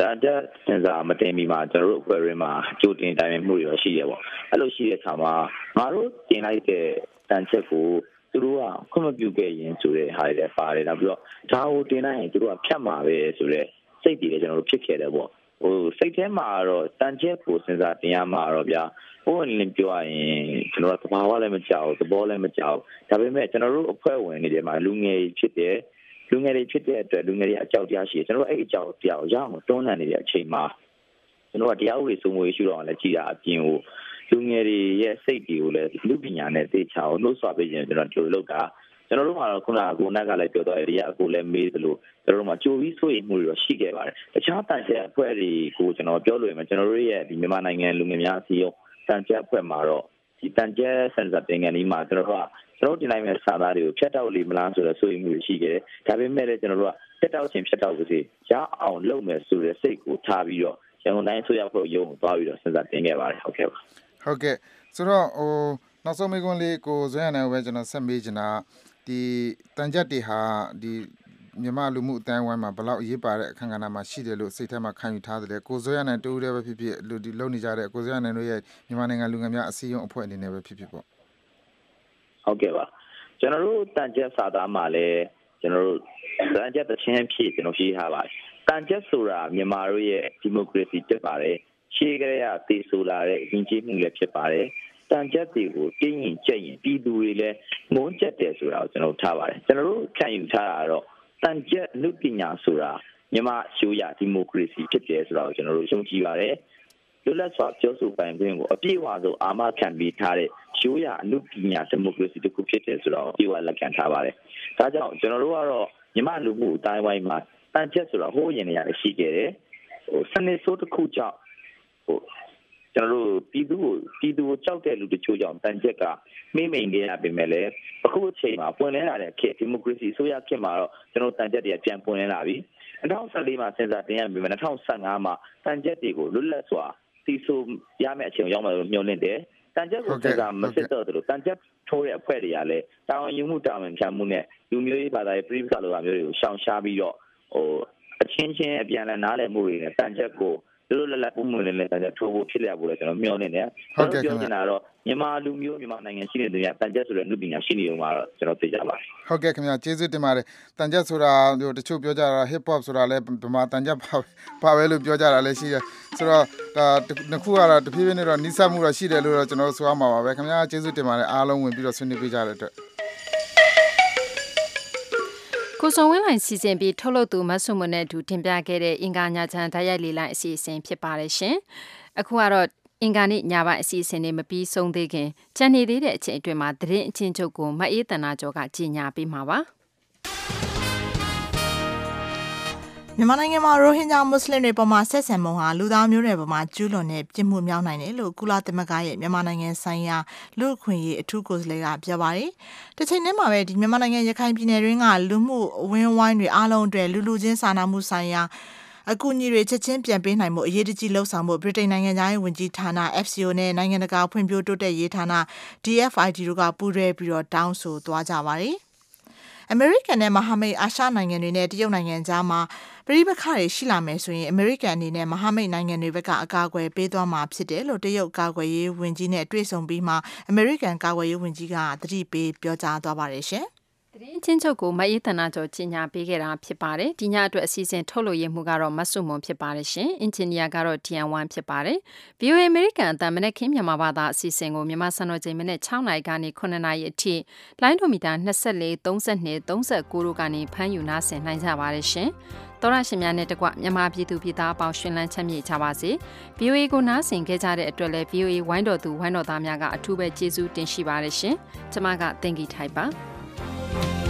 တန်တက်စင်စာမတင်မီမှာကျွန်တော်တို့အဖွဲ့ရင်းမှာကြိုတင်တိုင်ပင်မှုတွေရောရှိရပေါ့အဲ့လိုရှိတဲ့အခါမှာငါတို့တင်လိုက်တဲ့တန်ချက်ကိုသူတို့ကခွင့်မပြုခဲ့ရင်ဆိုတဲ့ဟာတွေလည်းပါတယ်နောက်ပြီးတော့ဒါကိုတင်လိုက်ရင်သူတို့ကဖြတ်မှာပဲဆိုတဲ့စိတ်တွေလည်းကျွန်တော်တို့ဖြစ်ခဲ့တယ်ပေါ့ဟိုစိတ်ထဲမှာတော့တန်ချက်ကိုစဉ်းစားတင်ရမှာတော့ဗျာဟိုအနေနဲ့ပြောရရင်ကျွန်တော်ကသဘာဝလည်းမကြောက်သဘောလည်းမကြောက်ဒါပေမဲ့ကျွန်တော်တို့အဖွဲ့ဝင်တွေထဲမှာလူငယ်ဖြစ်တဲ့ လူငယ်တွေဖြစ်တဲ့အတွက်လူငယ်တွေအကြောက်တရားရှိတယ်ကျွန်တော်တို့အဲ့အကြောက်တရားကိုရအောင်တွန်းလှန်နေတဲ့အချိန်မှာကျွန်တော်ကတရားဥပဒေစိုးမိုးရေးရှိတော့လည်းကြည်တာအပြင်ကိုလူငယ်တွေရဲ့စိတ်တွေကိုလည်းလူပညာနဲ့သိချအောင်နှုတ်ဆွပေးခြင်းကျွန်တော်ကြိုလုပ်တာကျွန်တော်တို့မှာတော့ခုနကကိုနက်ကလည်းပြောတော့အဲ့ဒီအကိုလည်းမေးသလိုကျွန်တော်တို့မှာကြိုပြီးစိုးရိမ်မှုတွေတော့ရှိခဲ့ပါတယ်တခြားတန်ချက်အဖွဲ့တွေကိုကျွန်တော်ပြောလို့ရမယ်ကျွန်တော်တို့ရဲ့ဒီမြန်မာနိုင်ငံလူငယ်များအစည်းအရုံးတန်ချက်အဖွဲ့မှာတော့ဒီတန်ချက်စင်ဆာတင်ငန်းဒီမှာကျွန်တော်တို့က ကျွန်တော်တင်လိုက်မဲ့စာသားတွေကိုဖြတ်တောက်လိမလားဆိုတော့စိုးရိမ်မှုတွေရှိခဲ့တယ်ဒါပေမဲ့လည်းကျွန်တော်တို့ကဖြတ်တောက်ခြင်းဖြတ်တောက်ပါစေရအောင်လုပ်မယ်ဆိုတဲ့စိတ်ကိုထားပြီးတော့ရန်ကုန်တိုင်းဆိုရဖို့ရုံးသွားပြီးတော့စင်ဆာတင်ခဲ့ပါတယ်ဟုတ်ကဲ့ပါဟုတ်ကဲ့ဆိုတော့ဟိုနောက်ဆုံးမိကွန်းလေးကိုဇွဲရနိုင်ပဲကျွန်တော်ဆက်မေးချင်တာဒီတန်ကြက်တွေဟာဒီမြန်မာလူမှုအတိုင်းဝိုင်းမှာဘလောက်အရေးပါတဲ့အခမ်းကဏ္ဍမှာရှိတယ်လို့စိတ်ထဲမှာခံယူထားတယ်ကိုဇွဲရနိုင်တူတယ်ပဲဖြစ်ဖြစ်လူဒီလုံနေကြတဲ့ကိုဇွဲရနိုင်တို့ရဲ့မြန်မာနိုင်ငံလူငယ်များအစည်းအရုံးအဖွဲ့အနေနဲ့ပဲဖြစ်ဖြစ်ပေါ့ ဟုတ်ကဲ့ပါကျွန်တော်တို့တန်ကျက်စာသားမှာလည်းကျွန်တော်တို့တန်ကျက်တချင်းဖြစ်ကျွန်တော်ဖြေးထားပါတယ်တန်ကျက်ဆိုတာမြန်မာတို့ရဲ့ဒီမိုကရေစီတက်ပါတယ်ရှေးကလေးကတေဆိုလာတဲ့ယဉ်ကျေးမှုလည်းဖြစ်ပါတယ်တန်ကျက်တွေကိုတင်းရင်ကြက်ရင်ပြည်သူတွေလည်းမုန်းကျက်တယ်ဆိုတာကိုကျွန်တော်ထားပါတယ်ကျွန်တော်တို့ခံယူထားတာကတော့တန်ကျက်လူပညာဆိုတာမြန်မာရှိုးရဒီမိုကရေစီဖြစ်တယ်ဆိုတာကိုကျွန်တော်တို့ယုံကြည်ပါတယ် လွတ်လပ်စွာပြောဆိုပိုင်ခွင့်ကိုအပြည့်အဝဆုံးအာမခံပေးထားတဲ့ရှိုးရအမှုပညာဒီမိုကရေစီတစ်ခုဖြစ်တယ်ဆိုတော့အပြည့်အဝလက်ခံထားပါတယ်။ဒါကြောင့်ကျွန်တော်တို့ကတော့မြန်မာလူမှုအတိုင်းဝိုင်းမှာတန်ချက်ဆိုတာဟိုးရင်နေရာရှိခဲ့တယ်။ဟိုစနစ်ဆိုးတစ်ခုကြောင့်ဟိုကျွန်တော်တို့ပြည်သူကိုပြည်သူကိုကြောက်တဲ့လူတချို့ကြောင့်တန်ချက်ကမိမိန်ခဲ့ရပေမဲ့လည်းအခုအချိန်မှာပွင့်လင်းလာတဲ့ခေတ်ဒီမိုကရေစီဆိုရခေတ်မှာတော့ကျွန်တော်တန်ချက်တွေကပြန်ပွင့်လင်းလာပြီ2014မှာစဉ်းစားတင်ရပြီမဲ့2015မှာတန်ချက်တွေကိုလွတ်လပ်စွာ စီဆိုရမယ့်အချိန်ရောက်မှလို့မျှော်လင့်တယ်တန်ချက်ကိုစဉ်းစားမစစ်တော့တယ်လို့တန်ချက်ထိုးတဲ့အဖွဲ့တွေကလည်းတာဝန်ယူမှုတာဝန်ခံမှုနဲ့လူမျိုးရေးဘာသာရေးပြည်ပလိုမျိုးတွေကိုရှောင်ရှားပြီးတော့ဟိုအချင်းချင်းအပြန်အလှန်နားလည်မှုတွေနဲ့တန်ချက်ကို တို့လည်းလည်းပုံမှန်လည်းလည်းထိုးဖို့ဖြစ်ရဖို့လည်းကျွန်တော်မျှော်နေတယ်။ဟုတ်ကဲ့ပြောနေတာတော့မြန်မာလူမျိုးမြန်မာနိုင်ငံရှိနေတဲ့တန်ချက်ဆိုတဲ့လူပညာရှိနေုံမှာတော့ကျွန်တော်သိကြပါတယ်ဟုတ်ကဲ့ခင်ဗျာကျေးဇူးတင်ပါတယ်တန်ကြက်ဆိုတာဟိုတချို့ပြောကြတာ hip hop ဆိုတာလည်းဗမာတန်ကြက်ပါပါပဲလို့ပြောကြတာလည်းရှိတယ်ဆိုတော့ဒါနှစ်ခုကတော့တဖြည်းဖြည်းနဲ့တော့နိစ္စမှုတော့ရှိတယ်လို့တော့ကျွန်တော်ဆိုရမှာပါပဲခင်ဗျာကျေးဇူးတင်ပါတယ်အားလုံးဝင်ပြီးတော့ဆွေးနွေးပေးကြတဲ့အတွက် ကိုစုံဝင်းလိုင်စီစဉ်ပြီးထုတ်လုပ်သူမဆုမနဲ့အတူတင်ပြခဲ့တဲ့အင်္ဂါညာချန်ဓာတ်ရိုက်လေးလိုင်းအစီအစဉ်ဖြစ်ပါတယ်ရှင်။အခုကတော့အင်္ဂါနေ့ညပိုင်းအစီအစဉ်တွေမပြီးဆုံးသေးခင်ကြံနေသေးတဲ့အချိန်အတွင်းမှာသတင်းအချင်းချုပ်ကိုမအေးတနာကျော်ကကြီးညာပေးမှာပါ။ မြန်မာနိုင်ငံမှာရိုဟင်ဂျာမွတ်စလင်တွေပေါ်မှာဆက်ဆံမှုဟာလူသားမျိုးနွယ်ပေါ်မှာကျူးလွန်တဲ့ပြစ်မှုမြောက်နိုင်တယ်လို့ကုလသမဂ္ဂရဲ့မြန်မာနိုင်ငံဆိုင်ရာလူ့အခွင့်အရေးအထူးကိုယ်စားလှယ်ကပြောပါတယ်။တစ်ချိန်တည်းမှာပဲဒီမြန်မာနိုင်ငံရခိုင်ပြည်နယ်တွင်းကလူမှုအဝင်းဝိုင်းတွေအားလုံးအတွက်လူလူချင်းစာနာမှုဆိုင်ရာအကူအညီတွေချက်ချင်းပြန်ပေးနိုင်မှုအရေးတကြီးလှုပ်ဆောင်မှုဗြိတိန်နိုင်ငံသားရေးဝန်ကြီးဌာန FCO နဲ့နိုင်ငံတကာဖွံ့ဖြိုးတိုးတက်ရေးဌာန DFID တို့ကပူးတွဲပြီးတော့တောင်းဆိုသွားကြပါတယ်။ အမေရိကန်နဲ့မဟာမိတ်အာရှနိုင်ငံတွေနဲ့တရုတ်နိုင်ငံကြားမှာပြည်ပခါတွေရှိလာမယ်ဆိုရင်အမေရိကန်အနေနဲ့မဟာမိတ်နိုင်ငံတွေဘက်ကအကာအကွယ်ပေးသွားမှာဖြစ်တယ်လို့တရုတ်ကာကွယ်ရေးဝန်ကြီးနဲ့တွေ့ဆုံပြီးမှအမေရိကန်ကာကွယ်ရေးဝန်ကြီးကသတိပေးပြောကြားသွားပါတယ်ရှင်။။ သတင်းချင်းချုပ်ကိုမအေးတနာကျော်ကြီးညာပေးခဲ့တာဖြစ်ပါတယ်ဒီညအတွက်အစီအစဉ်ထုတ်လို့ရမှုကတော့မဆုမွန်ဖြစ်ပါတယ်ရှင်အင်ဂျင်နီယာကတော့ TN1 ဖြစ်ပါတယ် VOA American အတန်မနဲ့ခင်းမြန်မာဘာသာအစီအစဉ်ကိုမြန်မာစံတော်ချိန်မနေ့6နာရီကနေ9နာရီအထိလိုင်းဒိုမီတာ24 32 39တို့ကနေဖမ်းယူနာဆင်နိုင်ကြပါတယ်ရှင်တော်ရရှင်များနဲ့တကွမြန်မာပြည်သူပြည်သားအပေါင်းရှင်လန်းချမ်းမြေ့ကြပါစေ VOA ကိုနားဆင်ခဲ့ကြတဲ့အတွက်လည်း VOA ဝိုင်းတော်သူဝိုင်းတော်သားများကအထူးပဲကျေးဇူးတင်ရှိပါတယ်ရှင်ကျမကတင်ကြထိုက်ပါ Bye.